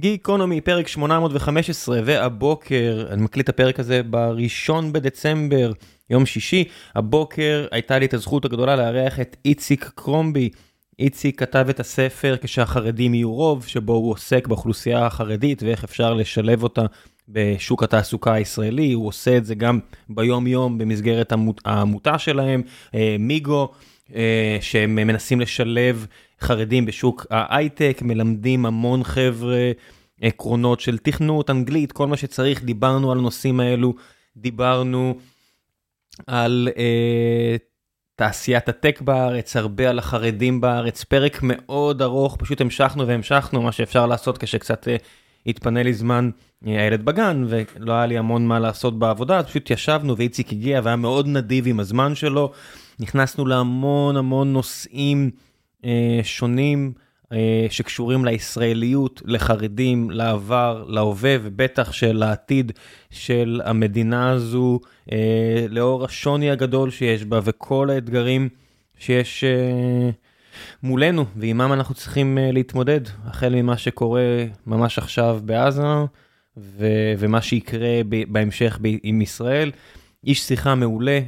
גיקונומי, פרק 815, והבוקר, אני מקליט את הפרק הזה בראשון בדצמבר, יום שישי, הבוקר הייתה לי את הזכות הגדולה לארח את איציק קרומבי. איציק כתב את הספר כשהחרדים יהיו רוב, שבו הוא עוסק באוכלוסייה החרדית ואיך אפשר לשלב אותה בשוק התעסוקה הישראלי, הוא עושה את זה גם ביום יום במסגרת העמותה שלהם, אה, מיגו, אה, שהם מנסים לשלב חרדים בשוק ההייטק, מלמדים המון חבר'ה עקרונות של תכנות, אנגלית, כל מה שצריך, דיברנו על הנושאים האלו, דיברנו על אה, תעשיית הטק בארץ, הרבה על החרדים בארץ, פרק מאוד ארוך, פשוט המשכנו והמשכנו, מה שאפשר לעשות כשקצת אה, התפנה לי זמן, אה, הילד בגן, ולא היה לי המון מה לעשות בעבודה, אז פשוט ישבנו ואיציק הגיע והיה מאוד נדיב עם הזמן שלו, נכנסנו להמון המון נושאים. אה, שונים אה, שקשורים לישראליות, לחרדים, לעבר, להווה ובטח של העתיד של המדינה הזו, אה, לאור השוני הגדול שיש בה וכל האתגרים שיש מולנו ועימם אנחנו צריכים להתמודד, החל ממה שקורה ממש עכשיו בעזה ומה שיקרה בהמשך עם ישראל. איש שיחה מעולה.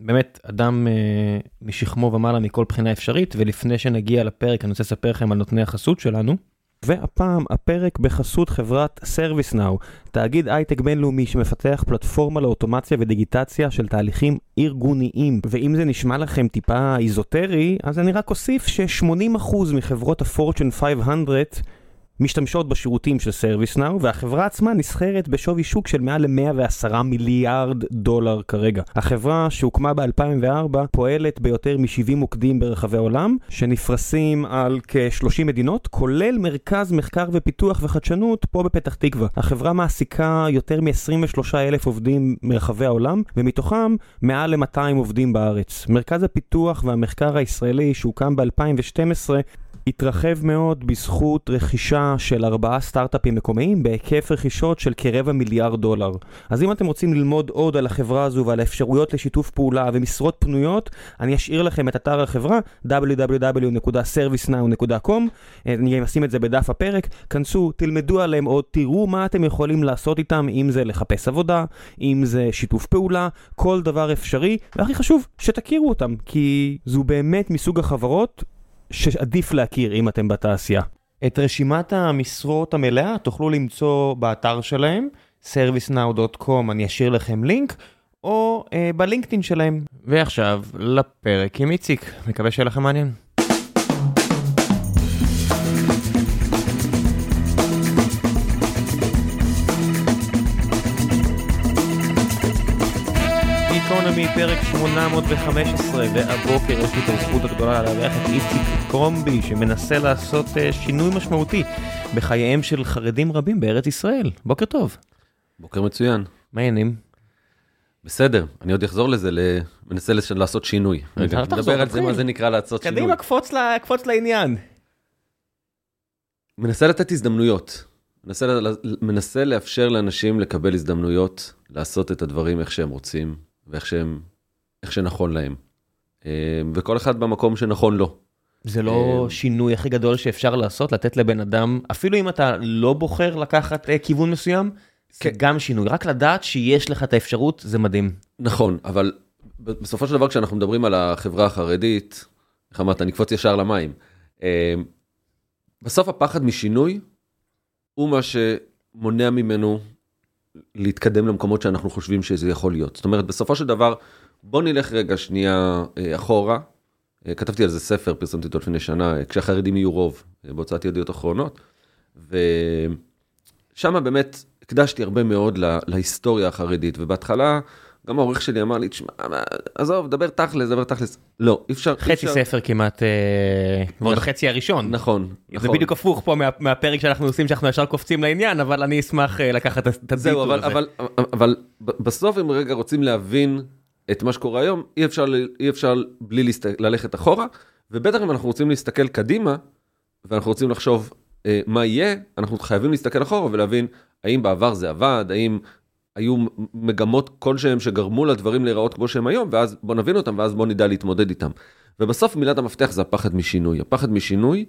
באמת אדם אה, משכמו ומעלה מכל בחינה אפשרית, ולפני שנגיע לפרק אני רוצה לספר לכם על נותני החסות שלנו. והפעם הפרק בחסות חברת ServiceNow, תאגיד הייטק בינלאומי שמפתח פלטפורמה לאוטומציה ודיגיטציה של תהליכים ארגוניים. ואם זה נשמע לכם טיפה איזוטרי, אז אני רק אוסיף ש-80% מחברות ה-Fortune 500 משתמשות בשירותים של ServiceNow, והחברה עצמה נסחרת בשווי שוק של מעל ל-110 מיליארד דולר כרגע. החברה שהוקמה ב-2004 פועלת ביותר מ-70 מוקדים ברחבי העולם, שנפרסים על כ-30 מדינות, כולל מרכז מחקר ופיתוח וחדשנות פה בפתח תקווה. החברה מעסיקה יותר מ-23 אלף עובדים מרחבי העולם, ומתוכם מעל ל-200 עובדים בארץ. מרכז הפיתוח והמחקר הישראלי שהוקם ב-2012 התרחב מאוד בזכות רכישה של ארבעה סטארט-אפים מקומיים בהיקף רכישות של כרבע מיליארד דולר. אז אם אתם רוצים ללמוד עוד על החברה הזו ועל האפשרויות לשיתוף פעולה ומשרות פנויות, אני אשאיר לכם את אתר החברה www.servicenow.com אני אשים את זה בדף הפרק, כנסו, תלמדו עליהם עוד, תראו מה אתם יכולים לעשות איתם, אם זה לחפש עבודה, אם זה שיתוף פעולה, כל דבר אפשרי, והכי חשוב, שתכירו אותם, כי זו באמת מסוג החברות שעדיף להכיר אם אתם בתעשייה. את רשימת המשרות המלאה תוכלו למצוא באתר שלהם, servicenow.com, אני אשאיר לכם לינק, או אה, בלינקדאין שלהם. ועכשיו לפרק עם איציק, מקווה שיהיה לכם מעניין. גיקונומי, פרק 815, והבוקר יש לי את הזכות הגדולה לארח את איציק קרומבי, שמנסה לעשות uh, שינוי משמעותי בחייהם של חרדים רבים בארץ ישראל. בוקר טוב. בוקר מצוין. מה העניינים? בסדר, אני עוד אחזור לזה, מנסה לעשות שינוי. רגע, נדבר על זה, מה זה נקרא לעשות שינוי. קדימה, קפוץ לעניין. מנסה לתת הזדמנויות. מנסה, מנסה לאפשר לאנשים לקבל הזדמנויות, לעשות את הדברים איך שהם רוצים, ואיך שהם, איך שנכון להם. אה, וכל אחד במקום שנכון לו. זה לא אה, שינוי הכי גדול שאפשר לעשות, לתת לבן אדם, אפילו אם אתה לא בוחר לקחת אה, כיוון מסוים, זה כן. גם שינוי. רק לדעת שיש לך את האפשרות, זה מדהים. נכון, אבל בסופו של דבר כשאנחנו מדברים על החברה החרדית, איך אמרת, נקפוץ ישר למים. בסוף הפחד משינוי הוא מה שמונע ממנו להתקדם למקומות שאנחנו חושבים שזה יכול להיות. זאת אומרת, בסופו של דבר, בוא נלך רגע שנייה אה, אחורה. אה, כתבתי על זה ספר, פרסמתי אותו לפני שנה, אה, כשהחרדים יהיו רוב, בהוצאת ידיעות אחרונות. ושם באמת הקדשתי הרבה מאוד לה, להיסטוריה החרדית, ובהתחלה גם העורך שלי אמר לי, תשמע, עזוב, דבר תכלס, דבר תכלס. לא, אי אפשר. חצי אפשר... ספר כמעט, אה, ועוד נכ... החצי הראשון. נכון, נכון. זה בדיוק הפוך פה מה, מהפרק שאנחנו עושים, שאנחנו ישר קופצים לעניין, אבל אני אשמח אה, לקחת את הדיטור הזה. זהו, אבל, אבל, אבל בסוף אם רגע רוצים להבין את מה שקורה היום, אי אפשר, אי אפשר בלי להסת... ללכת אחורה, ובטח אם אנחנו רוצים להסתכל קדימה, ואנחנו רוצים לחשוב אה, מה יהיה, אנחנו חייבים להסתכל אחורה ולהבין האם בעבר זה עבד, האם היו מגמות כלשהם שגרמו לדברים להיראות כמו שהם היום, ואז בוא נבין אותם, ואז בוא נדע להתמודד איתם. ובסוף מילת המפתח זה הפחד משינוי. הפחד משינוי,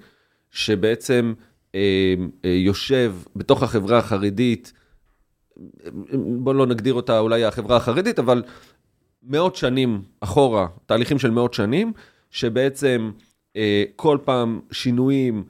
שבעצם אה, אה, יושב בתוך החברה החרדית, בוא לא נגדיר אותה אולי החברה החרדית, אבל מאות שנים אחורה, תהליכים של מאות שנים, שבעצם אה, כל פעם שינויים,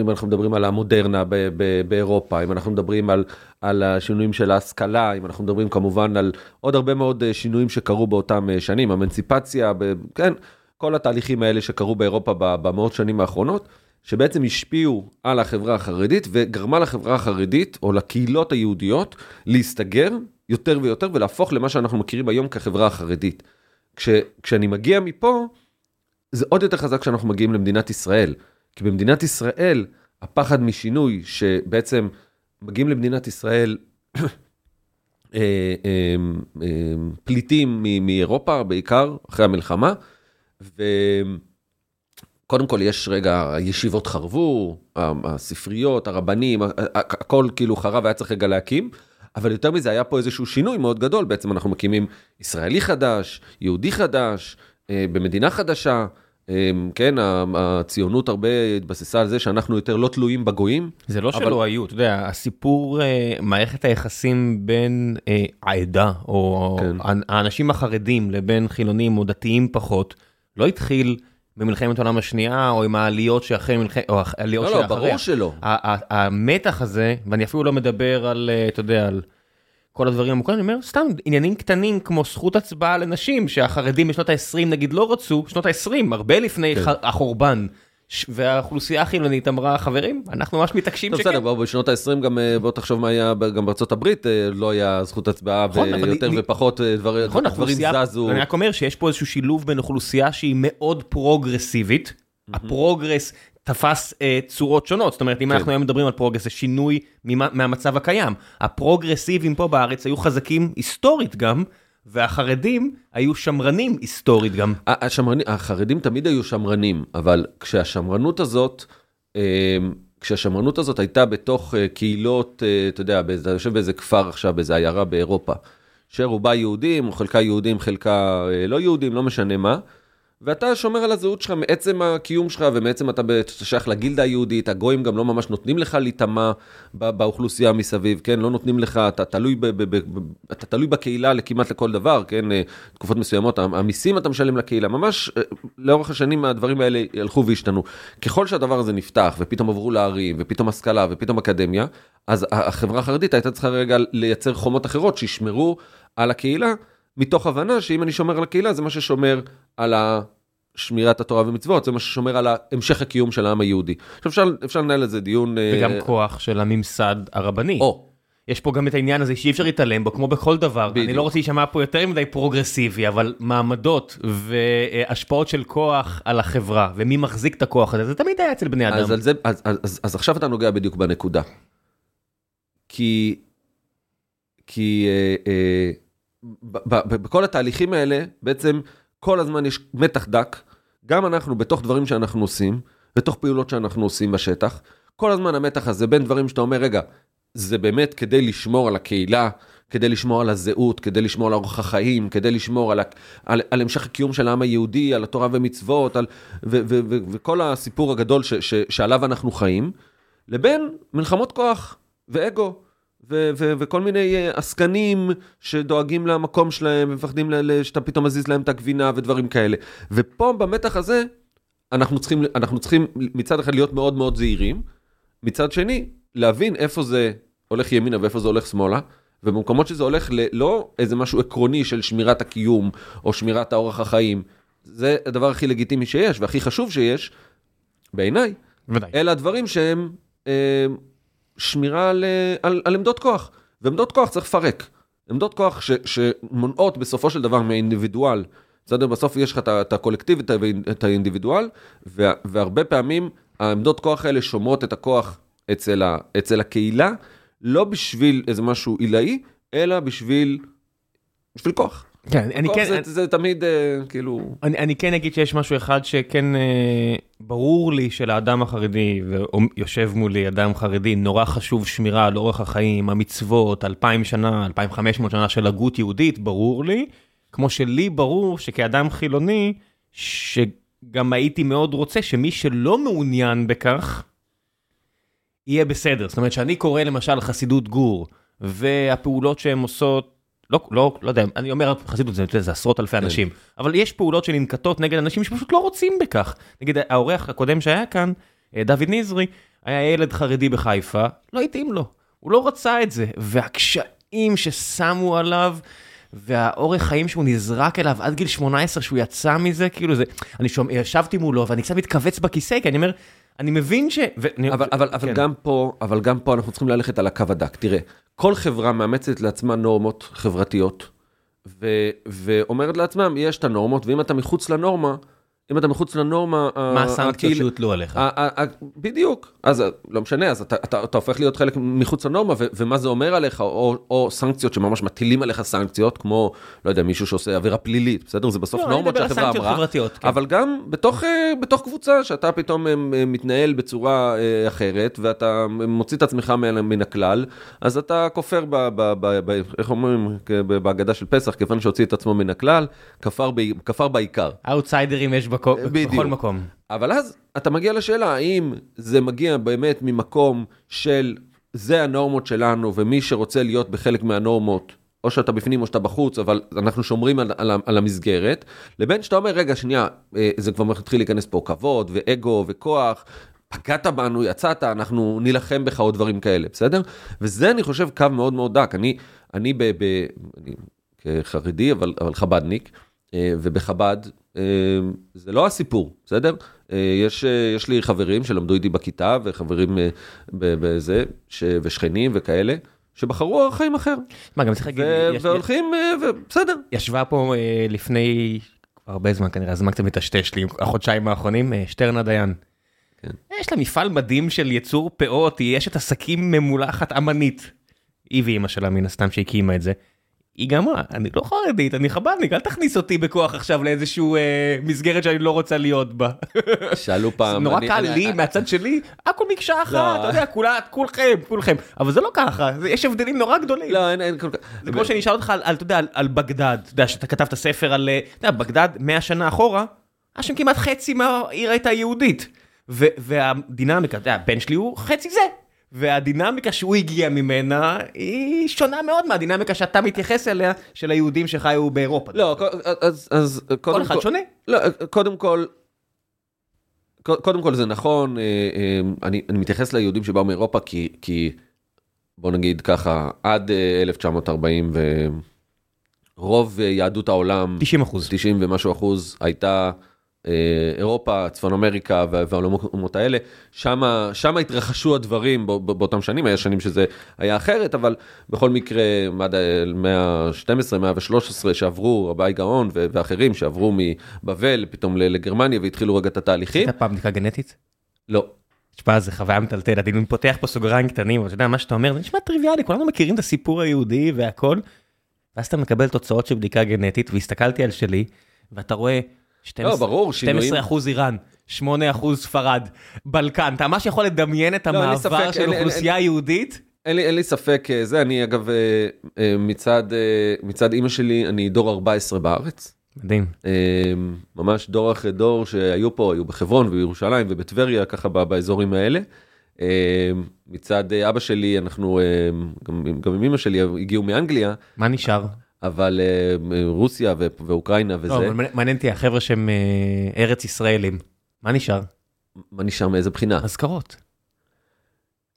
אם אנחנו מדברים על המודרנה ב- ב- באירופה, אם אנחנו מדברים על, על השינויים של ההשכלה, אם אנחנו מדברים כמובן על עוד הרבה מאוד אה, שינויים שקרו באותם אה, שנים, אמנציפציה, ב- כן, כל התהליכים האלה שקרו באירופה במאות שנים האחרונות, שבעצם השפיעו על החברה החרדית וגרמה לחברה החרדית או לקהילות היהודיות להסתגר יותר ויותר ולהפוך למה שאנחנו מכירים היום כחברה החרדית. כש, כשאני מגיע מפה, זה עוד יותר חזק כשאנחנו מגיעים למדינת ישראל. כי במדינת ישראל, הפחד משינוי, שבעצם מגיעים למדינת ישראל אה, אה, אה, פליטים מאירופה בעיקר, אחרי המלחמה, וקודם כל יש רגע, הישיבות חרבו, הספריות, הרבנים, הכל כאילו חרב, היה צריך רגע להקים. אבל יותר מזה, היה פה איזשהו שינוי מאוד גדול, בעצם אנחנו מקימים ישראלי חדש, יהודי חדש, במדינה חדשה, כן, הציונות הרבה התבססה על זה שאנחנו יותר לא תלויים בגויים. זה לא שלא היו, אתה יודע, הסיפור, אה, מערכת היחסים בין אה, העדה, או כן. האנשים החרדים לבין חילונים או דתיים פחות, לא התחיל במלחמת העולם השנייה, או עם העליות שאחרי מלחמת, או העליות שאחריה. לא, לא, ברור שלא. המתח הזה, ואני אפילו לא מדבר על, אה, אתה יודע, על... כל הדברים המוכרים, אני אומר, סתם עניינים קטנים כמו זכות הצבעה לנשים, שהחרדים בשנות ה-20 נגיד לא רצו, שנות ה-20, הרבה לפני כן. החורבן. והאוכלוסייה החילונית אמרה, חברים, אנחנו ממש מתעקשים שכן. בסדר, בשנות ה-20 גם, אה, בוא תחשוב מה היה גם בארצות הברית, אה, לא היה זכות הצבעה, נכון, ויותר ופחות אה, דבר, נכון, דברים זזו. אני רק אומר שיש פה איזשהו שילוב בין אוכלוסייה שהיא מאוד פרוגרסיבית, mm-hmm. ה progress תפס אה, צורות שונות, זאת אומרת אם כן. אנחנו היום מדברים על progress זה שינוי ממה, מהמצב הקיים, הפרוגרסיבים פה בארץ היו חזקים היסטורית גם, והחרדים היו שמרנים היסטורית גם. השמרני, החרדים תמיד היו שמרנים, אבל כשהשמרנות הזאת, אה, כשהשמרנות הזאת הייתה בתוך אה, קהילות, אה, אתה יודע, אתה יושב באיזה כפר עכשיו, באיזה עיירה באירופה, שרובה יהודים, חלקה יהודים, חלקה לא יהודים, לא משנה מה. ואתה שומר על הזהות שלך מעצם הקיום שלך ומעצם אתה שייך לגילדה היהודית, הגויים גם לא ממש נותנים לך להיטמע באוכלוסייה מסביב, כן? לא נותנים לך, אתה תלוי, ב, ב, ב, אתה תלוי בקהילה כמעט לכל דבר, כן? אה, תקופות מסוימות, המיסים אתה משלם לקהילה, ממש אה, לאורך השנים הדברים האלה הלכו והשתנו. ככל שהדבר הזה נפתח ופתאום עברו לערים ופתאום השכלה ופתאום אקדמיה, אז החברה החרדית הייתה צריכה רגע לייצר חומות אחרות שישמרו על הקהילה. מתוך הבנה שאם אני שומר על הקהילה זה מה ששומר על שמירת התורה ומצוות, זה מה ששומר על המשך הקיום של העם היהודי. עכשיו אפשר, אפשר לנהל על זה דיון... וגם uh... כוח של הממסד הרבני. או. יש פה גם את העניין הזה שאי אפשר להתעלם בו, כמו בכל דבר. בדיוק. אני לא רוצה להישמע פה יותר מדי פרוגרסיבי, אבל מעמדות והשפעות של כוח על החברה, ומי מחזיק את הכוח הזה, זה תמיד היה אצל בני אדם. אז, זה, אז, אז, אז, אז עכשיו אתה נוגע בדיוק בנקודה. כי, כי אה, אה, בכל התהליכים האלה, בעצם כל הזמן יש מתח דק, גם אנחנו בתוך דברים שאנחנו עושים, בתוך פעולות שאנחנו עושים בשטח, כל הזמן המתח הזה בין דברים שאתה אומר, רגע, זה באמת כדי לשמור על הקהילה, כדי לשמור על הזהות, כדי לשמור על אורח החיים, כדי לשמור על, על, על המשך הקיום של העם היהודי, על התורה ומצוות, על, ו, ו, ו, וכל הסיפור הגדול ש, ש, שעליו אנחנו חיים, לבין מלחמות כוח ואגו. ו- ו- וכל מיני אה, עסקנים שדואגים למקום שלהם ומפחדים שאתה פתאום מזיז להם את הגבינה ודברים כאלה. ופה במתח הזה אנחנו צריכים, אנחנו צריכים מצד אחד להיות מאוד מאוד זהירים, מצד שני להבין איפה זה הולך ימינה ואיפה זה הולך שמאלה. ובמקומות שזה הולך ללא איזה משהו עקרוני של שמירת הקיום או שמירת האורח החיים, זה הדבר הכי לגיטימי שיש והכי חשוב שיש, בעיניי. אלה הדברים שהם אה, שמירה על, אה, על, על עמדות כוח, ועמדות כוח צריך לפרק. עמדות כוח ש, שמונעות בסופו של דבר מהאינדיבידואל. בסדר? בסוף יש לך את הקולקטיב, את האינדיבידואל, והרבה פעמים העמדות כוח האלה שומרות את הכוח אצל, ה, אצל הקהילה, לא בשביל איזה משהו עילאי, אלא בשביל, בשביל כוח. כן, אני כן... זה, זה תמיד uh, כאילו... אני, אני כן אגיד שיש משהו אחד שכן uh, ברור לי שלאדם החרדי, ויושב מולי אדם חרדי, נורא חשוב שמירה על אורך החיים, המצוות, 2,000 שנה, 2,500 שנה של הגות יהודית, ברור לי. כמו שלי ברור שכאדם חילוני, שגם הייתי מאוד רוצה שמי שלא מעוניין בכך, יהיה בסדר. זאת אומרת, שאני קורא למשל חסידות גור, והפעולות שהן עושות, לא, לא, לא יודע, אני אומר חסידות זה, זה עשרות אלפי כן. אנשים, אבל יש פעולות שננקטות נגד אנשים שפשוט לא רוצים בכך. נגיד האורח הקודם שהיה כאן, אה, דוד נזרי, היה ילד חרדי בחיפה, לא התאים לו, הוא לא רצה את זה, והקשיים ששמו עליו, והאורך חיים שהוא נזרק אליו עד גיל 18 שהוא יצא מזה, כאילו זה, אני שומע, ישבתי מולו ואני קצת מתכווץ בכיסא, כי אני אומר, אני מבין ש... ואני- אבל, אבל, אבל, כן. גם פה, אבל גם פה אנחנו צריכים ללכת על הקו הדק. תראה, כל חברה מאמצת לעצמה נורמות חברתיות, ו, ואומרת לעצמם, יש את הנורמות, ואם אתה מחוץ לנורמה, אם אתה מחוץ לנורמה... מה הסנקציות שהוטלו עליך? בדיוק, אז ה- לא משנה, אז אתה, אתה, אתה הופך להיות חלק מחוץ לנורמה, ו- ומה זה אומר עליך, או, או סנקציות שממש מטילים עליך סנקציות, כמו, לא יודע, מישהו שעושה עבירה פלילית, בסדר? זה בסוף לא, נורמות שהחברה אמרה, חברתיות, כן. אבל גם בתוך, אה, בתוך קבוצה, שאתה פתאום אה, אה, מתנהל בצורה אה, אחרת, ואתה מוציא את עצמך מן הכלל, אז אתה כופר, ב, ב, ב, ב, איך אומרים, בהגדה של פסח, כיוון שהוציא את עצמו מן הכלל, כפר, ב, כפר בעיקר. אאוטסיידרים יש בכל בדיוק. בכל מקום. אבל אז אתה מגיע לשאלה, האם זה מגיע באמת ממקום של זה הנורמות שלנו, ומי שרוצה להיות בחלק מהנורמות, או שאתה בפנים או שאתה בחוץ, אבל אנחנו שומרים על, על, על המסגרת, לבין שאתה אומר, רגע, שנייה, אה, זה כבר מתחיל להיכנס פה כבוד, ואגו, וכוח, פגעת בנו, יצאת, אנחנו נילחם בך או דברים כאלה, בסדר? וזה, אני חושב, קו מאוד מאוד דק. אני, אני, ב, ב, אני כחרדי, אבל, אבל חבדניק, אה, ובחב"ד אה, זה לא הסיפור, בסדר? אה, יש, אה, יש לי חברים שלמדו איתי בכיתה וחברים אה, בזה, ש- ושכנים וכאלה, שבחרו אורח חיים אחר. מה, גם צריך להגיד, והולכים, אה, ובסדר. ישבה פה אה, לפני הרבה זמן כנראה, הזמן קצת מטשטש לי, החודשיים האחרונים, אה, שטרנה דיין. כן. יש לה מפעל מדהים של יצור פאות, היא אשת עסקים ממולחת אמנית. היא ואימא שלה מן הסתם שהקימה את זה. היא גם אמרה, אני לא חרדית, אני חב"דניק, אל תכניס אותי בכוח עכשיו לאיזשהו אה, מסגרת שאני לא רוצה להיות בה. שאלו זה פעם... נורא אני- קל אני- לי מהצד שלי, הכל מקשה אחת, לא. אתה יודע, כולה- כולכם, כולכם. אבל זה לא ככה, זה- יש הבדלים נורא גדולים. לא, אין, אין כל כך... זה כמו שאני אשאל אותך על, על, אתה יודע, על, על בגדד, אתה יודע, שאתה כתבת ספר על, אה, אתה יודע, בגדד 100 שנה אחורה, היה שם כמעט חצי מהעיר הייתה יהודית. ו, והדינמיקה, אתה יודע, הבן שלי הוא חצי זה. והדינמיקה שהוא הגיע ממנה היא שונה מאוד מהדינמיקה שאתה מתייחס אליה של היהודים שחיו באירופה. לא, אז, אז כל קודם אחד כל... שונה. לא, קודם כל, קודם כל זה נכון, אה, אה, אני, אני מתייחס ליהודים שבאו מאירופה כי, כי בוא נגיד ככה, עד אה, 1940 ורוב אה, יהדות העולם, 90 אחוז. 90 ומשהו אחוז, הייתה אירופה, צפון אמריקה וה- והעולמות האלה, שמה התרחשו הדברים בא- בא- באותם שנים, היה שנים שזה היה אחרת, אבל בכל מקרה, עד המאה ה-12, 113 שעברו, רבי גאון ואחרים שעברו מבבל פתאום לגרמניה והתחילו רגע את התהליכים, הייתה פעם בדיקה גנטית? לא. תשמע, זה חוויה מטלטלת, אני פותח פה סוגריים קטנים, אבל אתה יודע, מה שאתה אומר, זה נשמע טריוויאלי, כולנו מכירים את הסיפור היהודי והכל, ואז אתה מקבל תוצאות של בדיקה גנטית, והסתכלתי על שלי, ואתה רואה 12, לא, ברור, שינויים. 12 אחוז איראן, 8 אחוז ספרד, בלקן, אתה ממש יכול לדמיין את לא, המעבר ספק, של אין לי- אין- אוכלוסייה יהודית? אין לי, אין לי ספק, אה, זה, אני אגב, אה, אה, מצד, מצד אימא שלי, אני דור 14 בארץ. מדהים. ממש דור אחרי דור שהיו פה, היו בחברון ובירושלים ובטבריה, ככה באזורים האלה. מצד אבא שלי, אנחנו, גם, גם עם אמא שלי, הגיעו מאנגליה, מה נשאר? אבל אה, רוסיה ו- ואוקראינה וזה, לא, אבל מעניין אותי, החבר'ה שהם אה, ארץ ישראלים, מה נשאר? מה נשאר מאיזה בחינה? אזכרות.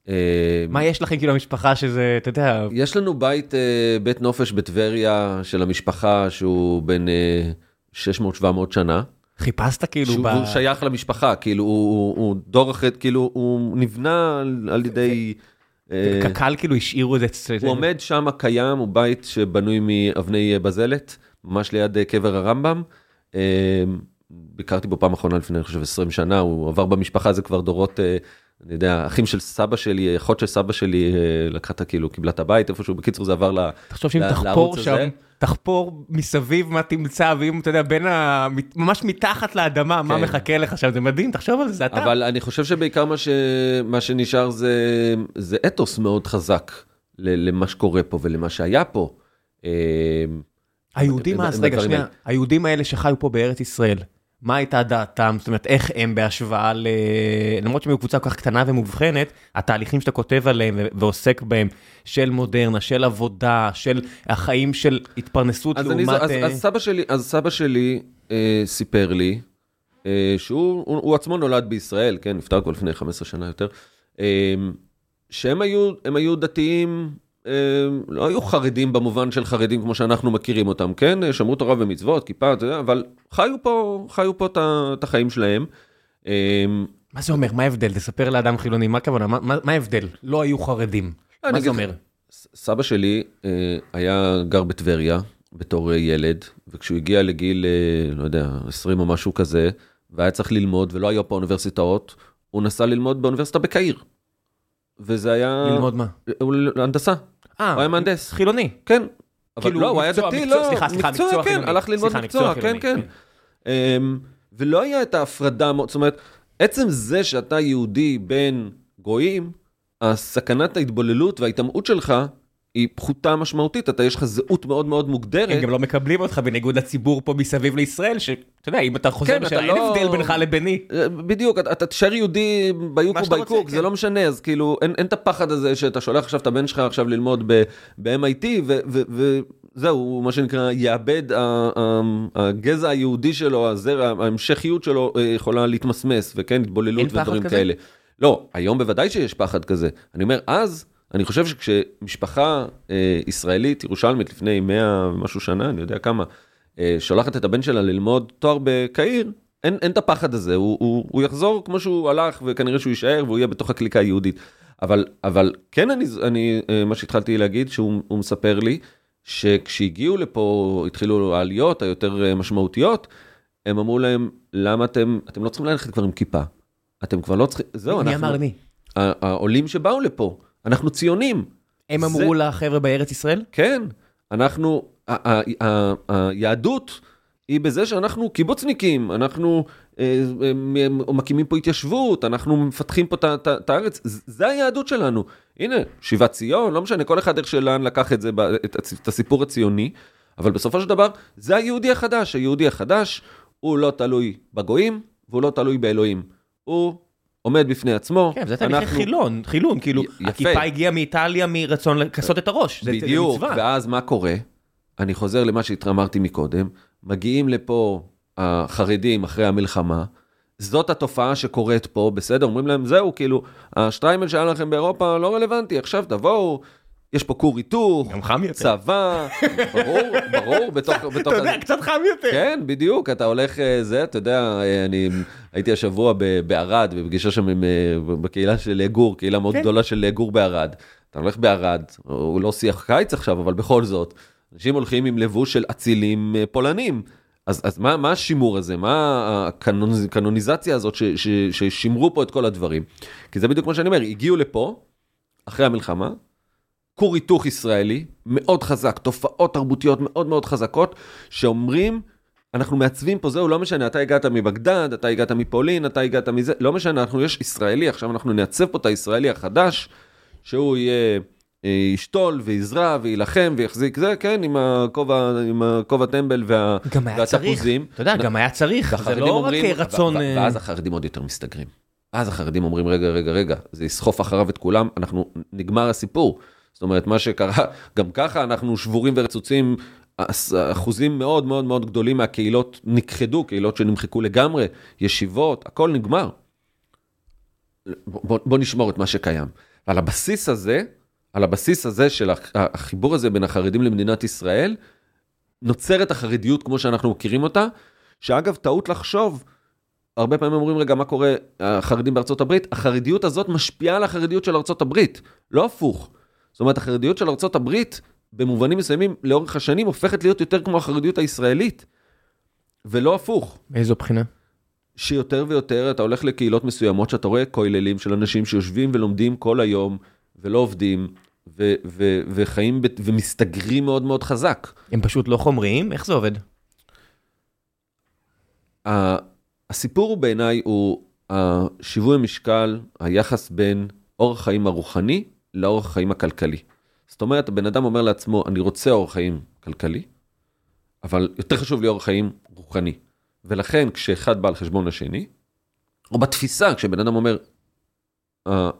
אה, מה יש לכם כאילו המשפחה שזה, אתה יודע, יש לנו בית, בית נופש בטבריה של המשפחה שהוא בן אה, 600-700 שנה. חיפשת כאילו שהוא ב... הוא שייך למשפחה, כאילו הוא, הוא, הוא דור אחר, כאילו הוא נבנה על, ידי... אה, קק"ל כאילו השאירו את זה. הוא עומד שם קיים, הוא בית שבנוי מאבני אה, בזלת, ממש ליד אה, קבר הרמב"ם. אה, ביקרתי בו פעם אחרונה לפני, אני חושב, 20 שנה, הוא עבר במשפחה, זה כבר דורות, אה, אני יודע, אחים של סבא שלי, אחות של סבא שלי, אה, לקחה את כאילו, קיבלה את הבית איפשהו, בקיצור זה עבר ל... תחשוב שאם תחפור לערוץ שם, הזה. תחפור מסביב מה תמצא, ואם אתה יודע, בין ה... ממש מתחת לאדמה, מה כן. מחכה לך שם, זה מדהים, תחשוב על זה, זה אתה. אבל אני חושב שבעיקר מה, ש... מה שנשאר זה, זה אתוס מאוד חזק למה שקורה פה ולמה שהיה פה. אה, היהודים אז, רגע, שנייה. היהודים האלה שחיו פה בארץ ישראל, מה הייתה דעתם, זאת אומרת, איך הם בהשוואה ל... למרות שהם היו קבוצה כל כך קטנה ומובחנת, התהליכים שאתה כותב עליהם ועוסק בהם, של מודרנה, של עבודה, של החיים של התפרנסות אז, לעומת... אני, אז, אה, אז סבא שלי, אז סבא שלי אה, סיפר לי, אה, שהוא הוא, הוא עצמו נולד בישראל, כן, נפטר כבר לפני 15 שנה יותר, אה, שהם היו, היו דתיים, לא היו חרדים במובן של חרדים כמו שאנחנו מכירים אותם, כן? שמרו תורה ומצוות, כיפה, אתה יודע, אבל חיו פה, חיו פה את החיים שלהם. אה, מה זה אומר? מה ההבדל? תספר לאדם חילוני, מה הכוונה? מה- ההבדל? לא היו חרדים. אני מה זה אומר? סבא שלי אה, היה גר בטבריה בתור אה, ילד, וכשהוא הגיע לגיל, אה, לא יודע, 20 או משהו כזה, והיה צריך ללמוד, ולא היה פה אוניברסיטאות, הוא נסע ללמוד באוניברסיטה בקהיר. וזה היה... ללמוד מה? הנדסה, אה, הוא היה מהנדס. חילוני. כן. אבל כאילו, לא, הוא היה דתי, לא, סליחה, סליחה, מקצוע כן, חילוני. הלך ללמוד מקצוע, כן, כן. ולא היה את ההפרדה, זאת אומרת, עצם זה שאתה יהודי בין גויים, הסכנת ההתבוללות וההיטמעות שלך היא פחותה משמעותית, אתה יש לך זהות מאוד מאוד מוגדרת. הם גם לא מקבלים אותך בניגוד לציבור פה מסביב לישראל, שאתה יודע, אם אתה חוזר כן, בשאלה, אתה אין לא- הבדל בינך לביני. אה, בדיוק, אתה- תישאר יהודי ביוק שאתה ובייקוק, רוצה, זה כן. לא משנה, אז כאילו, אין אין את הפחד הזה שאתה שולח עכשיו את הבן שלך עכשיו ללמוד ב-MIT, וזהו, מה שנקרא, יאבד, הגזע היהודי שלו, הזרע, ההמשכיות שלו אה, יכולה להתמסמס, וכן, התבוללות ודברים כזה? כאלה. לא, היום בוודאי שיש פחד כזה. אני אומר, אז, אני חושב שכשמשפחה אה, ישראלית, ירושלמית, לפני 100 ומשהו שנה, אני יודע כמה, אה, שולחת את הבן שלה ללמוד תואר בקהיר, אין, אין את הפחד הזה, הוא, הוא, הוא יחזור כמו שהוא הלך, וכנראה שהוא יישאר, והוא יהיה בתוך הקליקה היהודית. אבל, אבל כן, אני, אני, אה, מה שהתחלתי להגיד, שהוא הוא מספר לי, שכשהגיעו לפה, התחילו העליות היותר אה, משמעותיות, הם אמרו להם, למה אתם, אתם לא צריכים ללכת כבר עם כיפה. אתם כבר לא צריכים, זהו, מי אנחנו, אמר למי? העולים שבאו לפה, אנחנו ציונים. הם זה- אמרו לחבר'ה בארץ ישראל? כן, אנחנו, היהדות היא בזה שאנחנו קיבוצניקים, אנחנו אה, אה, מקימים פה התיישבות, אנחנו מפתחים פה את הארץ, זה היהדות שלנו. הנה, שיבת ציון, לא משנה, כל אחד איך שלאן לקח את זה, את הסיפור הציוני, אבל בסופו של דבר, זה היהודי החדש. היהודי החדש, הוא לא תלוי בגויים, והוא לא תלוי באלוהים. הוא עומד בפני עצמו. כן, זה תהליכי אנחנו- חילון, חילון, כאילו, יפה. הכיפה הגיעה מאיטליה מרצון לכסות את הראש. זה- זה בדיוק, מצווה. ואז מה קורה? אני חוזר למה שאמרתי מקודם, מגיעים לפה החרדים אחרי המלחמה, זאת התופעה שקורית פה, בסדר? אומרים להם, זהו, כאילו, השטריימל שהיה לכם באירופה לא רלוונטי, עכשיו תבואו, יש פה כור היתוך, גם חם יותר. צבא, ברור, ברור, בתוך... בתוך אתה יודע, קצת חם יותר. כן, בדיוק, אתה הולך, אה, זה, אתה יודע, אה, אני הייתי השבוע בערד, בפגישה שם עם, אה, בקהילה של גור, קהילה מאוד כן. גדולה של גור בערד. אתה הולך בערד, הוא לא שיח קיץ עכשיו, אבל בכל זאת, אנשים הולכים עם לבוש של אצילים פולנים. אז, אז מה, מה השימור הזה? מה הקנוניז, הקנוניזציה הזאת ש, ש, ששימרו פה את כל הדברים? כי זה בדיוק מה שאני אומר, הגיעו לפה, אחרי המלחמה, כור היתוך ישראלי מאוד חזק, תופעות תרבותיות מאוד מאוד חזקות, שאומרים, אנחנו מעצבים פה, זהו, לא משנה, אתה הגעת מבגדד, אתה הגעת מפולין, אתה הגעת מזה, לא משנה, אנחנו, יש ישראלי, עכשיו אנחנו נעצב פה את הישראלי החדש, שהוא יהיה, אה, ישתול ויזרע ויילחם ויחזיק זה, כן, עם הכובע, עם הכובע טמבל וה, גם היה צריך, והתפוזים. אתה יודע, גם היה צריך, זה לא רק אומרים- רצון... ו- ו- אה, ואז החרדים עוד יותר מסתגרים. אז החרדים אומרים, רגע, רגע, רגע, זה יסחוף אחריו את כולם, אנחנו, נגמר הסיפור. זאת אומרת, מה שקרה, גם ככה אנחנו שבורים ורצוצים, אחוזים מאוד מאוד מאוד גדולים מהקהילות נכחדו, קהילות שנמחקו לגמרי, ישיבות, הכל נגמר. בוא, בוא נשמור את מה שקיים. ועל הבסיס הזה, על הבסיס הזה של הח- החיבור הזה בין החרדים למדינת ישראל, נוצרת החרדיות כמו שאנחנו מכירים אותה, שאגב, טעות לחשוב, הרבה פעמים אומרים, רגע, מה קורה, החרדים בארצות הברית? החרדיות הזאת משפיעה על החרדיות של ארצות הברית, לא הפוך. זאת אומרת, החרדיות של הברית, במובנים מסוימים, לאורך השנים, הופכת להיות יותר כמו החרדיות הישראלית, ולא הפוך. מאיזו בחינה? שיותר ויותר אתה הולך לקהילות מסוימות שאתה רואה כוללים של אנשים שיושבים ולומדים כל היום ולא עובדים ו- ו- וחיים ב- ומסתגרים מאוד מאוד חזק. הם פשוט לא חומריים? איך זה עובד? הסיפור בעיניי הוא השיווי המשקל, היחס בין אורח חיים הרוחני לאורח חיים הכלכלי. זאת אומרת, הבן אדם אומר לעצמו, אני רוצה אורח חיים כלכלי, אבל יותר חשוב לי אורח חיים רוחני. ולכן כשאחד בא על חשבון השני, או בתפיסה, כשבן אדם אומר, "אה,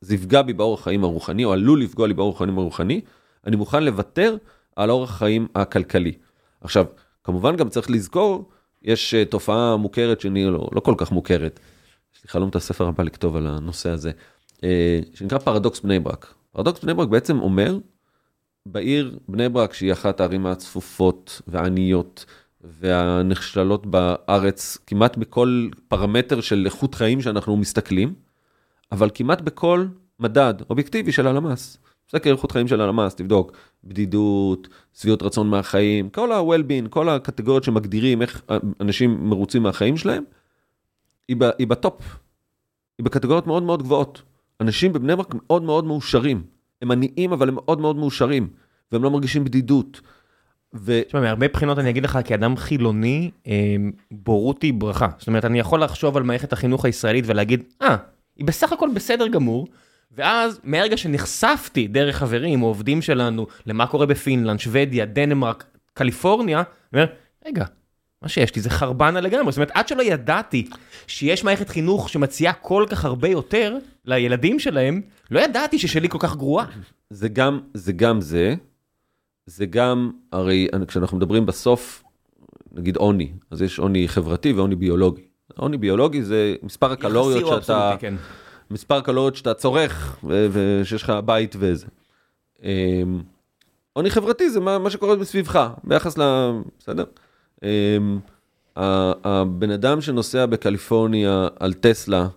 זה יפגע בי באורח חיים הרוחני, או עלול לפגוע לי באורח חיים הרוחני, אני מוכן לוותר על אורח חיים הכלכלי. עכשיו, כמובן גם צריך לזכור, יש אה, תופעה מוכרת שאני לא, לא כל כך מוכרת, יש לי חלום את הספר הבא לכתוב על הנושא הזה, שנקרא פרדוקס בני ברק. פרדוקס בני ברק בעצם אומר, בעיר בני ברק, שהיא אחת הערים הצפופות והעניות והנחשלות בארץ, כמעט בכל פרמטר של איכות חיים שאנחנו מסתכלים, אבל כמעט בכל מדד אובייקטיבי של הלמ"ס. סקר איכות חיים של הלמ"ס, תבדוק, בדידות, שביעות רצון מהחיים, כל ה-well-being, כל הקטגוריות שמגדירים איך אנשים מרוצים מהחיים שלהם, היא, ב, היא בטופ, היא בקטגוריות מאוד מאוד גבוהות. אנשים בבני ברק מאוד מאוד מאושרים. הם עניים, אבל הם מאוד מאוד מאושרים, והם לא מרגישים בדידות. ו... תשמע, מהרבה בחינות אני אגיד לך, כאדם חילוני, אה, בורות היא ברכה. זאת אומרת, אני יכול לחשוב על מערכת החינוך הישראלית ולהגיד, אה, היא בסך הכל בסדר גמור, ואז מהרגע שנחשפתי דרך חברים או עובדים שלנו למה קורה בפינלנד, שוודיה, דנמרק, קליפורניה, אני אומר, רגע, מה שיש לי זה חרבנה לגמרי, זאת אומרת, עד שלא ידעתי שיש מערכת חינוך שמציעה כל כך הרבה יותר לילדים שלהם, לא ידעתי ששלי כל כך גרועה. זה גם זה, גם זה, זה גם, הרי כשאנחנו מדברים בסוף, נגיד עוני, אז יש עוני חברתי ועוני ביולוגי. עוני ביולוגי זה מספר הקלוריות שאתה, אבסולוטי, כן. מספר הקלוריות שאתה צורך ושיש לך בית וזה. אמ, עוני חברתי זה מה, מה שקורה מסביבך, ביחס ל... בסדר? אמ, הבן אדם שנוסע בקליפורניה על טסלה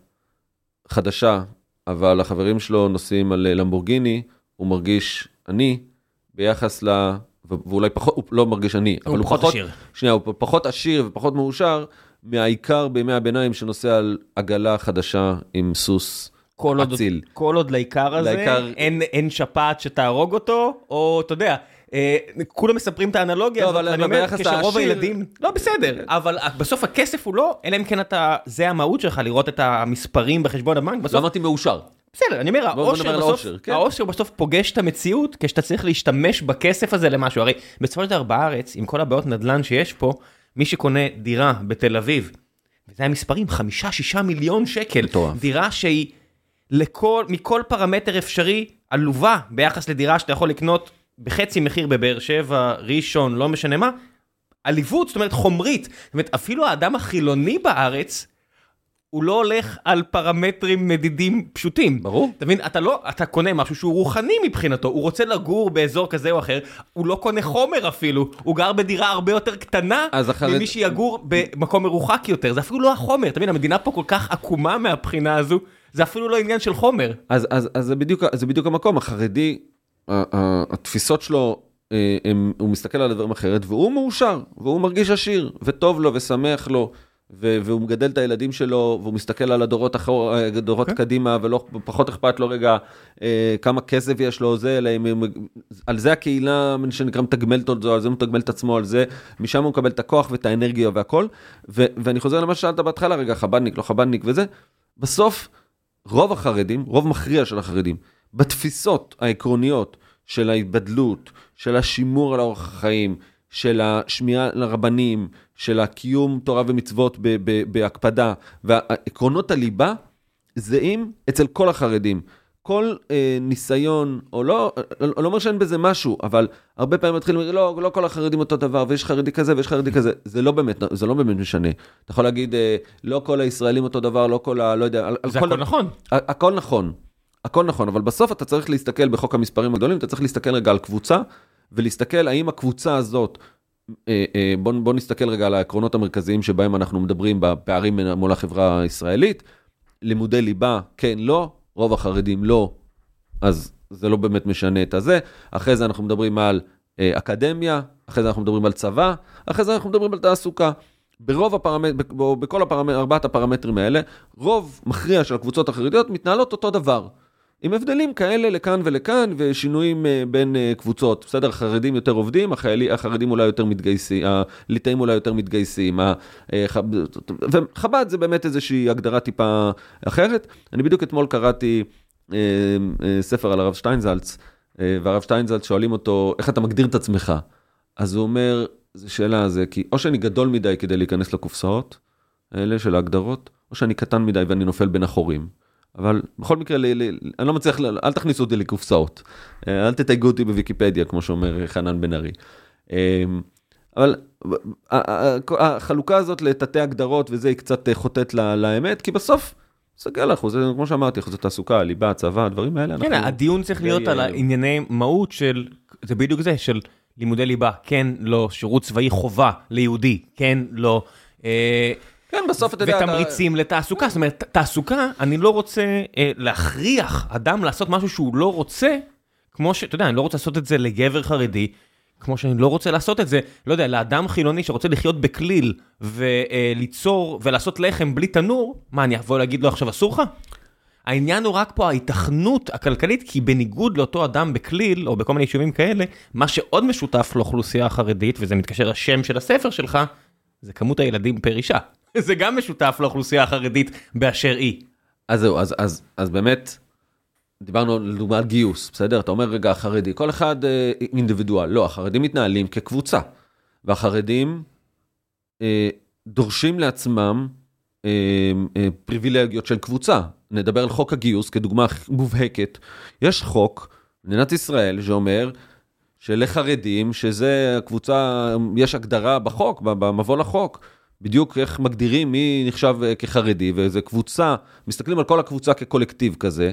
חדשה, אבל החברים שלו נוסעים על אה, למבורגיני, הוא מרגיש עני ביחס ל... ואולי פחות, הוא לא מרגיש עני, אבל הוא פחות, עשיר. שנייה, הוא פחות עשיר ופחות מאושר מהעיקר בימי הביניים שנוסע על עגלה חדשה עם סוס כל עוד. כל עוד לעיקר הזה, לעיקר- אין, אין שפעת שתהרוג אותו, או אתה יודע, כולם מספרים את האנלוגיה לא, הזאת, אבל אומר, כשרוב הילדים, לא בסדר, אבל בסוף הכסף הוא לא, אלא אם כן אתה, זה המהות שלך, לראות את המספרים בחשבון הבנק, לא בסוף, אמרתי מאושר. בסדר, אני אומר, בסוף, האושר, כן. בסוף פוגש את המציאות, כשאתה צריך להשתמש בכסף הזה למשהו, הרי בסופו של דבר בארץ, עם כל הבעיות נדל"ן שיש פה, מי שקונה דירה בתל אביב, וזה המספרים, חמישה, שישה מיליון שקל, מטורף. דירה שהיא לכל, מכל פרמטר אפשרי, עלובה ביחס לדירה שאתה יכול לקנות בחצי מחיר בבאר שבע, ראשון, לא משנה מה, עליבות, זאת אומרת חומרית, זאת אומרת אפילו האדם החילוני בארץ, הוא לא הולך על פרמטרים מדידים פשוטים. ברור. אתה מבין, אתה לא, אתה קונה משהו שהוא רוחני מבחינתו, הוא רוצה לגור באזור כזה או אחר, הוא לא קונה חומר אפילו, הוא גר בדירה הרבה יותר קטנה אז החרד- ממי שיגור במקום מרוחק יותר, זה אפילו לא החומר, אתה מבין, המדינה פה כל כך עקומה מהבחינה הזו, זה אפילו לא עניין של חומר. אז, אז, אז זה, בדיוק, זה בדיוק המקום, החרדי, התפיסות שלו, אה, הם, הוא מסתכל על הדברים אחרת, והוא מאושר, והוא מרגיש עשיר, וטוב לו ושמח לו, ו- והוא מגדל את הילדים שלו, והוא מסתכל על הדורות, אחור, אה, הדורות כן. קדימה, ולא פחות אכפת לו רגע אה, כמה כסף יש לו, זה, אלא אם, על זה הקהילה שנקרא מתגמלת אותו, על זה הוא מתגמל את עצמו, על זה, משם הוא מקבל את הכוח ואת האנרגיה והכל, ו- ואני חוזר למה ששאלת בהתחלה, רגע, חב"דניק, לא חב"דניק וזה, בסוף, רוב החרדים, רוב מכריע של החרדים, בתפיסות העקרוניות של ההתבדלות, של השימור על אורח החיים, של השמיעה לרבנים, של הקיום תורה ומצוות ב- ב- בהקפדה, ועקרונות הליבה זהים אצל כל החרדים. כל אה, ניסיון, או לא, אני לא אומר שאין בזה משהו, אבל הרבה פעמים מתחילים, לא, לא כל החרדים אותו דבר, ויש חרדי כזה ויש חרדי כזה, זה לא באמת, זה לא באמת משנה. אתה יכול להגיד, אה, לא כל הישראלים אותו דבר, לא כל ה... לא יודע, זה כל הכל נכון. ה- הכל נכון, הכל נכון, אבל בסוף אתה צריך להסתכל בחוק המספרים הגדולים, אתה צריך להסתכל רגע על קבוצה, ולהסתכל האם הקבוצה הזאת, אה, אה, בוא, בוא נסתכל רגע על העקרונות המרכזיים שבהם אנחנו מדברים בפערים מול החברה הישראלית, לימודי ליבה, כן, לא, רוב החרדים לא, אז זה לא באמת משנה את הזה, אחרי זה אנחנו מדברים על אה, אקדמיה, אחרי זה אנחנו מדברים על צבא, אחרי זה אנחנו מדברים על תעסוקה. ברוב הפרמט... ב- בכל הפרמט... ארבעת הפרמטרים האלה, רוב מכריע של הקבוצות החרדיות מתנהלות אותו דבר. עם הבדלים כאלה לכאן ולכאן ושינויים אה, בין אה, קבוצות. בסדר, החרדים יותר עובדים, החיילי, החרדים אולי יותר מתגייסים, הליטאים אולי יותר מתגייסים. אה, וחב"ד זה באמת איזושהי הגדרה טיפה אחרת. אני בדיוק אתמול קראתי ספר על הרב שטיינזלץ, והרב שטיינזלץ שואלים אותו, איך אתה מגדיר את עצמך? אז הוא אומר, זו שאלה זה, כי או שאני גדול מדי כדי להיכנס לקופסאות האלה של ההגדרות, או שאני קטן מדי ואני נופל בין החורים. אבל בכל מקרה, ל, ל, אני לא מצליח, אל תכניסו אותי לקופסאות. אה, אל תתייגו אותי בוויקיפדיה, כמו שאומר חנן בן ארי. אה, אבל החלוקה הזאת לתתי הגדרות וזה, היא קצת אה, חוטאת לאמת, כי בסוף, סגל לך, זה כמו שאמרתי, אחוז התעסוקה, ליבה, צבא, הדברים האלה, כן, אנחנו... הדיון צריך להיות על אה, הענייני מהות של, זה בדיוק זה, של לימודי ליבה, כן, לא, שירות צבאי חובה ליהודי, כן, לא. אה, כן, בסוף אתה יודע... ותמריצים לתעסוקה, זאת אומרת, תעסוקה, אני לא רוצה אה, להכריח אדם לעשות משהו שהוא לא רוצה, כמו ש... אתה יודע, אני לא רוצה לעשות את זה לגבר חרדי, כמו שאני לא רוצה לעשות את זה, לא יודע, לאדם חילוני שרוצה לחיות בכליל וליצור ולעשות לחם בלי תנור, מה, אני אבוא להגיד לו עכשיו אסור לך? העניין הוא רק פה ההיתכנות הכלכלית, כי בניגוד לאותו אדם בכליל, או בכל מיני יישובים כאלה, מה שעוד משותף לאוכלוסייה החרדית, וזה מתקשר לשם של הספר שלך, זה כמות הילדים פר אישה. זה גם משותף לאוכלוסייה החרדית באשר היא. אז זהו, אז, אז, אז באמת, דיברנו לדוגמה על גיוס, בסדר? אתה אומר, רגע, החרדי, כל אחד אה, אינדיבידואל. לא, החרדים מתנהלים כקבוצה, והחרדים אה, דורשים לעצמם אה, אה, פריבילגיות של קבוצה. נדבר על חוק הגיוס כדוגמה מובהקת. יש חוק, במדינת ישראל, שאומר שלחרדים, שזה הקבוצה, יש הגדרה בחוק, במבוא לחוק, בדיוק איך מגדירים מי נחשב אה, כחרדי, וזה קבוצה, מסתכלים על כל הקבוצה כקולקטיב כזה,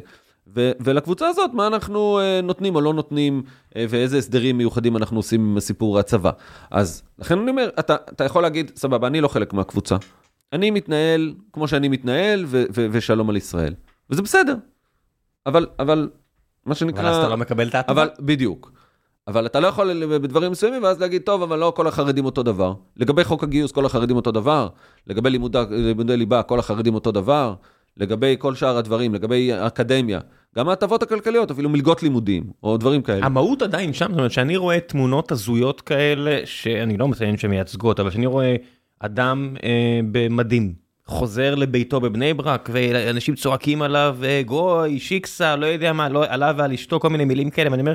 ו- ולקבוצה הזאת, מה אנחנו אה, נותנים או לא נותנים, אה, ואיזה הסדרים מיוחדים אנחנו עושים עם סיפור הצבא. אז לכן אני אומר, אתה, אתה יכול להגיד, סבבה, אני לא חלק מהקבוצה. אני מתנהל כמו שאני מתנהל, ו- ו- ושלום על ישראל. וזה בסדר. אבל, אבל, מה שנקרא... אבל אז אתה לא מקבל את ההטבה. אבל, בדיוק. אבל אתה לא יכול בדברים מסוימים, ואז להגיד, טוב, אבל לא כל החרדים אותו דבר. לגבי חוק הגיוס, כל החרדים אותו דבר. לגבי לימודי, לימודי ליבה, כל החרדים אותו דבר. לגבי כל שאר הדברים, לגבי אקדמיה. גם ההטבות הכלכליות, אפילו מלגות לימודים, או דברים כאלה. המהות עדיין שם, זאת אומרת שאני רואה תמונות הזויות כאלה, שאני לא מציין שהן מייצגות, אבל שאני רואה אדם אה, במדים, חוזר לביתו בבני ברק, ואנשים צועקים עליו, אה, גוי, שיקסה, לא יודע מה, לא, עליו ועל אשתו, כל מיני מילים כאלה, ואני אומר,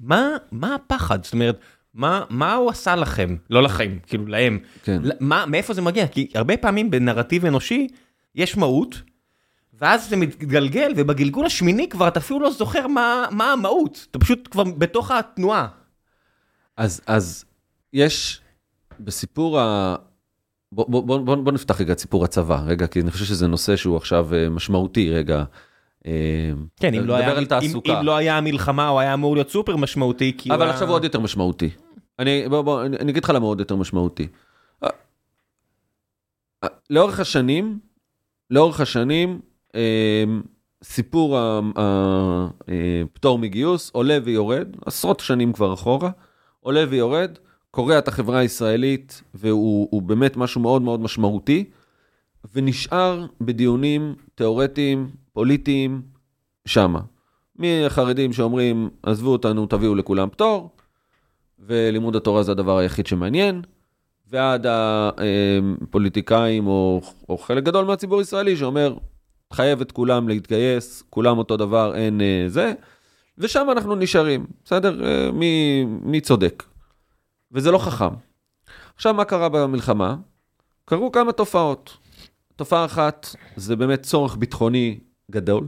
מה, מה הפחד? זאת אומרת, מה, מה הוא עשה לכם? לא לכם, כאילו להם. כן. מה, מאיפה זה מגיע? כי הרבה פעמים בנרטיב אנושי יש מהות, ואז זה מתגלגל, ובגלגול השמיני כבר אתה אפילו לא זוכר מה, מה המהות. אתה פשוט כבר בתוך התנועה. אז, אז יש בסיפור ה... בוא, בוא, בוא, בוא, נפתח רגע את סיפור הצבא, רגע, כי אני חושב שזה נושא שהוא עכשיו אה, משמעותי, רגע. אה, כן, אם לא, היה, על תעסוקה. אם, אם לא היה המלחמה, הוא היה אמור להיות סופר משמעותי, כי אבל. עכשיו הוא עוד יותר משמעותי. אני, בוא, בוא, אני, אני אגיד לך למה עוד יותר משמעותי. אה, אה, לאורך השנים, לאורך השנים, סיפור הפטור מגיוס עולה ויורד, עשרות שנים כבר אחורה, עולה ויורד, קורע את החברה הישראלית, והוא הוא באמת משהו מאוד מאוד משמעותי, ונשאר בדיונים תיאורטיים, פוליטיים, שמה. מהחרדים שאומרים, עזבו אותנו, תביאו לכולם פטור, ולימוד התורה זה הדבר היחיד שמעניין, ועד הפוליטיקאים או, או חלק גדול מהציבור הישראלי שאומר, חייב את כולם להתגייס, כולם אותו דבר, אין אה, זה, ושם אנחנו נשארים, בסדר? אה, מי, מי צודק? וזה לא חכם. עכשיו, מה קרה במלחמה? קרו כמה תופעות. תופעה אחת, זה באמת צורך ביטחוני גדול.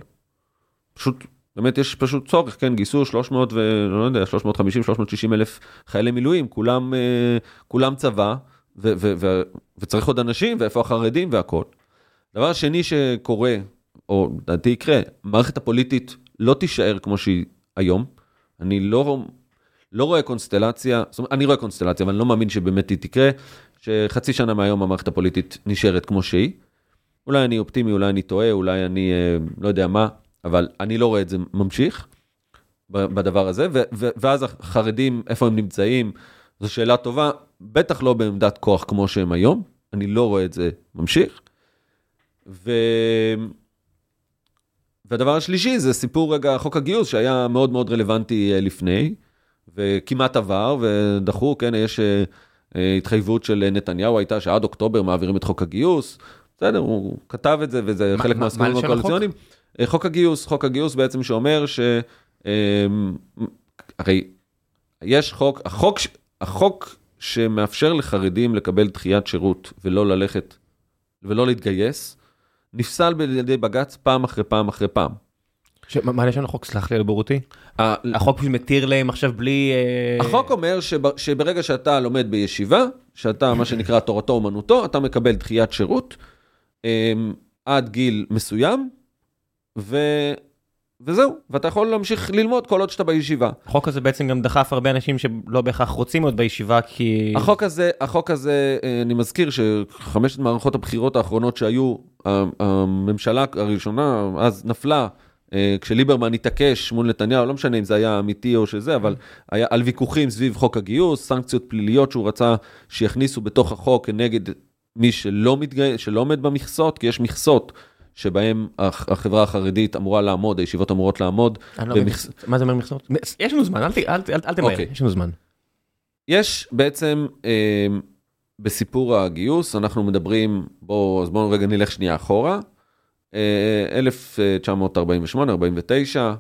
פשוט, באמת יש פשוט צורך, כן, גייסו 300 ו... לא יודע, 350, 360 אלף חיילי מילואים, כולם, אה, כולם צבא, ו- ו- ו- וצריך עוד אנשים, ואיפה החרדים והכול. דבר שני שקורה, או לדעתי יקרה, המערכת הפוליטית לא תישאר כמו שהיא היום. אני לא, לא רואה קונסטלציה, זאת אומרת, אני רואה קונסטלציה, אבל אני לא מאמין שבאמת היא תקרה, שחצי שנה מהיום המערכת הפוליטית נשארת כמו שהיא. אולי אני אופטימי, אולי אני טועה, אולי אני אה, לא יודע מה, אבל אני לא רואה את זה ממשיך בדבר הזה, ו- ו- ואז החרדים, איפה הם נמצאים, זו שאלה טובה, בטח לא בעמדת כוח כמו שהם היום, אני לא רואה את זה ממשיך. ו... והדבר השלישי זה סיפור רגע חוק הגיוס שהיה מאוד מאוד רלוונטי אה, לפני, וכמעט עבר, ודחו, כן, יש אה, אה, התחייבות של נתניהו הייתה שעד אוקטובר מעבירים את חוק הגיוס, בסדר, הוא כתב את זה וזה חלק מה- מהסכומים מה לשם החוק? הקואליציוניים. אה, חוק הגיוס, חוק הגיוס בעצם שאומר ש... אה, הרי יש חוק, החוק, ש- החוק שמאפשר לחרדים לקבל דחיית שירות ולא ללכת ולא להתגייס, נפסל על ידי בג"ץ פעם אחרי פעם אחרי פעם. מה לשון החוק? סלח לי על בורותי. החוק מתיר להם עכשיו בלי... אה, החוק אומר שב, שברגע שאתה לומד בישיבה, שאתה מה שנקרא תורתו אומנותו, אתה מקבל דחיית שירות אמ, עד גיל מסוים, ו... וזהו, ואתה יכול להמשיך ללמוד כל עוד שאתה בישיבה. החוק הזה בעצם גם דחף הרבה אנשים שלא בהכרח רוצים להיות בישיבה כי... החוק הזה, החוק הזה, אה, אני מזכיר שחמשת מערכות הבחירות האחרונות שהיו, הממשלה הראשונה אז נפלה, אה, כשליברמן התעקש מול נתניהו, לא משנה אם זה היה אמיתי או שזה, אבל היה על ויכוחים סביב חוק הגיוס, סנקציות פליליות שהוא רצה שיכניסו בתוך החוק כנגד מי שלא, מתגי... שלא עומד במכסות, כי יש מכסות. שבהם הח- החברה החרדית אמורה לעמוד, הישיבות אמורות לעמוד. אני לא במכס- מה זה אומר מכסות? יש לנו זמן, אל ת- אל אל- אל תמהר, אוקיי. יש לנו זמן. יש בעצם אה, בסיפור הגיוס, אנחנו מדברים, בואו, אז בואו רגע נלך שנייה אחורה. אה, 1948, 49,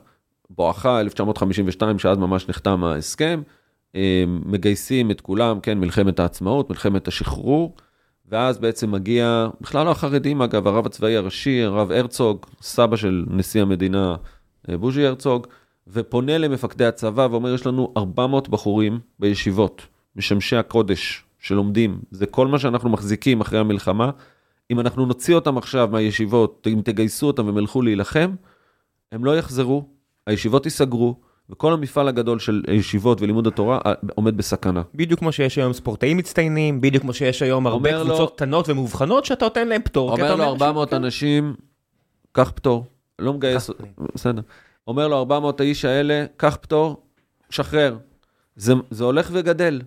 בואכה 1952, שאז ממש נחתם ההסכם. אה, מגייסים את כולם, כן, מלחמת העצמאות, מלחמת השחרור. ואז בעצם מגיע, בכלל לא החרדים אגב, הרב הצבאי הראשי, הרב הרצוג, סבא של נשיא המדינה אה, בוז'י הרצוג, ופונה למפקדי הצבא ואומר, יש לנו 400 בחורים בישיבות, משמשי הקודש שלומדים, זה כל מה שאנחנו מחזיקים אחרי המלחמה. אם אנחנו נוציא אותם עכשיו מהישיבות, אם תגייסו אותם והם ילכו להילחם, הם לא יחזרו, הישיבות ייסגרו, וכל המפעל הגדול של הישיבות ולימוד התורה אה, עומד בסכנה. בדיוק כמו שיש היום ספורטאים מצטיינים, בדיוק כמו שיש היום הרבה אומר לו- קבוצות קטנות ומובחנות שאתה נותן להם פטור. אומר לו 400 כן. אנשים, קח פטור, לא מגייס. בסדר. אומר לו 400 האיש האלה, קח פטור, שחרר. זה, זה הולך וגדל,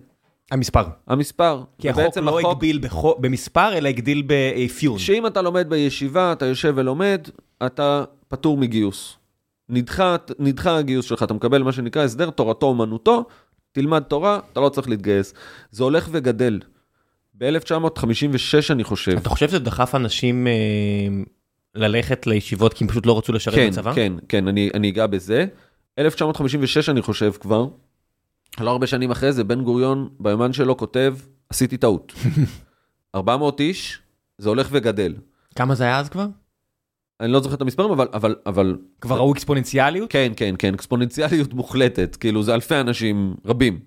המספר. המספר. כי החוק לא הגביל בחו- במספר, אלא הגדיל באפיון. שאם אתה לומד בישיבה, אתה יושב ולומד, אתה פטור מגיוס. נדחה, נדחה הגיוס שלך, אתה מקבל מה שנקרא הסדר תורתו אומנותו, תלמד תורה, אתה לא צריך להתגייס. זה הולך וגדל. ב-1956 אני חושב. אתה חושב שזה דחף אנשים אה, ללכת לישיבות כי הם פשוט לא רצו לשרת כן, בצבא? כן, כן, אני, אני אגע בזה. 1956 אני חושב כבר, לא הרבה שנים אחרי זה, בן גוריון ביומן שלו כותב, עשיתי טעות. 400 איש, זה הולך וגדל. כמה זה היה אז כבר? אני לא זוכר את המספרים, אבל, אבל, אבל, כבר ראו אקספוננציאליות? כן, כן, כן, אקספוננציאליות מוחלטת, כאילו זה אלפי אנשים רבים.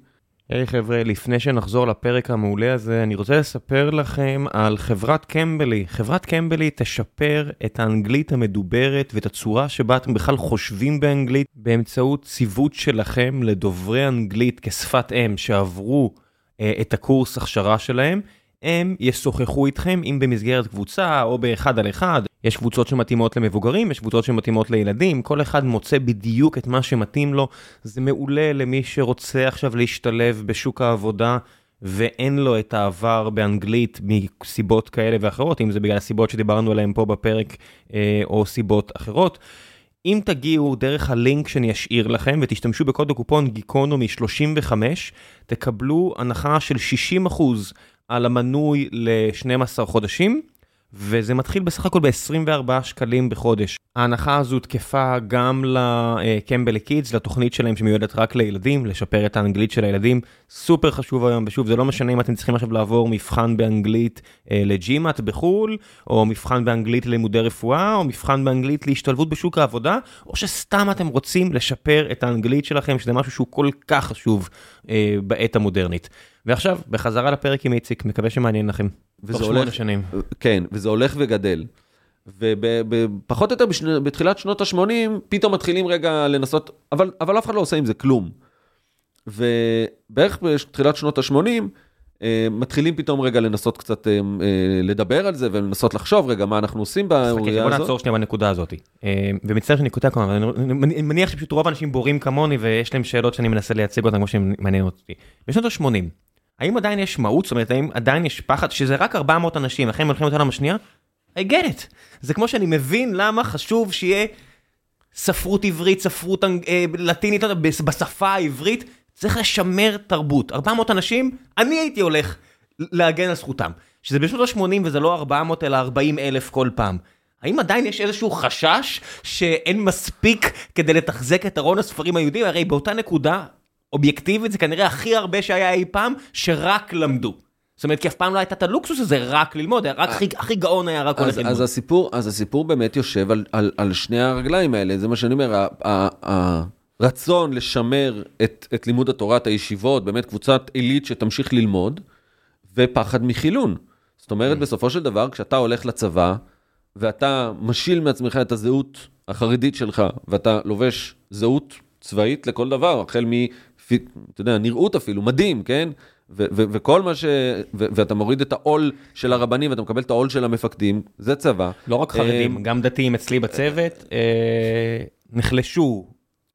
היי חבר'ה, לפני שנחזור לפרק המעולה הזה, אני רוצה לספר לכם על חברת קמבלי. חברת קמבלי תשפר את האנגלית המדוברת ואת הצורה שבה אתם בכלל חושבים באנגלית באמצעות ציוות שלכם לדוברי אנגלית כשפת אם שעברו אה, את הקורס הכשרה שלהם. הם ישוחחו איתכם אם במסגרת קבוצה או באחד על אחד. יש קבוצות שמתאימות למבוגרים, יש קבוצות שמתאימות לילדים, כל אחד מוצא בדיוק את מה שמתאים לו. זה מעולה למי שרוצה עכשיו להשתלב בשוק העבודה ואין לו את העבר באנגלית מסיבות כאלה ואחרות, אם זה בגלל הסיבות שדיברנו עליהן פה בפרק אה, או סיבות אחרות. אם תגיעו דרך הלינק שאני אשאיר לכם ותשתמשו בקוד הקופון גיקונומי 35, תקבלו הנחה של 60% על המנוי ל-12 חודשים, וזה מתחיל בסך הכל ב-24 שקלים בחודש. ההנחה הזו תקפה גם לקמבל קידס, לתוכנית שלהם שמיועדת רק לילדים, לשפר את האנגלית של הילדים. סופר חשוב היום, ושוב, זה לא משנה אם אתם צריכים עכשיו לעבור מבחן באנגלית אה, לג'ימאט בחו"ל, או מבחן באנגלית ללימודי רפואה, או מבחן באנגלית להשתלבות בשוק העבודה, או שסתם אתם רוצים לשפר את האנגלית שלכם, שזה משהו שהוא כל כך חשוב אה, בעת המודרנית. ועכשיו, בחזרה לפרק עם איציק, מקווה שמעניין לכם. וזה תוך הולך- שמונה שנים. כן, וזה הולך וגדל. ופחות או יותר בשני, בתחילת שנות ה-80, פתאום מתחילים רגע לנסות, אבל, אבל אף אחד לא עושה עם זה כלום. ובערך בתחילת שנות ה-80, אה, מתחילים פתאום רגע לנסות קצת אה, אה, לדבר על זה ולנסות לחשוב רגע מה אנחנו עושים באוריה בוא הזאת. נעצור שנייה בנקודה הזאת. ומצטער שאני קוטע כמובן, אני מניח שפשוט רוב האנשים בורים כמוני ויש להם שאלות שאני מנסה לייצג אותן כמו שמעניין אותי. בשנות ה-80, האם עדיין יש מהות? זאת אומרת, האם עדיין יש פחד שזה רק 400 אנשים, אחרי מלחמת העולם השנייה? I get it. זה כמו שאני מבין למה חשוב שיהיה ספרות עברית, ספרות אה, לטינית, לא בשפה העברית, צריך לשמר תרבות. 400 אנשים, אני הייתי הולך להגן על זכותם. שזה בשנות ה-80 וזה לא 400 אלא 40 אלף כל פעם. האם עדיין יש איזשהו חשש שאין מספיק כדי לתחזק את ארון הספרים היהודים? הרי באותה נקודה, אובייקטיבית זה כנראה הכי הרבה שהיה אי פעם, שרק למדו. זאת אומרת, כי אף פעם לא הייתה את הלוקסוס הזה רק ללמוד, רק הכי, הכי גאון היה רק הולך ללמוד. אז, הסיפור, אז הסיפור באמת יושב על, על, על שני הרגליים האלה, זה מה שאני אומר, הרצון לשמר את, את לימוד התורה, את הישיבות, באמת קבוצת עילית שתמשיך ללמוד, ופחד מחילון. זאת אומרת, בסופו של דבר, כשאתה הולך לצבא, ואתה משיל מעצמך את הזהות החרדית שלך, ואתה לובש זהות צבאית לכל דבר, החל. אתה יודע, נראות אפילו, מדהים, כן? ו- ו- וכל מה ש... ו- ואתה מוריד את העול של הרבנים, ואתה מקבל את העול של המפקדים, זה צבא. לא רק חרדים, אה, גם דתיים אצלי בצוות, אה, נחלשו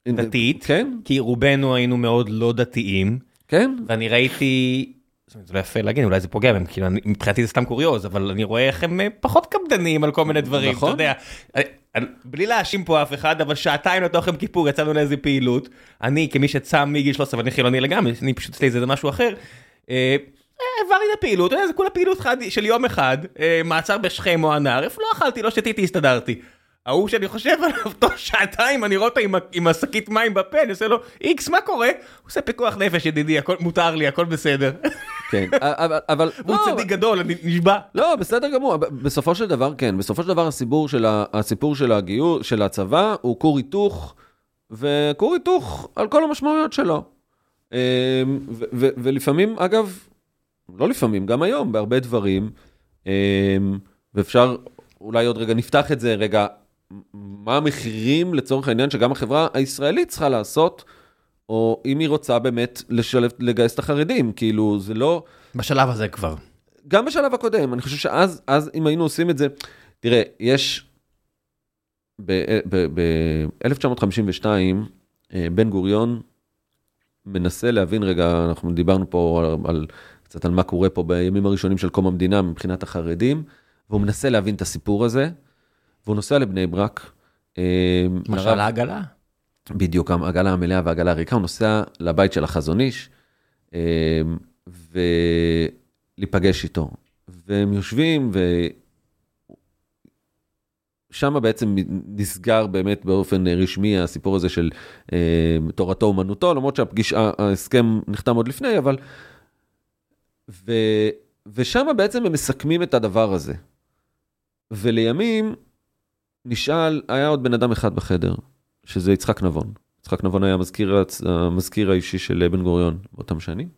דתית, כן, כי רובנו היינו מאוד לא דתיים, כן. ואני ראיתי, זה לא יפה להגיד, אולי זה פוגע בהם, כאילו, מבחינתי זה סתם קוריוז, אבל אני רואה איך הם אה, פחות קפדניים על כל מיני דברים, אתה נכון. יודע. אה, אה, בלי להאשים פה אף אחד, אבל שעתיים לתוך יום כיפור יצאנו לאיזה פעילות, אני כמי שצם מגיל 13 ואני חילוני לגמרי, אני פשוט אצלי זה משהו אחר. אה, אה, העברתי את הפעילות, יודע, זה כולה פעילות של יום אחד, אה, מעצר בשכם או הנער, איפה לא אכלתי, לא שתיתי, הסתדרתי. ההוא שאני חושב עליו תוך שעתיים, אני רואה אותו עם השקית מים בפה, אני עושה לו, איקס, מה קורה? הוא עושה פיקוח נפש, ידידי, הכל מותר לי, הכל בסדר. כן, אבל... הוא לא, צדיק גדול, אני נשבע. לא, בסדר גמור, בסופו של דבר, כן, בסופו של דבר הסיפור של, ה, הסיפור של הגיור, של הצבא, הוא כור היתוך, וכור היתוך על כל המשמעויות שלו. אמ, ולפעמים, אגב, לא לפעמים, גם היום, בהרבה דברים, אמ, ואפשר, אולי עוד רגע נפתח את זה, רגע, מה המחירים לצורך העניין שגם החברה הישראלית צריכה לעשות, או אם היא רוצה באמת לשלב, לגייס את החרדים, כאילו, זה לא... בשלב הזה כבר. גם בשלב הקודם, אני חושב שאז, אז אם היינו עושים את זה, תראה, יש ב-1952, אה, בן גוריון מנסה להבין, רגע, אנחנו דיברנו פה על, על, קצת על מה קורה פה בימים הראשונים של קום המדינה מבחינת החרדים, והוא מנסה להבין את הסיפור הזה, והוא נוסע לבני ברק. אה, משל לרב- העגלה. בדיוק, העגלה המלאה והעגלה הריקה, הוא נוסע לבית של החזון איש, אה, ולהיפגש איתו. והם יושבים, ושם בעצם נסגר באמת באופן רשמי הסיפור הזה של אה, תורתו אומנותו, למרות שהפגישה, ההסכם נחתם עוד לפני, אבל... ו... ושם בעצם הם מסכמים את הדבר הזה. ולימים נשאל, היה עוד בן אדם אחד בחדר, שזה יצחק נבון. יצחק נבון היה המזכיר, המזכיר האישי של בן גוריון באותם שנים.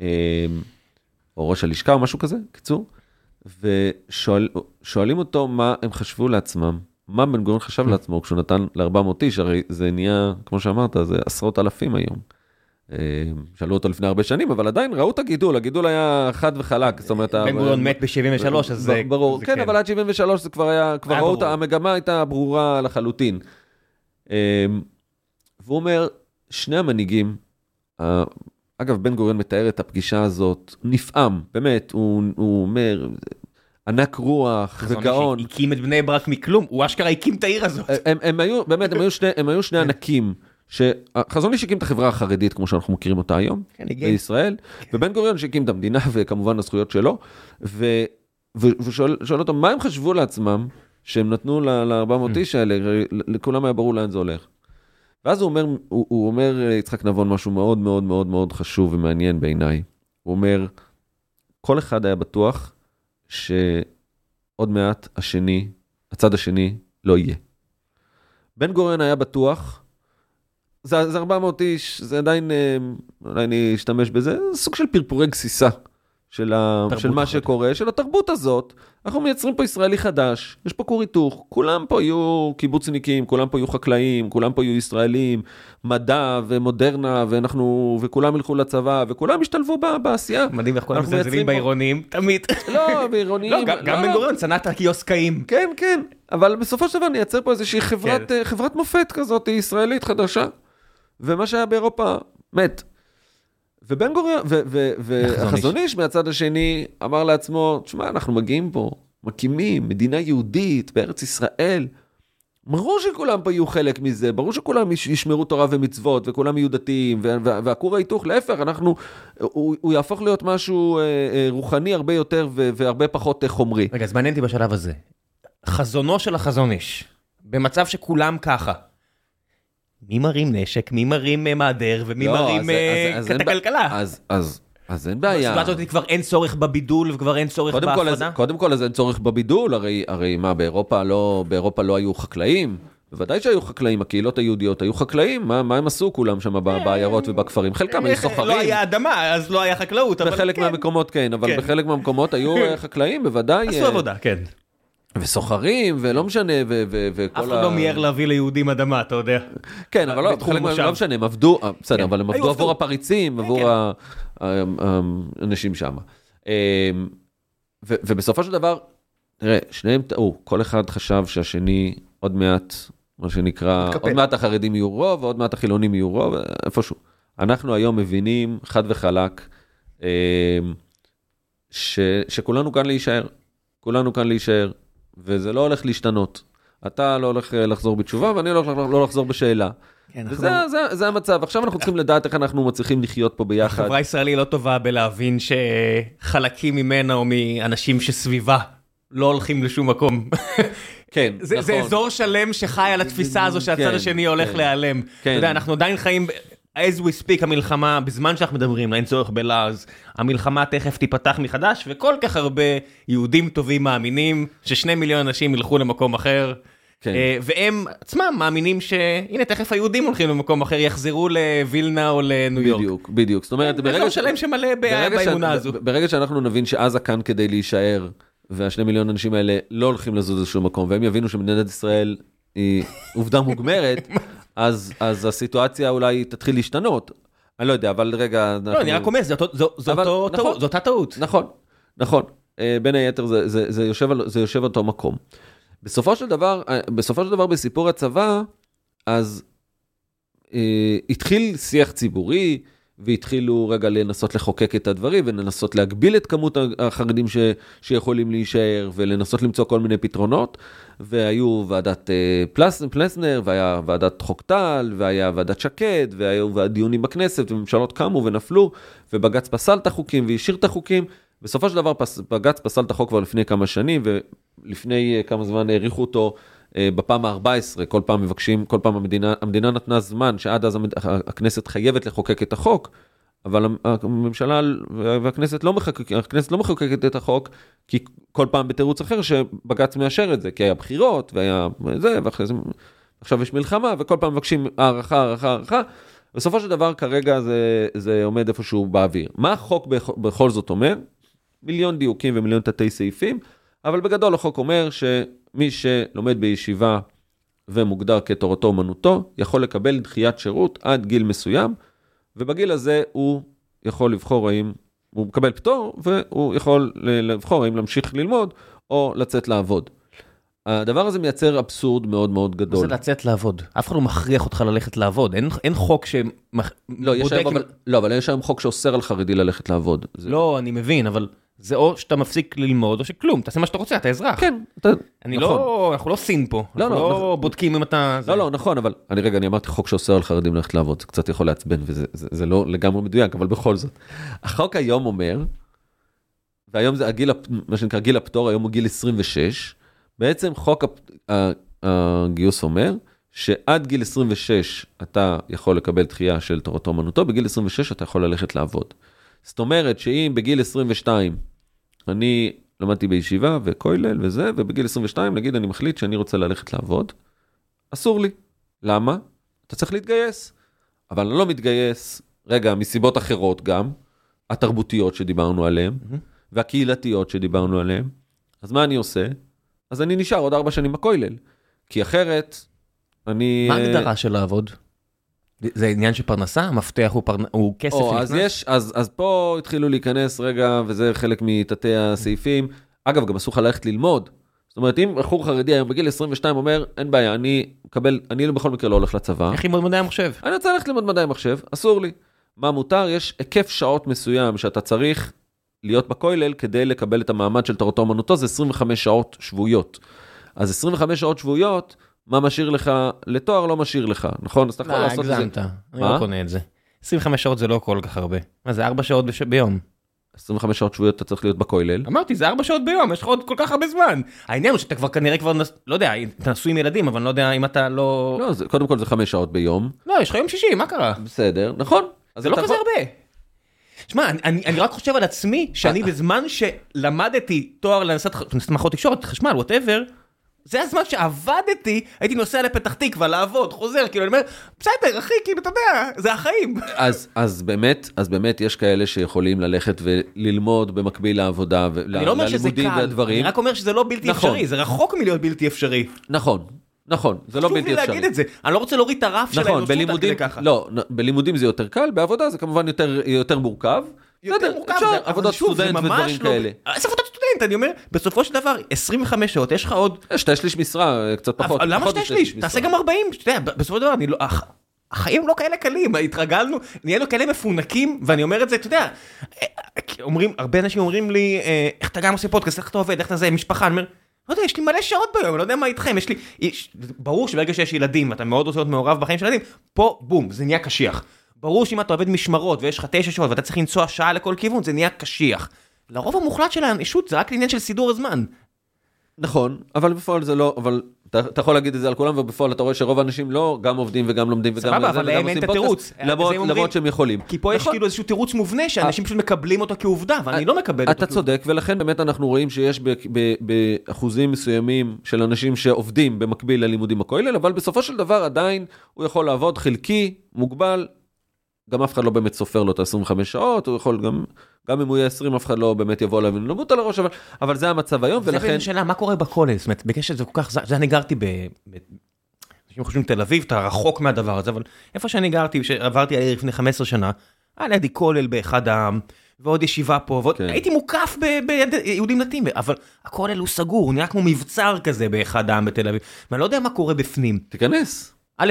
אה, או ראש הלשכה או משהו כזה, קיצור. ושואלים אותו מה הם חשבו לעצמם, מה בן גוריון חשב לעצמו כשהוא נתן ל-400 איש, הרי זה נהיה, כמו שאמרת, זה עשרות אלפים היום. אה, שאלו אותו לפני הרבה שנים, אבל עדיין ראו את הגידול, הגידול היה חד וחלק, זאת אומרת... בן גוריון מת ב-73, אז זה... ברור, זה כן, אבל עד 73 זה כבר היה, כבר ראו אותה, ברור. המגמה הייתה ברורה לחלוטין. אמ, והוא אומר, שני המנהיגים, אגב, בן גוריון מתאר את הפגישה הזאת, נפעם, באמת, הוא, הוא אומר, ענק רוח וגאון. הקים את בני ברק מכלום, הוא אשכרה הקים את העיר הזאת. הם, הם היו, באמת, הם היו שני, הם היו שני ענקים, שחזון איש הקים את החברה החרדית, כמו שאנחנו מכירים אותה היום, כן. בישראל, ובן גוריון שהקים את המדינה, וכמובן הזכויות שלו, ו, ו, ושואל שואל אותו, מה הם חשבו לעצמם, שהם נתנו ל-400 איש האלה, לכולם היה ברור לאן זה הולך. ואז הוא אומר, הוא, הוא אומר, יצחק נבון, משהו מאוד מאוד מאוד מאוד חשוב ומעניין בעיניי. הוא אומר, כל אחד היה בטוח שעוד מעט השני, הצד השני, לא יהיה. בן גוריון היה בטוח, זה, זה 400 איש, זה עדיין, אה, אולי אני אשתמש בזה, זה סוג של פרפורי גסיסה של, ה, של מה. שקורה, של התרבות הזאת. אנחנו מייצרים פה ישראלי חדש, יש פה כור היתוך, כולם פה יהיו קיבוצניקים, כולם פה יהיו חקלאים, כולם פה יהיו ישראלים, מדע ומודרנה, ואנחנו, וכולם ילכו לצבא, וכולם ישתלבו ב- בעשייה. מדהים איך כולם מזלזלים בעירונים, תמיד. לא, בעירוניים. לא, גם- גם בן גוריון צנע את הקיוסקאים. כן, כן, אבל בסופו של דבר נייצר פה איזושהי חברת, כן. אה, חברת מופת כזאת, ישראלית חדשה. ומה שהיה באירופה, מת. ובן גוריון, והחזון איש מהצד השני אמר לעצמו, תשמע, אנחנו מגיעים פה, מקימים מדינה יהודית בארץ ישראל. ברור שכולם פה יהיו חלק מזה, ברור שכולם יש- ישמרו תורה ומצוות, וכולם יהיו דתיים, וה- וה- והכור ההיתוך, להפך, אנחנו, הוא, הוא יהפוך להיות משהו אה, אה, רוחני הרבה יותר והרבה פחות אה, חומרי. רגע, אז מעניין אותי בשלב הזה. חזונו של החזון איש, במצב שכולם ככה, מי מרים נשק, מי מרים אה, מעדר, ומי לא, מרים אז- אה, אז- אז את הכלכלה. אז- אז אז אין בעיה. בסיטואציה הזאת כבר אין צורך בבידול וכבר אין צורך קודם כל, אז, בהפרדה. קודם כל, אז אין צורך בבידול, הרי, הרי מה, באירופה לא, באירופה לא היו חקלאים? בוודאי שהיו חקלאים, הקהילות היהודיות היו חקלאים, מה, מה הם עשו כולם שם ב- בעיירות ובכפרים? חלקם היו סוחרים. לא היה אדמה, אז לא היה חקלאות, אבל בחלק כן. מהמקומות כן, אבל כן. בחלק מהמקומות היו אה, חקלאים, בוודאי. עשו אה, עבודה, כן. וסוחרים, ולא משנה, ו- ו- וכל אף אחד לא מיהר להביא ליהודים אדמה, אתה יודע. כן, אבל לא, בתחום בחלק מה- המושב. לא משנה, הם עבדו, אה, בסדר, כן. אבל הם עבדו. עבור הפריצים, עבור כן. ה- ה- ה- האנשים שם. ו- ובסופו של דבר, תראה, שניהם טעו, כל אחד חשב שהשני עוד מעט, מה שנקרא. עוד מעט החרדים יהיו רוב, ועוד מעט החילונים יהיו רוב, איפשהו. אנחנו היום מבינים, חד וחלק, ש- שכולנו כאן להישאר. כולנו כאן להישאר, וזה לא הולך להשתנות. אתה לא הולך אה, לחזור בתשובה, ואני לא הולך לא לחזור בשאלה. כן, וזה זה, זה המצב. עכשיו אנחנו צריכים לדעת איך אנחנו מצליחים לחיות פה ביחד. החברה הישראלית לא טובה בלהבין שחלקים ממנה או מאנשים שסביבה לא הולכים לשום מקום. כן, זה, נכון. זה אזור שלם שחי על התפיסה הזו שהצד כן, השני הולך כן. להיעלם. כן. אתה יודע, אנחנו עדיין חיים, as we speak המלחמה, בזמן שאנחנו מדברים, אין צורך בלעז, המלחמה תכף תיפתח מחדש, וכל כך הרבה יהודים טובים מאמינים ששני מיליון אנשים ילכו למקום אחר. כן. אה, והם עצמם מאמינים שהנה תכף היהודים הולכים למקום אחר, יחזרו לווילנה או לניו יורק. בדיוק, בדיוק. זאת אומרת, ברגע ש- שלם שמלא באמונה הזו. ברגע שאנחנו נבין שעזה כאן כדי להישאר, והשני מיליון אנשים האלה לא הולכים לזוז לשום מקום, והם יבינו שמדינת ישראל היא עובדה מוגמרת, אז אז הסיטואציה אולי תתחיל להשתנות. אני לא יודע, אבל רגע... לא, אנחנו- אני רק אומר, זו- זו אבל- אותו נכון. טעות, זו אותה טעות. נכון, נכון. אה, בין היתר זה, זה, זה, יושב, על- זה יושב אותו מקום. בסופו של דבר, אה, בסופו של דבר בסיפור הצבא, אז אה, התחיל שיח ציבורי, והתחילו רגע לנסות לחוקק את הדברים, ולנסות להגביל את כמות החרדים ש, שיכולים להישאר, ולנסות למצוא כל מיני פתרונות. והיו ועדת אה, פלס, פלסנר, והיה ועדת חוק טל, והיה ועדת שקד, והיו דיונים בכנסת, וממשלות קמו ונפלו, ובג"ץ פסל את החוקים והשאיר את החוקים. בסופו של דבר פס, בג"ץ פסל את החוק כבר לפני כמה שנים, ולפני אה, כמה זמן האריכו אותו בפעם ה-14, כל פעם מבקשים, כל פעם המדינה, המדינה נתנה זמן שעד אז המד- הכנסת חייבת לחוקק את החוק, אבל המ- הממשלה והכנסת לא, הכנסת לא מחוקקת את החוק, כי כל פעם בתירוץ אחר שבג"ץ מאשר את זה, כי היה בחירות והיה זה, ואחרי יש מלחמה, וכל פעם מבקשים הארכה, הארכה, הארכה. בסופו של דבר כרגע זה, זה עומד איפשהו באוויר. מה החוק בכ- בכל זאת אומר? מיליון דיוקים ומיליון תתי סעיפים, אבל בגדול החוק אומר שמי שלומד בישיבה ומוגדר כתורתו אומנותו, יכול לקבל דחיית שירות עד גיל מסוים, ובגיל הזה הוא יכול לבחור האם, הוא מקבל פטור, והוא יכול לבחור האם להמשיך ללמוד או לצאת לעבוד. הדבר הזה מייצר אבסורד מאוד מאוד מה גדול. זה לצאת לעבוד? אף אחד לא מכריח אותך ללכת לעבוד, אין, אין חוק שבודק... לא, יש היום, אבל, לא, אבל יש היום חוק שאוסר על חרדי ללכת לעבוד. זה... לא, אני מבין, אבל זה או שאתה מפסיק ללמוד או שכלום, תעשה מה שאתה רוצה, אתה אזרח. כן, אתה... אני נכון. לא, אנחנו לא סין פה, לא, אנחנו לא, לא נכון. בודקים אם אתה... זה- לא, לא, נכון, אבל אני רגע, אני אמרתי חוק שאוסר על חרדים ללכת לעבוד, זה קצת יכול לעצבן, וזה זה, זה לא לגמרי מדויק, אבל בכל זאת. החוק היום אומר, והיום זה הגיל, מה שנקרא גיל הפטור, היום הוא גיל 26, בעצם חוק הגיוס אומר, שעד גיל 26 אתה יכול לקבל דחייה של תורתו אומנותו, בגיל 26 אתה יכול ללכת לעבוד. זאת אומרת שאם בגיל 22 אני למדתי בישיבה וכולל וזה, ובגיל 22 נגיד אני מחליט שאני רוצה ללכת לעבוד, אסור לי. למה? אתה צריך להתגייס. אבל אני לא מתגייס, רגע, מסיבות אחרות גם, התרבותיות שדיברנו עליהן, מהמם. והקהילתיות שדיברנו עליהן. אז מה אני עושה? אז אני נשאר עוד ארבע שנים בכולל. כי אחרת, אני... מה ההגדרה של לעבוד? זה עניין של פרנסה? המפתח הוא, פרנ... הוא כסף או, אז? יש, אז, אז פה התחילו להיכנס רגע, וזה חלק מתתי הסעיפים. אגב, גם אסור לך ללכת ללמוד. זאת אומרת, אם בחור חרדי היום בגיל 22 אומר, אין בעיה, אני מקבל, אני בכל מקרה לא הולך לצבא, איך ללמוד מדעי המחשב? אני רוצה ללכת ללמוד מדעי מחשב, אסור לי. מה מותר? יש היקף שעות מסוים שאתה צריך להיות בכולל כדי לקבל את המעמד של תורתו אומנותו, זה 25 שעות שבועיות. אז 25 שעות שבועיות, מה משאיר לך לתואר לא משאיר לך, נכון? אז אתה יכול לא, לעשות את זה. הגזמת, אני? לא קונה את זה. 25 שעות זה לא כל כך הרבה. מה זה, 4 שעות בש... ביום? 25 שעות שבועיות אתה צריך להיות בכולל. אמרתי, זה ארבע שעות ביום, יש לך עוד כל כך הרבה זמן. העניין הוא שאתה כבר כנראה כבר, נס- לא יודע, אתה נשוי עם ילדים, אבל אני לא יודע אם אתה לא... לא, זה, קודם כל זה 5 שעות ביום. לא, יש לך יום שישי, מה קרה? בסדר, נכון. זה לא כזה יכול- הרבה. שמע, אני, אני, רק חושב על עצמי, שאני בזמן שלמדתי תואר להנדסת ח- הנדסת מערכות תקשורת, חשמל, וואטאבר, זה הזמן שעבדתי, הייתי נוסע לפתח תקווה לעבוד, חוזר, כאילו, אני אומר, בסדר, אחי, כאילו, אתה יודע, זה החיים. אז, אז באמת, אז באמת יש כאלה שיכולים ללכת וללמוד במקביל לעבודה אני לא אומר שזה קל, אני. רק אומר שזה לא בלתי נכון. אפשרי, זה רחוק מלהיות בלתי אפשרי. נכון, נכון, זה לא חשוב בלתי לי אפשרי. להגיד את זה, אני לא רוצה להוריד את הרף של נכון, האנושות עד כדי ככה. לא, בלימודים זה יותר קל, בעבודה זה כמובן יותר, יותר מורכב. יותר מורכב, אפשר, עבודות סטודנט ודברים לא- כאלה. איזה עבודת סטודנט, אני אומר, בסופו של דבר, 25 שעות, יש לך עוד שתי שליש משרה, קצת פחות. למה שתי שליש? תעשה גם 40, אתה יודע, בסופו של דבר, אני לא... הח- החיים לא כאלה קלים, התרגלנו, נהיינו כאלה מפונקים, ואני אומר את זה, אתה יודע, אה, אומרים, הרבה אנשים אומרים לי, אה, איך אתה גם עושה פודקאסט, איך אתה עובד, איך אתה זה, משפחה, אני אומר, לא יודע, יש לי מלא שעות ביום, לא יודע מה איתכם, יש לי, יש, ברור שברגע שיש ילדים, ואתה מאוד רוצה להיות מעורב בחיים של ילדים, פה, בום, זה נהיה קשיח. ברור שאם אתה עובד משמרות, ויש לך תשע שעות, ואתה צריך לנסוע שעה לכל כיוון, זה נהיה קשיח. לרוב המוחלט של האנושות זה רק עניין של סידור הזמן. נכון, אבל בפועל זה לא, אבל אתה, אתה יכול להגיד את זה על כולם, ובפועל אתה רואה שרוב האנשים לא גם עובדים וגם לומדים וגם סבבה, אבל להם אין את התירוץ. למרות, שהם יכולים. כי פה יש נכון. כאילו איזשהו תירוץ מובנה שאנשים פשוט מקבלים אותו כעובדה ואני לא מקבל אותו. אתה צודק, ולכן באמת אנחנו רואים שיש באחוזים מסוימים של אנשים שעובדים במקביל ללימודים בכולל, אבל בסופו של דבר עדיין הוא יכול לעבוד חלקי, מוגבל, גם אף אחד לא באמת סופר לו את ה-25 שעות, הוא יכול גם, גם אם הוא יהיה 20, אף אחד לא באמת יבוא אליו ולמות על הראש, אבל, אבל זה המצב היום, זה ולכן... בעצם שאלה מה קורה בכולל, זאת אומרת בקשר לזה כל כך, זה אני גרתי ב... ב- אנשים חושבים תל אביב, אתה רחוק מהדבר הזה, אבל איפה שאני גרתי, שעברתי העיר לפני 15 שנה, היה לידי כולל באחד העם, ועוד ישיבה פה, ועוד, כן. הייתי מוקף ב- ביהודים דתיים, אבל הכולל הוא סגור, הוא נראה כמו מבצר כזה באחד העם בתל אביב, ואני לא יודע מה קורה בפנים. תיכנס. א',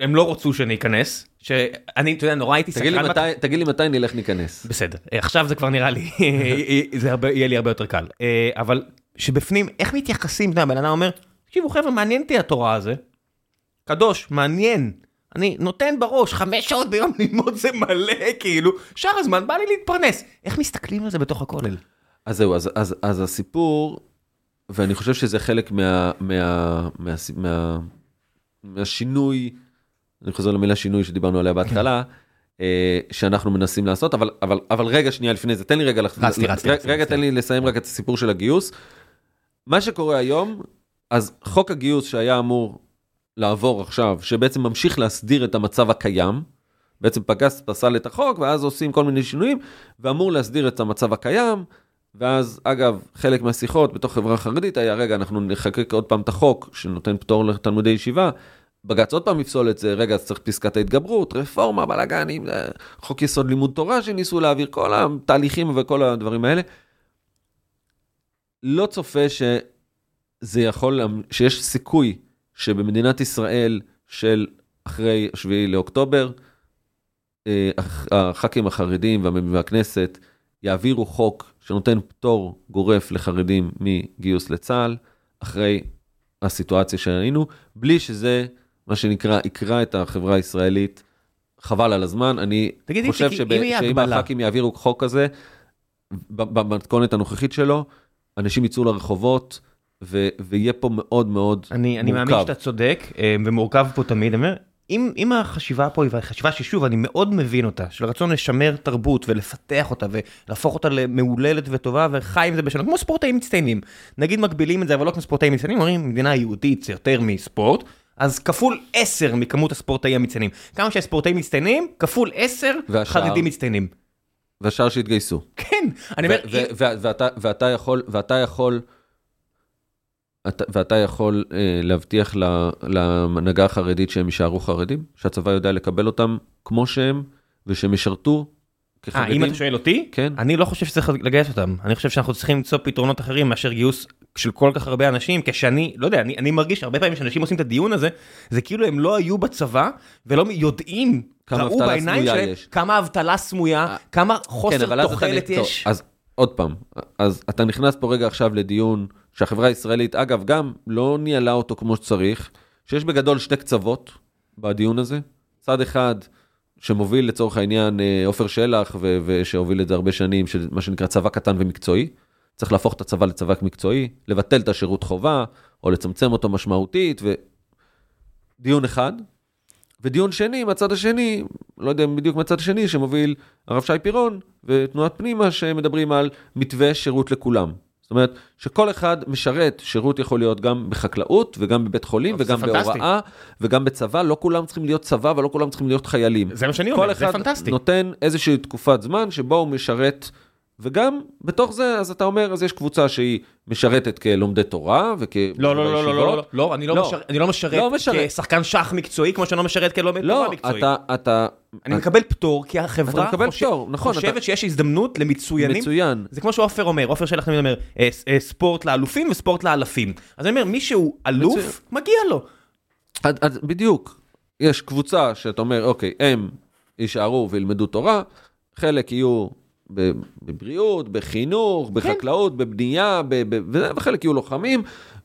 הם לא רצו שאני אכנס, שאני, אתה יודע, נורא הייתי תגיד סקרן תגיד לי מתי נלך ניכנס. בסדר, עכשיו זה כבר נראה לי, זה הרבה, יהיה לי הרבה יותר קל. אה, אבל שבפנים, איך מתייחסים, אתה יודע, בן אדם אומר, תקשיבו חבר'ה, מעניין אותי התורה הזה, קדוש, מעניין. אני נותן בראש חמש שעות ביום ללמוד זה מלא, כאילו, שאר הזמן בא לי להתפרנס. איך מסתכלים על זה בתוך הכולל? אז זהו, אז, אז, אז הסיפור, ואני חושב שזה חלק מה, מה, מה, מה, מהשינוי, אני חוזר למילה שינוי שדיברנו עליה בהתחלה, אה, שאנחנו מנסים לעשות, אבל, אבל, אבל רגע שנייה לפני זה, תן לי רגע, רצתי, רצתי, רגע, רצתי, רגע רצתי. תן לי לסיים רק את הסיפור של הגיוס. מה שקורה היום, אז חוק הגיוס שהיה אמור לעבור עכשיו, שבעצם ממשיך להסדיר את המצב הקיים, בעצם פגס פסל את החוק, ואז עושים כל מיני שינויים, ואמור להסדיר את המצב הקיים, ואז אגב, חלק מהשיחות בתוך חברה חרדית היה, רגע, אנחנו נחקק עוד פעם את החוק שנותן פטור לתלמודי ישיבה, בג"ץ עוד פעם יפסול את זה, רגע, אז צריך פסקת ההתגברות, רפורמה, בלאגנים, אה, חוק יסוד לימוד תורה שניסו להעביר, כל התהליכים וכל הדברים האלה. לא צופה שזה יכול, שיש סיכוי שבמדינת ישראל של אחרי 7 לאוקטובר, אה, הח- הח"כים החרדים והכנסת יעבירו חוק שנותן פטור גורף לחרדים מגיוס לצה"ל, אחרי הסיטואציה שראינו, בלי שזה, מה שנקרא, יקרע את החברה הישראלית. חבל על הזמן, אני תגיד, חושב שב- שאם הח"כים יעבירו חוק כזה, במתכונת הנוכחית שלו, אנשים יצאו לרחובות, ו- ויהיה פה מאוד מאוד אני, אני מאמין מורכב. שאתה צודק, אה, ומורכב פה תמיד, אני אומר, אם, אם החשיבה פה היא חשיבה ששוב, אני מאוד מבין אותה, של רצון לשמר תרבות ולפתח אותה ולהפוך אותה למהוללת וטובה וחי עם זה בשלום, כמו ספורטאים מצטיינים. נגיד מגבילים את זה, אבל לא כמו ספורטאים מצטיינים, אומרים, מדינה יהודית זה יותר מספורט, אז כפול 10 מכמות הספורטאים המצטיינים. כמה שהספורטאים מצטיינים, כפול 10 והשאר? חרדים מצטיינים. והשאר שהתגייסו. כן, אני אומר, ואתה, ואתה יכול, ואתה יכול, אתה, ואתה יכול אה, להבטיח להנהגה החרדית שהם יישארו חרדים? שהצבא יודע לקבל אותם כמו שהם, ושהם ישרתו אה? אם אתה שואל אותי, כן. אני לא חושב שצריך לגייס אותם. אני חושב שאנחנו צריכים למצוא פתרונות אחרים מאשר גיוס של כל כך הרבה אנשים, כשאני, לא יודע, אני, אני מרגיש הרבה פעמים שאנשים עושים את הדיון הזה, זה כאילו הם לא היו בצבא, ולא יודעים, ראו בעיניים שלהם, יש. כמה אבטלה סמויה, אה, כמה כן, חוסר אתה תוחלת נ- טוב, יש. אז עוד פעם, אז אתה נכנס פה רגע עכשיו לדיון שהחברה הישראלית, אגב, גם לא ניהלה אותו כמו שצריך, שיש בגדול שתי קצוות בדיון הזה. צד אחד, שמוביל לצורך העניין אה, עופר שלח, ו- ושהוביל את זה הרבה שנים, של מה שנקרא צבא קטן ומקצועי. צריך להפוך את הצבא לצבא מקצועי, לבטל את השירות חובה, או לצמצם אותו משמעותית, ודיון אחד. ודיון שני, מהצד השני, לא יודע בדיוק מהצד השני, שמוביל הרב שי פירון ותנועת פנימה, שמדברים על מתווה שירות לכולם. זאת אומרת, שכל אחד משרת, שירות יכול להיות גם בחקלאות, וגם בבית חולים, וגם. בהוראה, וגם בצבא, לא כולם צריכים להיות צבא ולא כולם צריכים להיות חיילים. זה מה שאני כל אומר, זה אחד פנטסטי. נותן איזושהי תקופת זמן שבו הוא משרת, וגם בתוך זה, אז אתה אומר, אז יש קבוצה שהיא משרתת כלומדי תורה וכ... לא, לא, לא, לא, לא, לא, לא, אני לא, לא. משר... אני לא משרת, לא משרת כשחקן שח מקצועי, כמו שאני לא משרת כלומד לא, תורה מקצועי. לא, אתה, אתה... אני אתה... מקבל פטור, כי החברה אתה מקבל חושב, פטור, נכון, חושבת אתה... שיש הזדמנות למצוינים. מצוין. זה כמו שעופר אומר, עופר שלח תמיד אומר, אה, אה, ספורט לאלופים וספורט לאלפים. אז אני אומר, מי שהוא אלוף, מצוין. מגיע לו. עד, עד, בדיוק. יש קבוצה שאתה אומר, אוקיי, הם יישארו וילמדו תורה, חלק יהיו בבריאות, בחינוך, בחקלאות, בבנייה, ב- ב- וחלק יהיו לוחמים,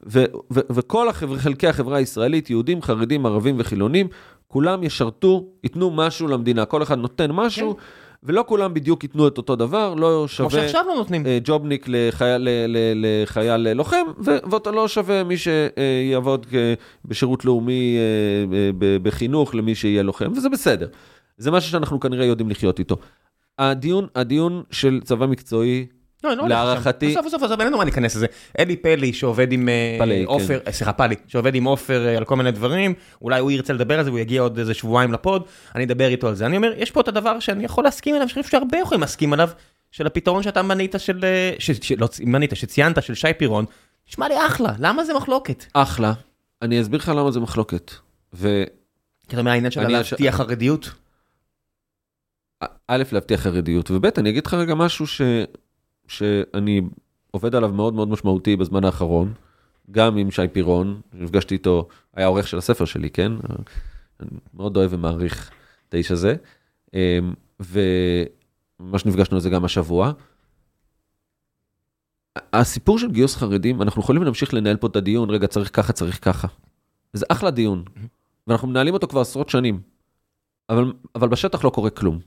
ו, ו, וכל החבר, חלקי החברה הישראלית, יהודים, חרדים, ערבים וחילונים, כולם ישרתו, ייתנו משהו למדינה, כל אחד נותן משהו, ולא כולם בדיוק ייתנו את אותו דבר, לא כמו שווה... שעכשיו לא נותנים. אה, ג'ובניק לחייל, ל- ל- לחייל לוחם, ו- ואתה לא שווה מי שיעבוד כ- בשירות לאומי אה, אה, בחינוך למי שיהיה לוחם, וזה בסדר. זה משהו שאנחנו כנראה יודעים לחיות איתו. הדיון, הדיון של צבא מקצועי, לא, לא. להערכתי- בסוף, בסוף, בסוף, אין לנו מה להיכנס לזה. אלי פלי שעובד עם אה, פלי, עופר, סליחה, פלי, שעובד עם עופר אה, על כל מיני דברים, אולי הוא ירצה לדבר על זה, והוא יגיע עוד איזה שבועיים לפוד, אני אדבר איתו על זה. אני אומר, יש פה את הדבר שאני יכול להסכים עליו, שאני חושב שהרבה יכולים להסכים עליו, של הפתרון שאתה מנית של, אה, ש- ש- לא מנית, שציינת, של שי פירון, נשמע לי אחלה, למה זה מחלוקת? אחלה. אני אסביר לך למה זה מחלוקת. ו... כי אתה אומר, העניין של להבטיח חרדיות? א', להבטיח חרדיות, וב', אני אגיד לך רגע משהו ש... שאני עובד עליו מאוד מאוד משמעותי בזמן האחרון, גם עם שי פירון, נפגשתי איתו, היה עורך של הספר שלי, כן? אני מאוד אוהב ומעריך את האיש הזה, אמ, וממש נפגשנו על זה גם השבוע. הסיפור של גיוס חרדים, אנחנו יכולים להמשיך לנהל פה את הדיון, רגע, צריך ככה, צריך ככה. זה אחלה דיון, ואנחנו מנהלים אותו כבר עשרות שנים, אבל, אבל בשטח לא קורה כלום.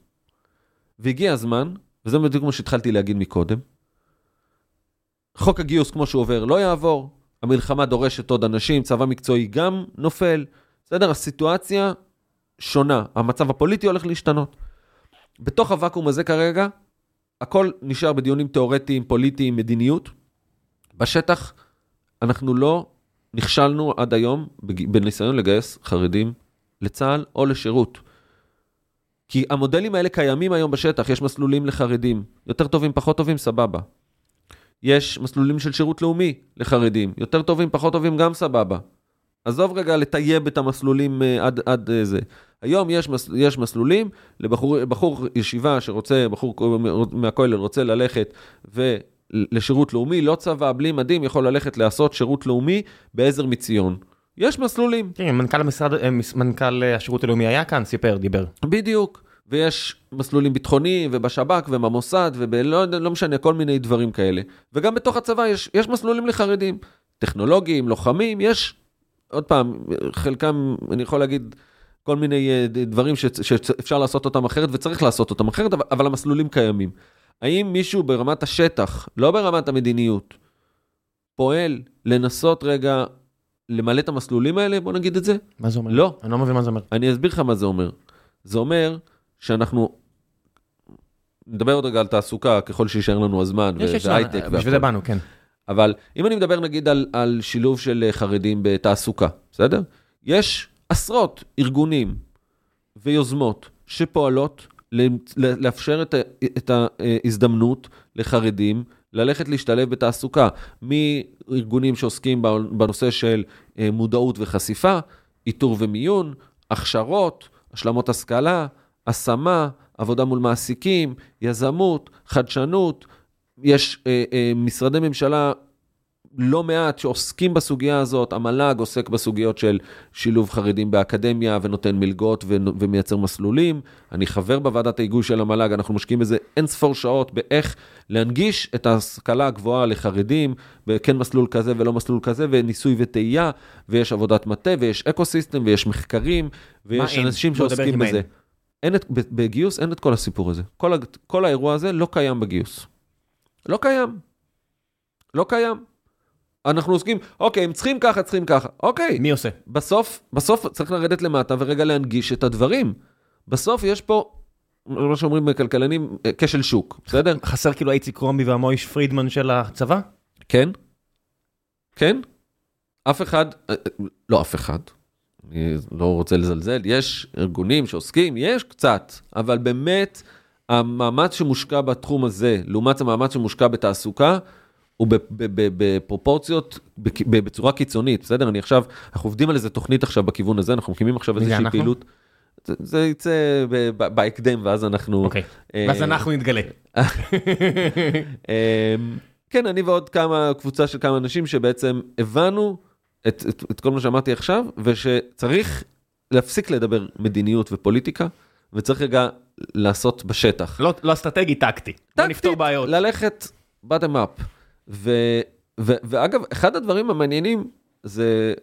והגיע הזמן, וזה בדיוק כמו שהתחלתי להגיד מקודם, חוק הגיוס כמו שהוא עובר לא יעבור, המלחמה דורשת עוד אנשים, צבא מקצועי גם נופל, בסדר? הסיטואציה שונה, המצב הפוליטי הולך להשתנות. בתוך הוואקום הזה כרגע, הכל נשאר בדיונים תיאורטיים, פוליטיים, מדיניות. בשטח, אנחנו לא נכשלנו עד היום בניסיון לגייס חרדים לצה"ל או לשירות. כי המודלים האלה קיימים היום בשטח, יש מסלולים לחרדים, יותר טובים, פחות טובים, סבבה. יש מסלולים של שירות לאומי לחרדים, יותר טובים, פחות טובים, גם סבבה. עזוב רגע לטייב את המסלולים אה, עד, עד אה, זה. היום יש, מס, יש מסלולים לבחור בחור ישיבה שרוצה, בחור מהכולל רוצה ללכת ולשירות לאומי, לא צבא, בלי מדים, יכול ללכת לעשות שירות לאומי בעזר מציון. יש מסלולים. כן, מנכ"ל המשרד, אה, מנכ"ל אה, השירות הלאומי היה כאן, סיפר, דיבר. בדיוק. ויש מסלולים ביטחוניים ובשב"כ ובמוסד ובלא יודע, לא משנה, כל מיני דברים כאלה. וגם בתוך הצבא יש, יש מסלולים לחרדים. טכנולוגיים, לוחמים, יש, עוד פעם, חלקם, אני יכול להגיד, כל מיני אה, דברים ש- שאפשר לעשות אותם אחרת וצריך לעשות אותם אחרת, אבל, אבל המסלולים קיימים. האם מישהו ברמת השטח, לא ברמת המדיניות, פועל לנסות רגע למלא את המסלולים האלה, בוא נגיד את זה? מה זה אומר? לא. אני לא מבין מה זה אומר. אני אסביר לך מה זה אומר. זה אומר שאנחנו, נדבר עוד רגע על תעסוקה ככל שישאר לנו הזמן, והייטק אה, בשביל זה. באנו, כן. אבל אם אני מדבר נגיד על, על שילוב של אה, חרדים בתעסוקה, בסדר? יש עשרות ארגונים ויוזמות שפועלות לאפשר את, את ההזדמנות לחרדים ללכת להשתלב בתעסוקה, מארגונים שעוסקים בנושא של אה, מודעות וחשיפה, איתור ומיון, הכשרות, השלמות השכלה, השמה, עבודה מול מעסיקים, יזמות, חדשנות. יש אה, אה, משרדי ממשלה לא מעט שעוסקים בסוגיה הזאת, המל"ג עוסק בסוגיות של שילוב חרדים באקדמיה ונותן מלגות ו- ומייצר מסלולים. אני חבר בוועדת ההיגוי של המל"ג, אנחנו משקיעים בזה אין ספור שעות באיך להנגיש את ההשכלה הגבוהה לחרדים, כן מסלול כזה ולא מסלול כזה, וניסוי וטעייה, ויש עבודת מטה, ויש אקו סיסטם, ויש מחקרים, ויש? אנשים שעוסקים בזה. אין את, בגיוס אין את כל הסיפור הזה. כל, כל האירוע הזה לא קיים בגיוס. לא קיים. לא קיים. אנחנו עוסקים, אוקיי, הם צריכים ככה, צריכים ככה. אוקיי. מי עושה? בסוף, בסוף צריך לרדת למטה ורגע להנגיש את הדברים. בסוף יש פה, מה שאומרים כלכלנים, אה, כשל שוק, בסדר? חסר כאילו איציק קרומבי והמויש פרידמן של הצבא? כן. כן. אף אחד, אה, אה, לא אף אחד, אני לא רוצה לזלזל, יש ארגונים שעוסקים, יש קצת, אבל באמת, המאמץ שמושקע בתחום הזה, לעומת המאמץ שמושקע בתעסוקה, הוא בפרופורציות, בצורה קיצונית, בסדר? אני עכשיו, אנחנו עובדים על איזה תוכנית עכשיו בכיוון הזה, אנחנו מקימים עכשיו איזושהי פעילות. זה יצא בהקדם, ואז אנחנו... אוקיי, ואז אנחנו נתגלה. אמ, כן, אני ועוד כמה, קבוצה של כמה אנשים שבעצם הבנו את, את, את כל מה שאמרתי עכשיו, ושצריך להפסיק לדבר מדיניות ופוליטיקה, וצריך רגע לעשות בשטח. לא, לא אסטרטגי, טקטי. טקטית, נפתור בעיות. ללכת bottom up. ו, ו, ואגב, אחד הדברים המעניינים זה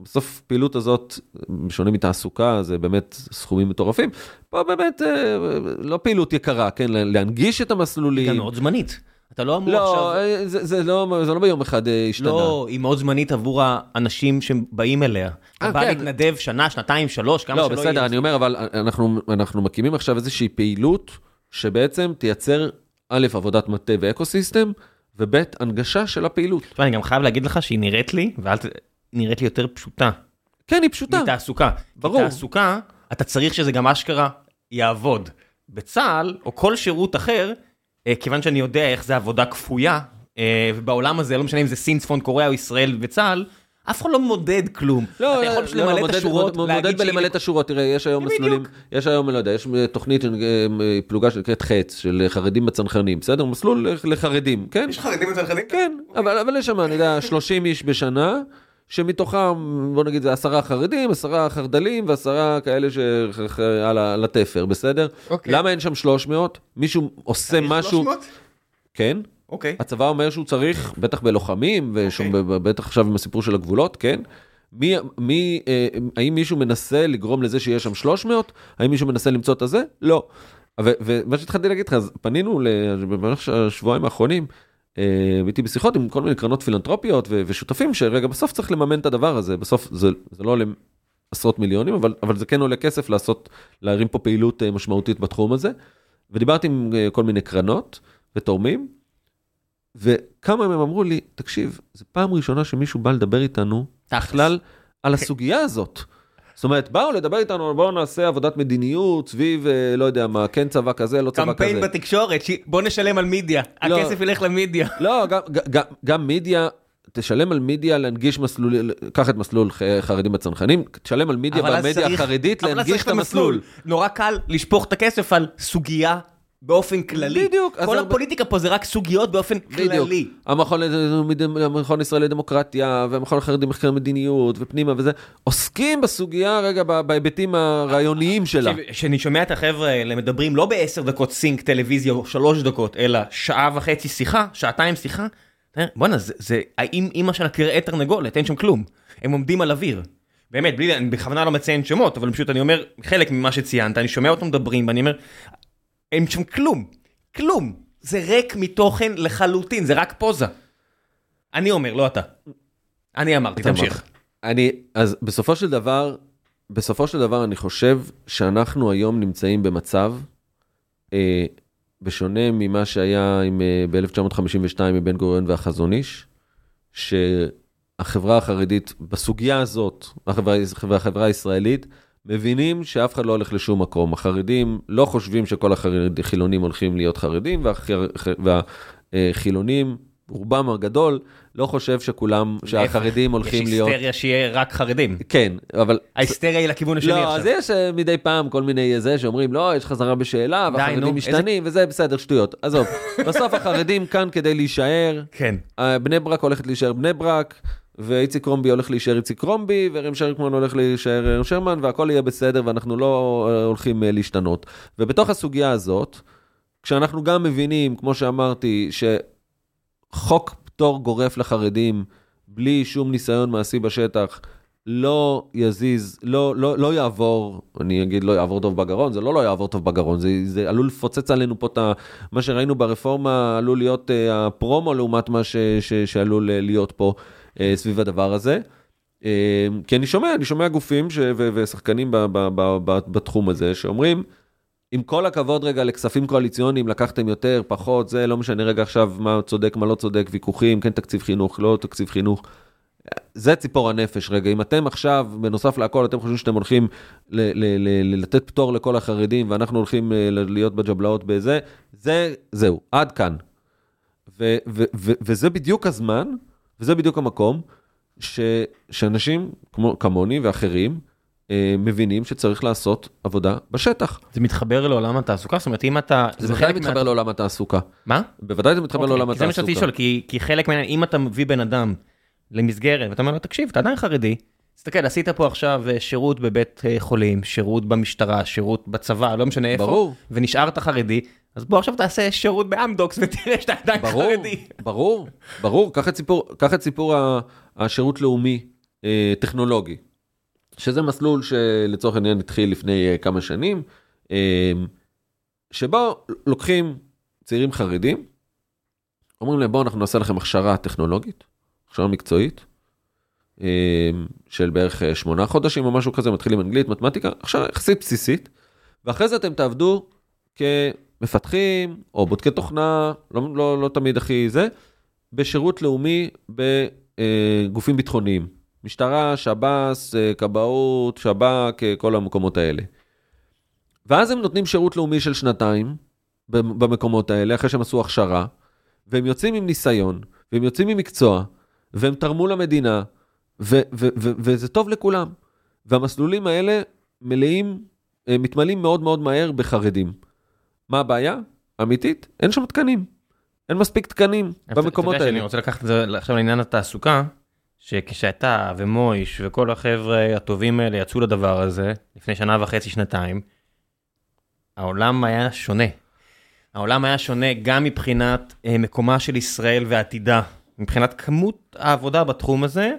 בסוף פעילות הזאת, בשונה מתעסוקה, זה באמת סכומים מטורפים. פה באמת אה, לא פעילות יקרה, כן? להנגיש את המסלולים. גם מאוד זמנית. אתה לא אמור לא, עכשיו... לא, זה, זה, לא, זה לא ביום אחד אה, השתנה. לא, היא מאוד זמנית עבור האנשים שבאים אליה. אתה בא כן. להתנדב שנה, שנתיים, שלוש, כמה לא, שלא בסדר, יהיה. לא, בסדר, אני אומר, אבל אנחנו, אנחנו מקימים עכשיו איזושהי פעילות שבעצם תייצר, א', עבודת מטה ואקו-סיסטם, וב', הנגשה של הפעילות. אני גם חייב להגיד לך שהיא נראית לי, ואל ת... נראית לי יותר פשוטה. כן, היא פשוטה. מתעסוקה. ברור. מתעסוקה, אתה צריך שזה גם אשכרה יעבוד. בצה"ל, או כל שירות אחר, אה, כיוון שאני יודע איך זה עבודה כפויה, אה, ובעולם הזה, לא משנה אם זה סין, צפון קוריאה או ישראל וצה"ל, אף אחד לא מודד כלום. לא, אתה יכול פשוט לא, למלא את השורות, להגיד מודד בלמלא את השורות, תראה, יש היום מסלולים, יש היום, לא יודע, יש תוכנית, פלוגה שנקראת חץ, של חרדים בצנחנים, בסדר? מסלול לחרדים, כן? יש חרדים בצנחנים? כן, אבל יש שם, אני יודע, 30 איש בשנה. שמתוכם, בוא נגיד, זה עשרה חרדים, עשרה חרדלים ועשרה כאלה שעל התפר, בסדר? אוקיי. למה אין שם 300? מישהו עושה משהו... 300? כן. אוקיי. הצבא אומר שהוא צריך, בטח בלוחמים, ובטח אוקיי. עכשיו עם הסיפור של הגבולות, כן? מי, מי, אה, האם מישהו מנסה לגרום לזה שיהיה שם 300? האם מישהו מנסה למצוא את הזה? לא. ומה שהתחלתי להגיד לך, אז פנינו במהלך השבועיים האחרונים, אה, הייתי בשיחות עם כל מיני קרנות פילנטרופיות ושותפים שרגע בסוף צריך לממן את הדבר הזה, בסוף זה, זה לא עולה עשרות מיליונים, אבל, אבל זה כן עולה כסף לעשות, להרים פה פעילות אה, משמעותית בתחום הזה. ודיברתי עם אה, כל מיני קרנות ותורמים, וכמה מהם אמרו לי, תקשיב, זו פעם ראשונה שמישהו בא לדבר איתנו בכלל על הסוגיה הזאת. זאת אומרת, באו לדבר איתנו, בואו נעשה עבודת מדיניות סביב, אה, לא יודע מה, כן צבא כזה, לא צבא כזה. קמפיין בתקשורת, בוא נשלם על מידיה, לא, הכסף ילך למידיה. לא, גם, גם, גם מידיה, תשלם על מידיה להנגיש מסלול, קח את מסלול חרדים בצנחנים, תשלם על מידיה במדיה החרדית להנגיש את המסלול. נורא קל לשפוך את הכסף על סוגיה באופן כללי. בדיוק. כל הפוליטיקה פה זה רק סוגיות באופן בדיוק. כללי. המכון, המכון ישראל לדמוקרטיה, והמכון החרדי מחקר מדיניות, ופנימה וזה, עוסקים בסוגיה רגע בהיבטים הרעיוניים שלה. כשאני שומע את החבר'ה האלה מדברים לא בעשר דקות סינק טלוויזיה או שלוש דקות, אלא שעה וחצי שיחה, שעתיים שיחה, בואנה, זה, זה האם אימא של הקרעי תרנגולת, אין שם כלום. הם עומדים על אוויר. באמת, בלי, אני בכוונה לא מציין שמות, אבל פשוט אני אומר, חלק ממה שציינת, אני שומע אותם מדברים, ואני אומר, אין שם כלום, כלום. זה ריק מתוכן לחלוטין, זה רק פוזה. אני אומר, לא אתה. אני אמרתי, תמשיך. אני, אז בסופו של דבר, בסופו של דבר אני חושב שאנחנו היום נמצאים במצב, אה, בשונה ממה שהיה עם, אה, ב-1952 עם בן גוריון והחזון איש, שהחברה החרדית בסוגיה הזאת, החברה, החברה הישראלית, מבינים שאף אחד לא הולך לשום מקום. החרדים לא חושבים שכל החילונים הולכים להיות חרדים, והחילונים, רובם הגדול, לא חושב שכולם, שהחרדים הולכים להיות... יש היסטריה שיהיה רק חרדים. כן, אבל... ההיסטריה היא לכיוון השני עכשיו. לא, אז יש אה, מדי פעם כל מיני זה שאומרים, לא, יש חזרה בשאלה, והחרדים משתנים, וזה בסדר, שטויות. עזוב, בסוף החרדים כאן כדי להישאר. כן. אה, בני ברק הולכת להישאר בני ברק. ואיציק קרומבי הולך להישאר איציק קרומבי, וראם שרמן הולך להישאר ראם שרמן, והכל יהיה בסדר, ואנחנו לא אה, הולכים אה, להשתנות. ובתוך הסוגיה הזאת, כשאנחנו גם מבינים, כמו שאמרתי, שחוק פטור גורף לחרדים, בלי שום ניסיון מעשי בשטח, לא יזיז, לא, לא, לא יעבור, אני אגיד לא יעבור טוב בגרון, זה לא לא יעבור טוב בגרון, זה, זה עלול לפוצץ עלינו פה את ה... מה שראינו ברפורמה עלול להיות uh, הפרומו לעומת מה ש, ש, שעלול להיות פה סביב הדבר הזה. Uh, כי אני שומע, אני שומע גופים ש, ושחקנים ב, ב, ב, ב, בתחום הזה שאומרים, עם כל הכבוד רגע לכספים קואליציוניים, לקחתם יותר, פחות, זה לא משנה רגע עכשיו מה צודק, מה לא צודק, ויכוחים, כן תקציב חינוך, לא תקציב חינוך. זה ציפור הנפש רגע, אם אתם עכשיו, בנוסף להכל, אתם חושבים שאתם הולכים ל- ל- ל- לתת פטור לכל החרדים, ואנחנו הולכים אה, להיות בג'בלאות בזה, זה, זהו, עד כאן. ו- ו- ו- וזה בדיוק הזמן, וזה בדיוק המקום, ש- שאנשים כמו, כמוני ואחרים, אה, מבינים שצריך לעשות עבודה בשטח. זה מתחבר לעולם התעסוקה? זאת אומרת, אם אתה... זה בוודאי מתחבר מה... לעולם התעסוקה. מה? בוודאי זה מתחבר אוקיי, לעולם כי זה התעסוקה. מה שרציתי לשאול, כי, כי חלק מהעניין, אם אתה מביא בן אדם למסגרת, ואתה אומר לו, תקשיב, אתה עדיין חרדי, תסתכל, עשית פה עכשיו אה, שירות בבית אה, חולים, שירות במשטרה, שירות בצבא, לא משנה איפה, ברור. ונשארת חרדי, אז בוא עכשיו תעשה שירות באמדוקס ותראה שאתה עדיין חרדי. ברור, ברור, קח את סיפור, השירות לאומי אה, טכנולוגי, שזה מסלול שלצורך העניין התחיל לפני אה, כמה שנים, אה, שבו לוקחים צעירים חרדים, אומרים להם בואו אנחנו נעשה לכם הכשרה טכנולוגית, הכשרה מקצועית, של בערך שמונה חודשים או משהו כזה, מתחילים אנגלית, מתמטיקה, הכשרה יחסית בסיסית, ואחרי זה אתם תעבדו כמפתחים או בודקי תוכנה, לא, לא, לא תמיד הכי זה, בשירות לאומי בגופים ביטחוניים. משטרה, שב"ס, אה, כבאות, שב"כ, אה, כל המקומות האלה. ואז הם נותנים שירות לאומי של שנתיים במקומות האלה, אחרי שהם עשו הכשרה, והם יוצאים עם ניסיון, והם יוצאים עם מקצוע, והם תרמו למדינה, ו- ו- ו- וזה טוב לכולם. והמסלולים האלה מלאים, אה, מתמלאים מאוד מאוד מהר בחרדים. מה הבעיה? אמיתית? אין שם תקנים. אין מספיק תקנים במקומות אתה יודע שאני האלה. רוצה לקחת את זה עכשיו לעניין התעסוקה, שכשאתה ומויש וכל החבר'ה הטובים האלה יצאו לדבר הזה, לפני שנה וחצי, שנתיים, העולם היה שונה. העולם היה שונה גם מבחינת אה, מקומה של ישראל ועתידה, מבחינת כמות העבודה בתחום הזה,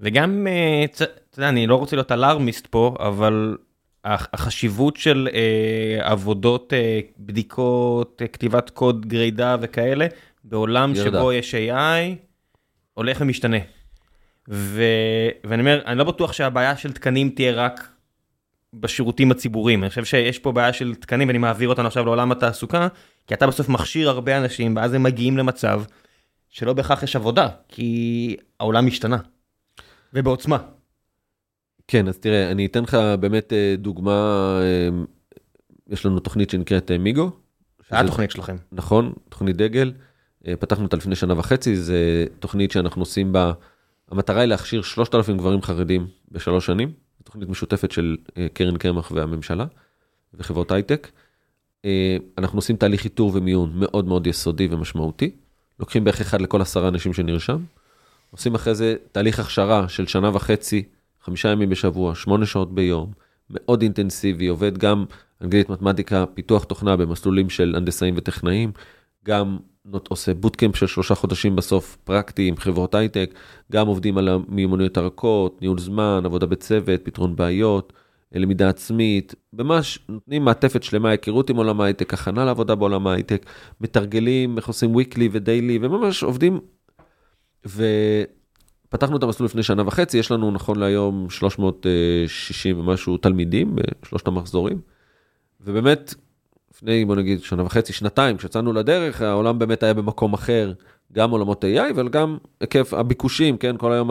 וגם, אה, אתה יודע, אני לא רוצה להיות אלארמיסט פה, אבל החשיבות של אה, עבודות, אה, בדיקות, אה, כתיבת קוד גרידה וכאלה, בעולם ירדה. שבו יש AI, הולך ומשתנה. ו... ואני אומר, אני לא בטוח שהבעיה של תקנים תהיה רק בשירותים הציבוריים. אני חושב שיש פה בעיה של תקנים, ואני מעביר אותנו עכשיו לעולם התעסוקה, כי אתה בסוף מכשיר הרבה אנשים, ואז הם מגיעים למצב שלא בהכרח יש עבודה, כי העולם השתנה. ובעוצמה. כן, אז תראה, אני אתן לך באמת אה, דוגמה, אה, יש לנו תוכנית שנקראת אה, מיגו. זה התוכנית שלכם. נכון, תוכנית דגל. פתחנו אותה לפני שנה וחצי, זה תוכנית שאנחנו עושים בה, המטרה היא להכשיר 3,000 גברים חרדים בשלוש שנים. זו תוכנית משותפת של קרן קמח והממשלה וחברות הייטק. אנחנו עושים תהליך איתור ומיון מאוד מאוד יסודי ומשמעותי. לוקחים בערך אחד לכל עשרה אנשים שנרשם. עושים אחרי זה תהליך הכשרה של שנה וחצי, חמישה ימים בשבוע, שמונה שעות ביום, מאוד אינטנסיבי, עובד גם אנגלית, מתמטיקה, פיתוח תוכנה במסלולים של הנדסאים וטכנאים, גם עושה bootcamp של שלושה חודשים בסוף, פרקטי עם חברות הייטק, גם עובדים על המיומנויות הרכות, ניהול זמן, עבודה בצוות, פתרון בעיות, למידה עצמית, ממש נותנים מעטפת שלמה, היכרות עם עולם ההייטק, הכנה לעבודה בעולם ההייטק, מתרגלים, איך עושים weekly ו daily, וממש עובדים. ופתחנו את המסלול לפני שנה וחצי, יש לנו נכון להיום 360 ומשהו תלמידים בשלושת המחזורים. ובאמת, לפני בוא נגיד שנה וחצי, שנתיים, כשיצאנו לדרך, העולם באמת היה במקום אחר, גם עולמות AI, אבל גם היקף הביקושים, כן, כל היום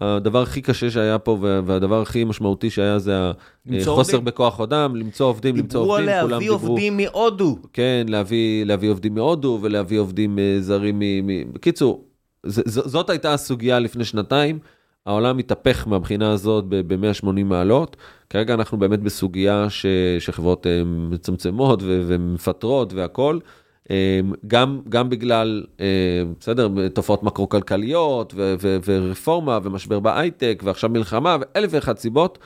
הדבר הכי קשה שהיה פה וה- והדבר הכי משמעותי שהיה זה החוסר עובדים. בכוח אדם, למצוא עובדים, למצוא דיברו על עובדים, כולם להביא דיברו. עובדים מהודו. כן, להביא, להביא עובדים מהודו ולהביא עובדים אה, זרים מ... מ... בקיצור, ז, זאת הייתה הסוגיה לפני שנתיים. העולם התהפך מהבחינה הזאת ב-180 מעלות. כרגע אנחנו באמת בסוגיה ש, שחברות אה, מצמצמות ו- ומפטרות והכול. אה, גם, גם בגלל, אה, בסדר, תופעות מקרו-כלכליות ו- ו- ורפורמה ומשבר בהייטק ועכשיו מלחמה ואלף ואחת סיבות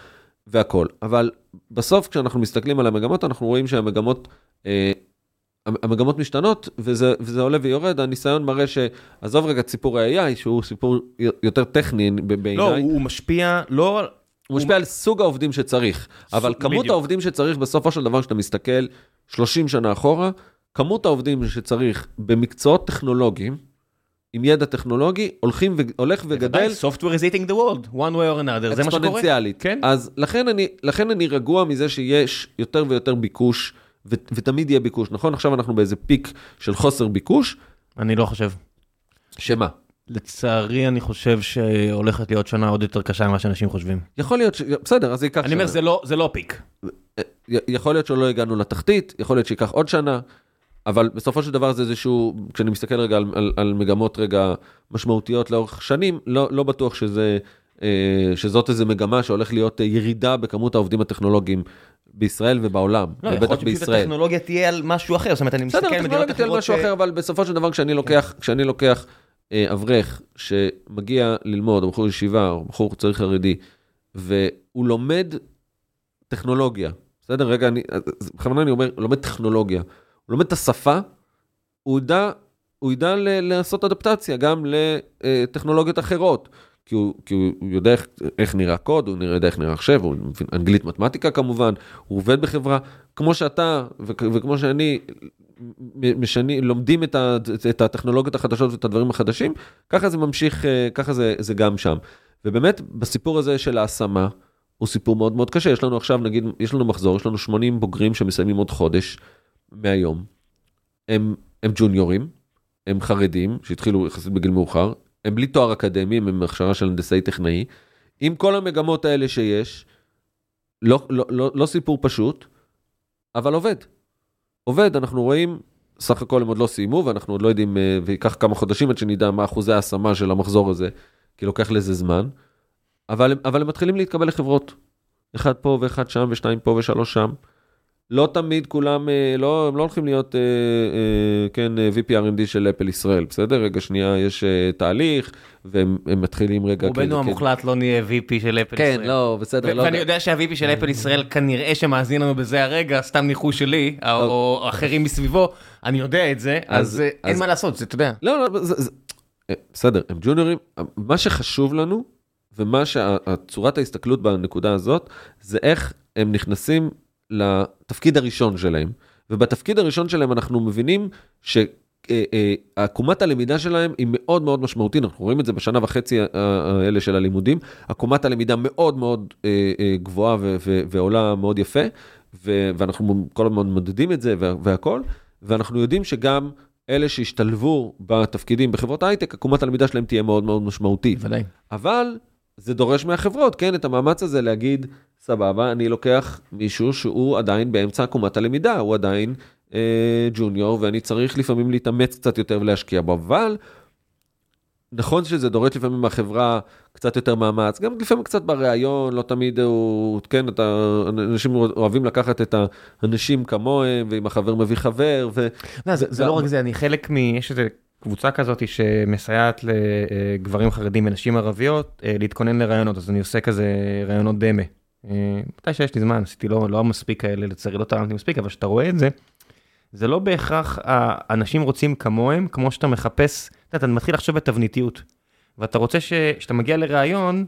והכול. אבל בסוף כשאנחנו מסתכלים על המגמות, אנחנו רואים שהמגמות, המגמות משתנות, וזה, וזה עולה ויורד, הניסיון מראה שעזוב רגע את סיפור ה-AI, שהוא סיפור יותר טכני בעיניי. לא, הוא משפיע לא... הוא משפיע על סוג העובדים שצריך, אבל כמות. העובדים שצריך בסופו של דבר, כשאתה מסתכל 30 שנה אחורה, כמות העובדים שצריך במקצועות טכנולוגיים, עם ידע טכנולוגי, הולכים ו... הולך וגדל Software is eating the world, one way or another, זה מה שקורה. אקספוננציאלית. כן. אז לכן אני, לכן אני רגוע מזה שיש יותר ויותר ביקוש, ו... ותמיד יהיה ביקוש, נכון? עכשיו אנחנו באיזה פיק של חוסר ביקוש, אני לא חושב. שמה? לצערי, אני חושב שהולכת להיות שנה עוד יותר קשה ממה שאנשים חושבים. יכול להיות ש... בסדר, אז זה ייקח אני אומר, שנה. זה לא- זה לא פיק. י- יכול להיות שלא הגענו לתחתית, יכול להיות שייקח עוד שנה, אבל בסופו של דבר זה איזשהו, כשאני מסתכל רגע על, על, על מגמות רגע משמעותיות לאורך שנים, לא, לא בטוח שזה, אה, שזאת איזה מגמה שהולך להיות אה, ירידה בכמות העובדים הטכנולוגיים בישראל ובעולם, לא, יכול ובטח להיות שפשוט בישראל. הטכנולוגיה תהיה על משהו אחר, זאת אומרת, אני מסתכל בסדר, על מדינות טכנולוגיה תהיה על אחרות משהו אחר, אבל בסופו של דבר כשאני לוקח, כשאני לוקח אה, אברך שמגיע ללמוד, או בחור ישיבה, או בחור צעיר חרדי, והוא לומד טכנולוגיה, בסדר? רגע, אני, בכוונה אני אומר, הוא לומד טכנולוגיה, הוא לומד את השפה, הוא ידע, הוא ידע ל- לעשות אדפטציה גם לטכנולוגיות אחרות. כי הוא, כי הוא יודע איך, איך נראה קוד, הוא יודע איך נראה מחשב, הוא מבין אנגלית מתמטיקה כמובן, הוא עובד בחברה, כמו שאתה וכ- וכמו שאני משני, לומדים את, ה, את הטכנולוגיות החדשות ואת הדברים החדשים, ככה זה ממשיך, אה, ככה זה, זה גם שם. ובאמת, בסיפור הזה של ההשמה, הוא סיפור מאוד מאוד קשה. יש לנו עכשיו, נגיד, יש לנו מחזור, יש לנו 80 בוגרים שמסיימים עוד חודש מהיום. הם, הם ג'וניורים, הם חרדים, שהתחילו יחסית בגיל מאוחר, הם בלי תואר אקדמי, הם עם הכשרה של הנדסאי טכנאי. עם כל המגמות האלה שיש, לא, לא, לא, לא סיפור פשוט, אבל עובד. עובד, אנחנו רואים, סך הכל הם עוד לא סיימו, ואנחנו עוד לא יודעים, אה, וייקח כמה חודשים עד שנדע מה אחוזי ההשמה של המחזור הזה, כי לוקח לזה זמן, אבל, אבל הם מתחילים להתקבל לחברות. אחד פה ואחד שם, ושניים פה ושלוש שם. לא תמיד כולם, אה, לא, הם לא הולכים להיות, אה, אה, כן, VP R&D של אפל ישראל, בסדר? רגע, שנייה, יש תהליך, והם הם מתחילים רגע... רובנו כן, המוחלט לא נהיה VP של אפל כן, ישראל. לא, בסדר, לא... ואני יודע שה-VP של אפל ישראל כנראה שמאזין לנו בזה הרגע, סתם ניחוש שלי, או- או אחרים מסביבו, אני יודע את זה, אז- אז אין אז- מה לעשות, זה, אתה יודע. לא, לא, זה, זה, בסדר, הם ג'וניורים, מה שחשוב לנו, ומה שצורת ההסתכלות בנקודה הזאת, זה איך הם נכנסים לתפקיד הראשון שלהם. ובתפקיד הראשון שלהם אנחנו מבינים שעקומת הלמידה שלהם היא מאוד מאוד משמעותית, אנחנו רואים את זה בשנה וחצי ה- ה- האלה של הלימודים, עקומת הלמידה מאוד מאוד אה, אה, גבוהה ועולה מאוד יפה, ואנחנו כל הזמן מודדים את זה וה- והכל, ואנחנו יודעים שגם אלה שהשתלבו בתפקידים בחברות הייטק, עקומת הלמידה שלהם תהיה מאוד מאוד משמעותית. בוודאי. אבל זה דורש מהחברות, כן, את המאמץ הזה להגיד, סבבה, אני לוקח מישהו שהוא עדיין באמצע עקומת הלמידה, הוא עדיין אה, ג'וניור, ואני צריך לפעמים להתאמץ קצת יותר ולהשקיע בו, אבל נכון שזה דורש לפעמים מהחברה קצת יותר מאמץ, גם לפעמים קצת בריאיון, לא תמיד הוא, כן, אתה, אנשים אוהבים לקחת את האנשים כמוהם, ואם החבר מביא חבר, ו... לא, זה, זה ו- לא רק זה, אני חלק מ... יש איזה קבוצה כזאת שמסייעת לגברים חרדים ונשים ערביות אה, להתכונן לראיונות, אז אני עושה כזה ראיונות דמה. אה, מתי שיש לי זמן, עשיתי לא, לא מספיק כאלה, לצערי לא תרמתי מספיק, אבל כשאתה רואה את זה, זה לא בהכרח האנשים רוצים כמוהם, כמו שאתה מחפש, אתה אתה מתחיל לחשוב בתבניתיות. ואתה רוצה ש... שאתה מגיע לראיון,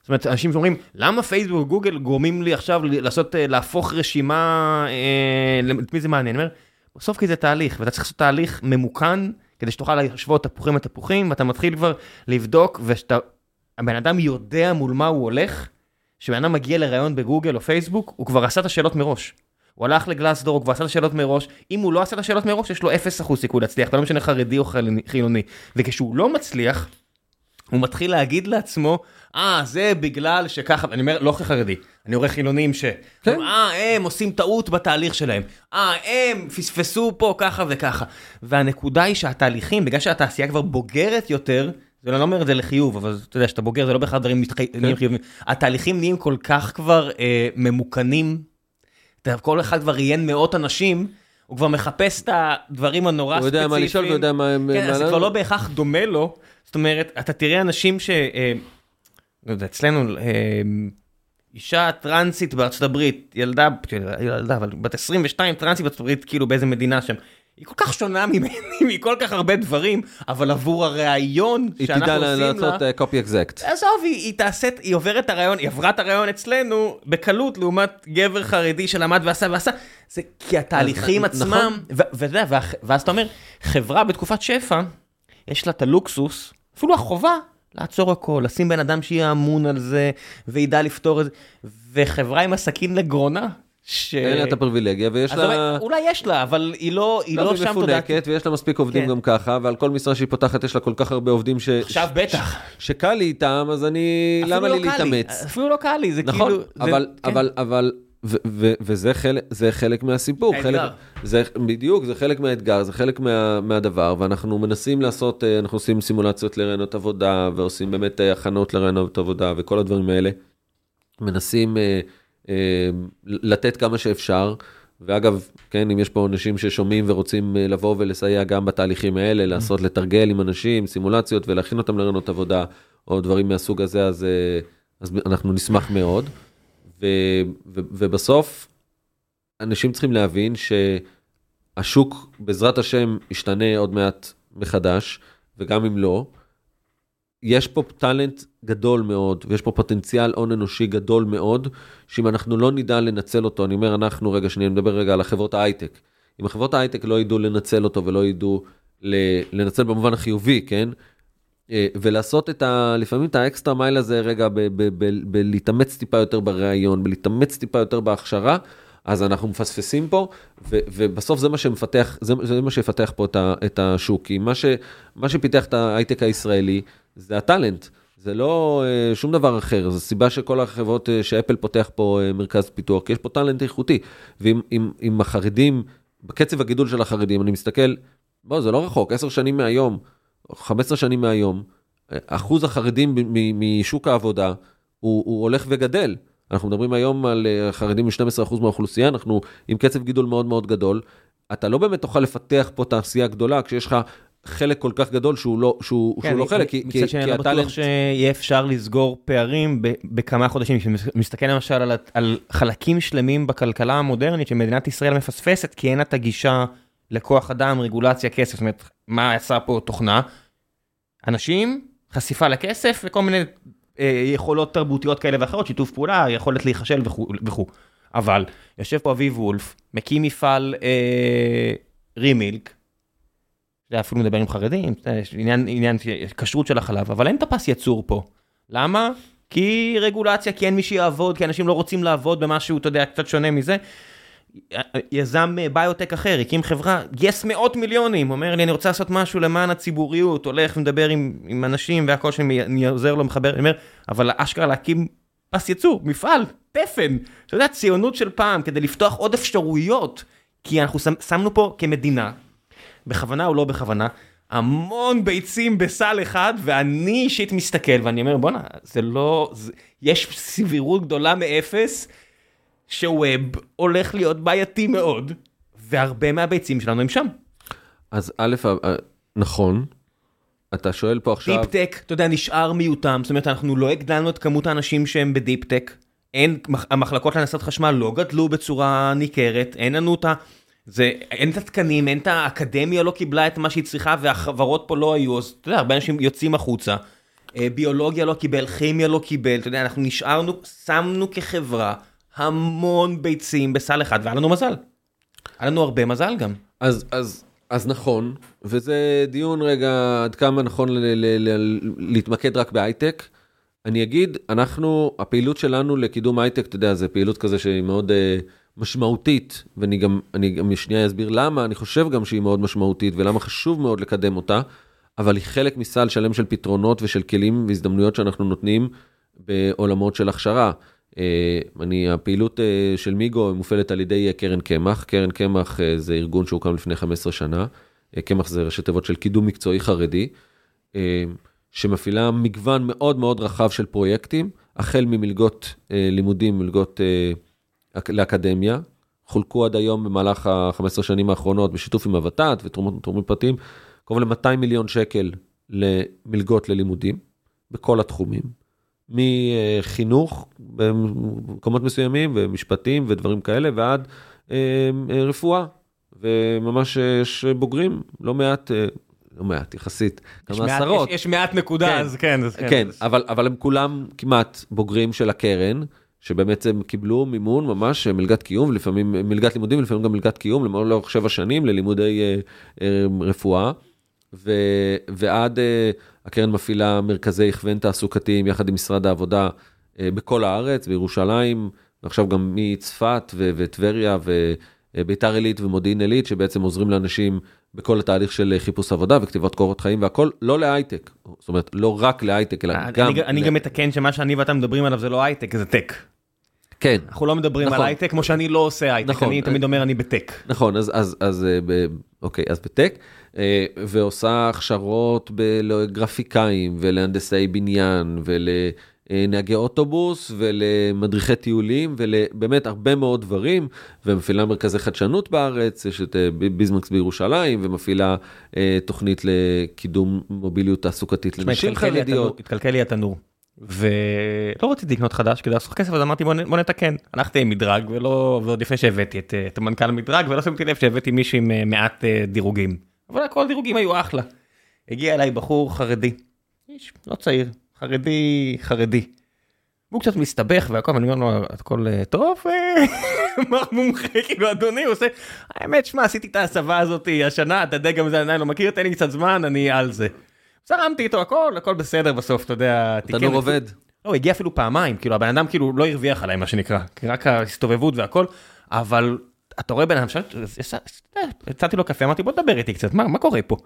זאת אומרת, אנשים שאומרים, למה פייסבוק וגוגל גורמים לי עכשיו לעשות, אה, להפוך רשימה, אה, את מי זה מעניין? אני אומר, בסוף כי זה תהליך, ואתה צריך לעשות תהליך ממוכן, כדי שתוכל להשוות תפוחים לתפוחים, ואתה מתחיל כבר לבדוק, ושאתה, הבן אדם יודע מול מה הוא הולך, כשבן אדם מגיע לראיון בגוגל או פייסבוק, הוא כבר עשה את השאלות מראש. הוא הלך לגלאסדור, הוא כבר עשה את השאלות מראש, אם הוא לא עשה את השאלות מראש, יש לו 0% סיכוי להצליח, ולא משנה חרדי או חילוני-. וכשהוא לא מצליח, הוא מתחיל להגיד לעצמו, אה, זה בגלל שככה, אני אומר, לא כחרדי, אני רואה חילונים ש... כן. אה, הם עושים טעות בתהליך שלהם. אה, הם פספסו פה ככה וככה. והנקודה היא שהתהליכים, בגלל שהתעשייה כבר בוגרת יותר, זה לא אומר את זה לחיוב, אבל אתה יודע, שאתה בוגר זה לא בהכרח דברים. כן. נהיים חיובים. התהליכים נהיים כל כך כבר אה, ממוכנים, יודע, כל אחד כבר ראיין מאות אנשים, הוא כבר מחפש את הדברים הנורא הוא ספציפיים. יודע מה לשאול ויודע מה הם... כן, מה אז זה לא- כבר לא בהכרח דומה לו, זאת אומרת, אתה תראה אנשים ש... אה, לא יודע, אצלנו, אה, אישה טרנסית בארצות הברית, ילדה, ילדה, אבל בת 22 טרנסית בארצות הברית, כאילו באיזה מדינה שם, היא כל כך שונה ממני מכל כך הרבה דברים, אבל עבור הראיון היא שאנחנו תדע עושים לה... לעשות אה, copy exact. עזוב, היא, היא תעשה, היא עוברת את הרעיון, היא עברה את הרעיון אצלנו בקלות לעומת גבר חרדי שלמד ועשה ועשה. זה כי התהליכים אז, עצמם, נכון. ו- וזה, וה- ואז אתה אומר, חברה בתקופת שפע, יש לה את הלוקסוס, אפילו החובה, לעצור הכל, לשים בן אדם שיהיה אמון על זה, וידע לפתור את זה, וחברה עם הסכין לגרונה, ש... אין לה את הפריבילגיה ויש לה... אולי יש לה, אבל היא לא, היא לא היא שם. מפונקת ויש לה מספיק עובדים כן. גם ככה ועל כל משרה שהיא פותחת יש לה כל כך הרבה עובדים ש... עכשיו בטח. שקל לי איתם אז אני למה לא לי להתאמץ. אפילו לא קל לי, זה נכון כאילו... זה- אבל כן. אבל אבל ו- ו- וזה חלק זה חלק מהסיפור האתגר. חלק זה בדיוק זה חלק מהאתגר זה חלק מה, מהדבר ואנחנו מנסים לעשות אה, אנחנו עושים סימולציות לרעיונות עבודה ועושים באמת אה, הכנות לרעיונות עבודה וכל הדברים האלה. מנסים אה, לתת כמה שאפשר. ואגב, כן, אם יש פה אנשים ששומעים ורוצים אה, לבוא ולסייע גם בתהליכים האלה, לעשות, לתרגל עם אנשים, סימולציות ולהכין אותם לרעיונות עבודה, או דברים מהסוג הזה, אז, אה, אז אנחנו נשמח מאוד. ו, ו, ובסוף, אנשים צריכים להבין שהשוק, בעזרת השם, ישתנה עוד מעט מחדש, וגם אם לא, יש פה talent גדול מאוד, ויש פה פוטנציאל הון אנושי גדול מאוד, שאם אנחנו לא נדע לנצל אותו, אני אומר אנחנו רגע, שאני מדבר רגע על החברות ההייטק. אם החברות ההייטק לא ידעו לנצל אותו ולא ידעו לנצל במובן החיובי, כן? אה, ולעשות את ה... לפעמים את ה extra mile הזה רגע, בלהתאמץ טיפה יותר בריאיון, בלהתאמץ טיפה יותר בהכשרה, אז אנחנו מפספסים פה, ו- ובסוף זה מה שמפתח, זה, זה מה שיפתח פה את, ה- את השוק, כי מה, ש- מה שפיתח את ההייטק הישראלי זה הטאלנט. זה לא אה, שום דבר אחר, זו סיבה שכל החברות אה, שאפל פותח פה אה, מרכז פיתוח, כי יש פה טאלנט איכותי. ואם אם, אם החרדים, בקצב הגידול של החרדים, אני מסתכל, בוא, זה לא רחוק, 10 שנים מהיום, 15 שנים מהיום, אחוז החרדים משוק העבודה הוא, הוא הולך וגדל. אנחנו מדברים היום על אה, חרדים מ-12% מהאוכלוסייה, אנחנו עם קצב גידול מאוד מאוד גדול. אתה לא באמת תוכל לפתח פה תעשייה גדולה כשיש לך חלק כל כך גדול שהוא לא, שהוא, כן, שהוא לא מ- חלק, כי, מצד כי, שני, כי אני לא בטוח הטאלנט... שיהיה אפשר לסגור פערים ב- בכמה חודשים. כשמסתכל למשל על, על חלקים שלמים בכלכלה המודרנית שמדינת ישראל מפספסת, כי אין לה את הגישה לכוח אדם, רגולציה, כסף. זאת אומרת, מה עשה פה תוכנה? אנשים, חשיפה לכסף וכל מיני יכולות תרבותיות כאלה ואחרות, שיתוף פעולה, יכולת להיכשל וכו'. אבל יושב פה אביב וולף, מקים מפעל אה, רימילק, זה אפילו מדבר עם חרדים, זה עניין, עניין כשרות של החלב, אבל אין את הפס יצור פה. למה? כי רגולציה, כי אין מי שיעבוד, כי אנשים לא רוצים לעבוד במשהו, אתה יודע, קצת שונה מזה. יזם אה, ביוטק אחר, הקים חברה, גייס מאות מיליונים, אומר לי, אני רוצה לעשות משהו למען הציבוריות, הולך ומדבר עם, עם אנשים והכל שאני עוזר לו, מחבר, אני אומר, אבל אשכרה להקים פס יצור, מפעל, תפן, אתה יודע, ציונות של פעם, כדי לפתוח עוד אפשרויות, כי אנחנו שם, שמנו פה כמדינה, בכוונה או לא בכוונה, המון ביצים בסל אחד, ואני אישית מסתכל ואני אומר, בואנה, זה לא, זה, יש סבירות גדולה מאפס, שווב הולך להיות בעייתי מאוד, והרבה מהביצים שלנו הם שם. אז א', אה, נכון, אתה שואל פה עכשיו... deep tech, אתה יודע, נשאר מיותם, זאת אומרת, אנחנו לא הגדלנו את כמות האנשים שהם ב deep tech, אין, המחלקות להנדסת חשמל לא גדלו בצורה ניכרת, אין לנו את ה... זה, אין את התקנים, אין את האקדמיה לא קיבלה את מה שהיא צריכה והחברות פה לא היו, אז אתה יודע, הרבה אנשים יוצאים החוצה. אה, ביולוגיה לא קיבל, כימיה לא קיבל, אתה יודע, אנחנו נשארנו, שמנו כחברה המון ביצים בסל אחד, והיה לנו מזל. היה לנו הרבה מזל גם. אז, אז, אז נכון, וזה דיון רגע עד כמה נכון ל- ל- ל- להתמקד רק בהייטק. אני אגיד, אנחנו, הפעילות שלנו לקידום הייטק, אתה יודע, זה פעילות כזה שהיא מאוד uh, משמעותית, ואני גם, אני גם שנייה אסביר למה, אני חושב גם שהיא מאוד משמעותית, ולמה חשוב מאוד לקדם אותה, אבל היא חלק מסל שלם של פתרונות ושל כלים והזדמנויות שאנחנו נותנים בעולמות של הכשרה. Uh, אני, הפעילות uh, של מיגו מופעלת על ידי uh, קרן קמח, קרן קמח זה ארגון שהוקם לפני 15 שנה, קמח זה ראשי תיבות של קידום מקצועי חרדי. שמפעילה מגוון מאוד מאוד רחב של פרויקטים, החל ממלגות אה, לימודים, מלגות אה, אק- לאקדמיה, חולקו עד היום במהלך ה-15 שנים האחרונות בשיתוף עם הוות"ת ותרומות תורמים פרטיים, קרוב ל-200 מיליון שקל למלגות ללימודים בכל התחומים, מחינוך במקומות מסוימים ומשפטים ודברים כאלה ועד אה, אה, רפואה וממש אה, יש בוגרים, לא מעט, לא מעט, יחסית, כמה מעט- עשרות. יש- יש מעט נקודה, כן. אז כן. אז כן, אז- אבל, אבל הם כולם כמעט בוגרים של הקרן, שבעצם קיבלו מימון ממש מלגת קיום, לפעמים מלגת לימודים, לפעמים גם מלגת קיום, לאורך שבע שנים ללימודי אה, אה, רפואה. ו, ועד אה, הקרן מפעילה מרכזי הכוון תעסוקתיים יחד עם משרד העבודה אה, בכל הארץ, בירושלים, ועכשיו גם מצפת וטבריה וביתר עילית ומודיעין עילית, שבעצם עוזרים לאנשים בכל התהליך של אה, חיפוש עבודה וכתיבת קורות חיים והכל, לא להייטק, זאת אומרת, לא רק להייטק, אלא אני- גם... אני- גם מתקן שמה שאני ואתה מדברים עליו זה לא הייטק, זה טק. כן, אנחנו לא מדברים על נכון. הייטק כמו שאני לא עושה הייטק, נכון. אני תמיד אומר אני בטק. נכון, אז, אז, אז אה, ב, אוקיי, אז בטק, אה, ועושה הכשרות לגרפיקאים ולהנדסי בניין ולנהגי אוטובוס ולמדריכי טיולים ולבאמת הרבה מאוד דברים, ומפעילה מרכזי חדשנות בארץ, יש את אה, ביזמקס בירושלים, ומפעילה תוכנית לקידום מוביליות תעסוקתית לנשים חרדיות. התקלקל לי התנור. ולא רציתי לקנות חדש כדי לחסוך כסף אז אמרתי בוא בוא נתקן. הלכתי עם מדרג ולא ועוד לפני שהבאתי את, את המנכ"ל המדרג ולא שמתי לב שהבאתי מישהו עם אה, מעט אה, דירוגים. אבל כל הדירוגים היו אחלה. הגיע אליי בחור חרדי. איש לא צעיר חרדי חרדי. הוא קצת מסתבך והכל ואני אומר לו הכל אה, טוב אה?" מר מומחה כאילו אדוני הוא עושה האמת שמע עשיתי את ההסבה הזאתי השנה את הדגם הזה אני עדיין לא מכיר תן לי קצת זמן אני על זה. זרמתי איתו הכל הכל בסדר בסוף אתה יודע. תיקן תנור את- עובד. לא, הגיע אפילו פעמיים, כאילו הבן אדם כאילו לא הרוויח עליי מה שנקרא, רק ההסתובבות והכל, אבל אתה רואה בן אדם, הצעתי לו קפה, אמרתי בוא תדבר איתי קצת, מה מה קורה פה?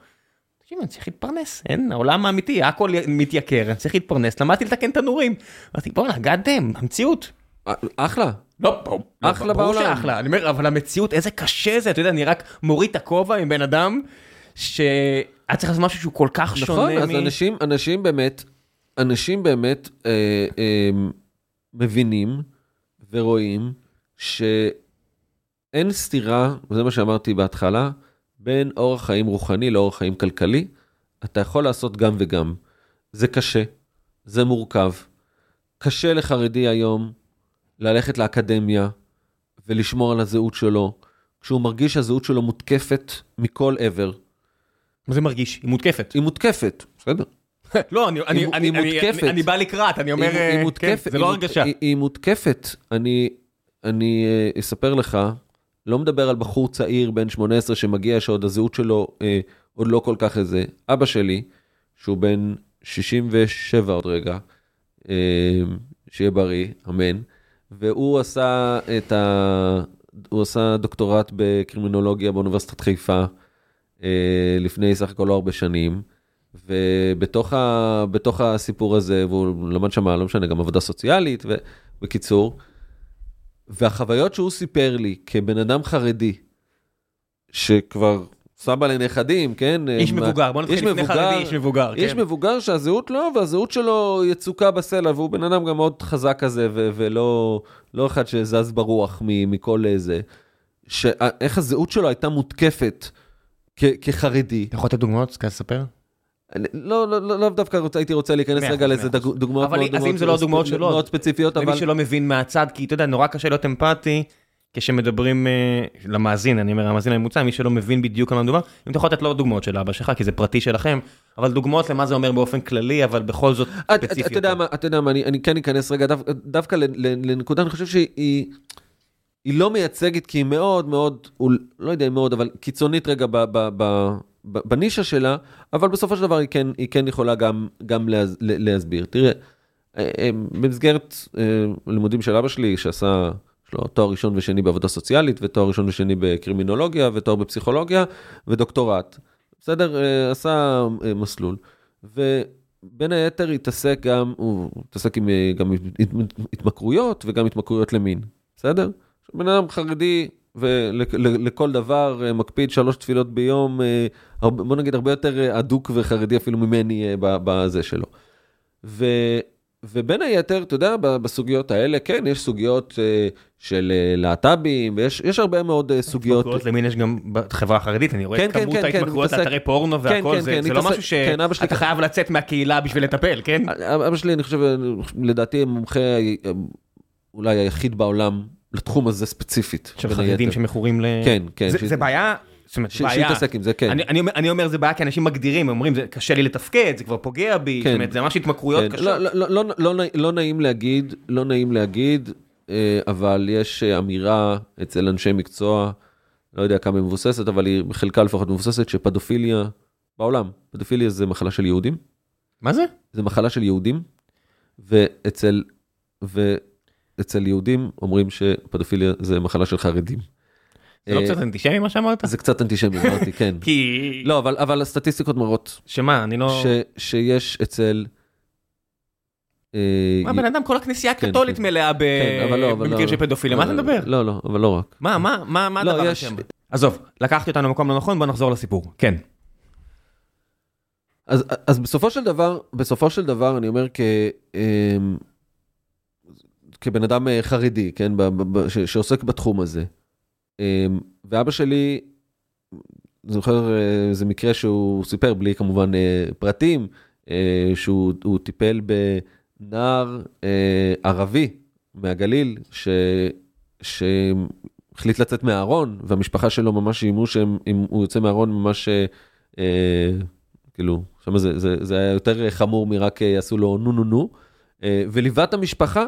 תקשיב, אני צריך להתפרנס, אין, העולם האמיתי, הכל מתייקר, אני צריך להתפרנס, למדתי לתקן תנורים. אמרתי בואנה, גאדם, המציאות. אה, אחלה. לא, ברור- אחלה ברור בעולם. שאחלה, אני אומר, אבל המציאות, איזה קשה זה, אתה יודע, אני רק מוריד את הכובע עם בן אדם, שהיה צריך לעשות משהו שהוא כל כך שונה נכון, אז מ- אנשים, אנשים באמת, אנשים באמת אה, אה, מבינים ורואים שאין סתירה, וזה מה שאמרתי בהתחלה, בין אורח חיים רוחני לאורח חיים כלכלי. אתה יכול לעשות גם וגם. זה קשה, זה מורכב. קשה לחרדי היום ללכת לאקדמיה ולשמור על הזהות שלו, כשהוא מרגיש שהזהות שלו מותקפת מכל עבר. מה זה מרגיש? היא מותקפת. היא מותקפת, בסדר. לא, אני, אני, היא- אני, היא מותקפת. אני, אני בא לקראת, אני אומר, היא, היא אה, מותקפת, כן, זה לא הרגשה. היא, היא מותקפת. אני, אני אה, אספר לך, לא מדבר על בחור צעיר בן 18 שמגיע שעוד הזהות שלו אה, עוד לא כל כך איזה. אבא שלי, שהוא בן 67 עוד רגע, אה, שיהיה בריא, אמן, והוא עשה את ה... הוא עשה דוקטורט בקרימינולוגיה באוניברסיטת חיפה לפני סך הכל לא הרבה שנים. ובתוך ה, הסיפור הזה, והוא למד שם, לא משנה, גם עבודה סוציאלית, ובקיצור, והחוויות שהוא סיפר לי כבן אדם חרדי, שכבר סבא לנכדים, כן? איש מה- מבוגר, בוא נתחיל איש לפני מבוגר- חרדי, איש מבוגר, איש כן. מבוגר שהזהות לא, והזהות שלו יצוקה בסלע, והוא בן אדם גם מאוד חזק כזה, ו- ולא לא אחד שזז ברוח מכל זה. שאיך הזהות שלו הייתה מותקפת כחרדי. אתה יכול לתת דוגמאות? לספר? אני- לא, לא, לא, לאו דווקא רוצה, הייתי רוצה להיכנס רגע לאיזה דוגמאות אבל מאוד אז אם זה לא הדוגמאות שלו, מאוד אז- ספציפיות, אבל... למי שלא מבין מהצד, כי אתה יודע, נורא קשה להיות אמפתי כשמדברים אה, למאזין, אני אומר, המאזין הממוצע, מי שלא מבין בדיוק על מה מדובר, אם אתה יכול לתת לו דוגמאות של אבא שלך, כי זה פרטי שלכם, אבל דוגמאות למה זה אומר באופן כללי, אבל בכל זאת את- את- ספציפי. אתה יודע. מה, אני אני כן אכנס רגע דו- דווקא לנקודה, אני חושב שהיא היא לא מייצגת, כי היא מאוד מאוד, לא יודע אם מאוד, אבל קיצונית רגע ב- ב- ב- בנישה שלה, אבל בסופו של דבר היא כן, היא כן יכולה גם, גם להס, ל- להסביר. תראה, אה, אה, במסגרת אה, לימודים של אבא שלי, שעשה, יש לו תואר ראשון ושני בעבודה סוציאלית, ותואר ראשון ושני בקרימינולוגיה, ותואר בפסיכולוגיה, ודוקטורט. בסדר? עשה מסלול. ובין היתר התעסק גם, הוא התעסק עם, גם עם הת- התמכרויות וגם התמכרויות למין. בסדר? בן אדם חרדי ולכל דבר אה, מקפיד שלוש תפילות ביום, אה, הרבה- בוא נגיד הרבה יותר אה, אדוק וחרדי אפילו ממני בזה שלו. ו, ובין היתר, אתה יודע, בסוגיות האלה, כן, יש סוגיות של להט"בים, ויש יש הרבה מאוד סוגיות. התמכרויות למין יש גם בחברה החרדית, אני רואה כן, את כן, כמות כן, כן, ההתמכרויות מתעסק- לאתרי פורנו כן, והכל, כן, זה כן, זה לא משהו כן, שלי שאתה ככה- חייב לצאת מהקהילה בשביל לטפל, כן? אבא שלי, אני חושב, לדעתי, המומחה אולי היחיד בעולם לתחום הזה ספציפית. של חרדים. שמכורים ל... כן, כן. זה- ש- זה בעיה, זאת אומרת, ש- בעיה. שיתעסק עם זה, כן. אני- אני אומר- אני אומר זה בעיה כי אנשים מגדירים, אומרים זה קשה לי לתפקד, זה כבר פוגע בי, זאת כן. אומרת זה ממש התמכרויות כן, קשות. לא, לא, לא, לא, לא, לא נעים להגיד, לא נעים להגיד, אה, אבל יש אה, אמירה אצל אנשי מקצוע, לא יודע כמה היא מבוססת, אבל היא בחלקה לפחות מבוססת, שפדופיליה, בעולם, פדופיליה זה מחלה של יהודים, מה זה? זה מחלה של יהודים, ואצל, ואצל יהודים אומרים שפדופיליה זה מחלה של חרדים. זה לא אה, קצת אנטישמי מה שאמרת? זה קצת אנטישמי, אמרתי, כן. כי... לא, אבל, אבל הסטטיסטיקות מראות שמה, אני לא... ש, שיש אצל... אה, מה בן אדם, כל הכנסייה כן, הקתולית כן. מלאה ב- כן, אבל לא, אבל במקרים לא. של פדופיליה, מה אתה מדבר? לא, לא, אבל לא רק. מה, מה, מה, מה לא, הדבר יש- הזה? עזוב, לקחתי אותנו למקום לא נכון, בוא נחזור לסיפור. כן. אז, אז בסופו של דבר, בסופו של דבר, אני אומר כ... כבן אדם אה, חרדי, כן, ש, שעוסק בתחום הזה. אמ, ואבא שלי, זוכר איזה מקרה שהוא סיפר, בלי כמובן אה, פרטים, אה, שהוא הוא טיפל בנער אה, ערבי מהגליל, ש, שהחליט לצאת מהארון, והמשפחה שלו ממש איימו שאם הוא יוצא מהארון ממש, אה, אה, כאילו, שם זה, זה, זה היה יותר חמור מרק אה, יעשו לו נו נו נו, אה, וליווה את המשפחה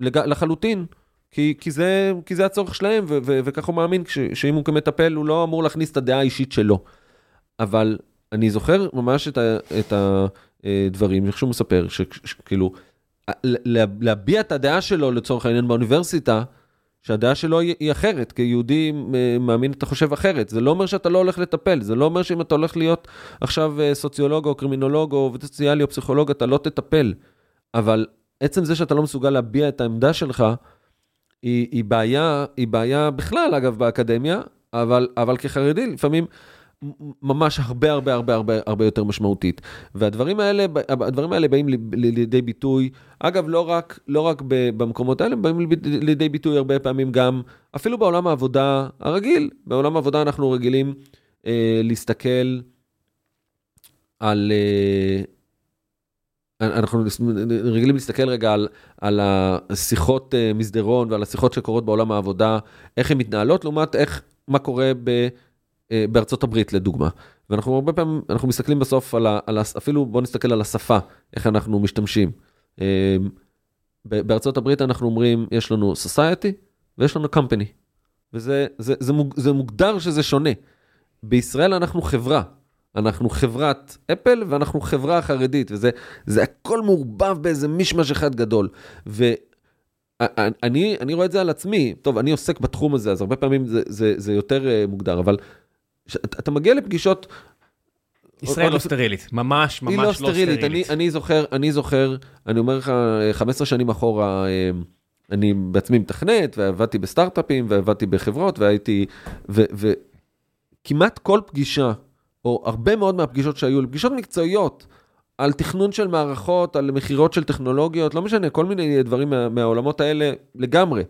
לג... לחלוטין. כי, כי, זה, כי זה הצורך שלהם, ו- ו- וכך הוא מאמין ש- שאם הוא כמטפל, הוא לא אמור להכניס את הדעה האישית שלו. אבל אני זוכר ממש את, ה- את הדברים, איך שהוא מספר, שכאילו, לה- להביע את הדעה שלו לצורך העניין באוניברסיטה, שהדעה שלו היא אחרת, כיהודי אה, מאמין אתה חושב אחרת. זה לא אומר שאתה לא הולך לטפל, זה לא אומר שאם אתה הולך להיות עכשיו אה, סוציולוג או קרימינולוג או עובד סוציאלי או פסיכולוג, אתה לא תטפל. אבל עצם זה שאתה לא מסוגל להביע את העמדה שלך, היא, היא בעיה, היא בעיה בכלל, אגב, באקדמיה, אבל, אבל כחרדי לפעמים ממש הרבה הרבה הרבה הרבה הרבה יותר משמעותית. והדברים האלה, הדברים האלה באים לידי ביטוי, אגב, לא רק, לא רק במקומות האלה, הם באים לידי ביטוי הרבה פעמים גם, אפילו בעולם העבודה הרגיל. בעולם העבודה אנחנו רגילים אה, להסתכל על... אה, אנחנו רגילים להסתכל רגע על, על השיחות אה, מסדרון ועל השיחות שקורות בעולם העבודה, איך הן מתנהלות, לעומת איך, מה קורה ב, אה, בארצות הברית לדוגמה. ואנחנו הרבה פעמים, אנחנו מסתכלים בסוף על, ה, על ה, אפילו בוא נסתכל על השפה, איך אנחנו משתמשים. אה, בארצות הברית אנחנו אומרים, יש לנו society ויש לנו company. וזה זה, זה, זה מוגדר שזה שונה. בישראל אנחנו חברה. אנחנו חברת אפל ואנחנו חברה חרדית, וזה זה הכל מעורבב באיזה מישמש אחד גדול. ואני אני רואה את זה על עצמי, טוב, אני עוסק בתחום הזה, אז הרבה פעמים זה, זה, זה יותר אה, מוגדר, אבל אתה אתה מגיע לפגישות, ישראל לא סטרילית, ממש ממש היא לא לא סטרילית. סטרילית, אני, אני זוכר, אני זוכר, אני אומר לך, אה, 15 שנים אחורה, אה, אני בעצמי מתכנת, ועבדתי בסטארט-אפים, ועבדתי בחברות, והייתי, וכמעט כל פגישה, או הרבה מאוד מהפגישות שהיו לי, פגישות מקצועיות, על תכנון של מערכות, על מכירות של טכנולוגיות, לא משנה, כל מיני דברים מה, מהעולמות האלה לגמרי.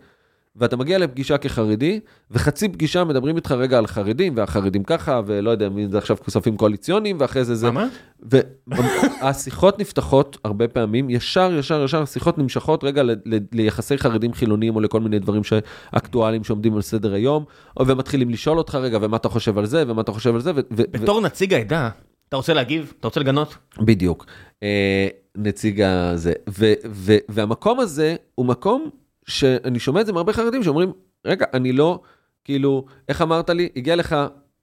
ואתה מגיע לפגישה כחרדי, וחצי פגישה מדברים איתך רגע על חרדים, והחרדים ככה, ולא יודע, מי זה עכשיו כספים קואליציוניים, ואחרי זה זה... מה? והשיחות נפתחות הרבה פעמים, ישר, ישר, ישר, השיחות נמשכות רגע ל- ל- ליחסי חרדים חילונים, או לכל מיני דברים אקטואליים שעומדים על סדר היום, ומתחילים לשאול אותך רגע, ומה אתה חושב על זה, ומה אתה חושב על זה, ו- בתור נציג העדה, אתה רוצה להגיב? אתה רוצה לגנות? בדיוק. אה, נציג הזה. והמקום הזה הוא מקום שאני שומע את זה מהרבה חרדים שאומרים, רגע, אני לא, כאילו, איך אמרת לי, הגיע לך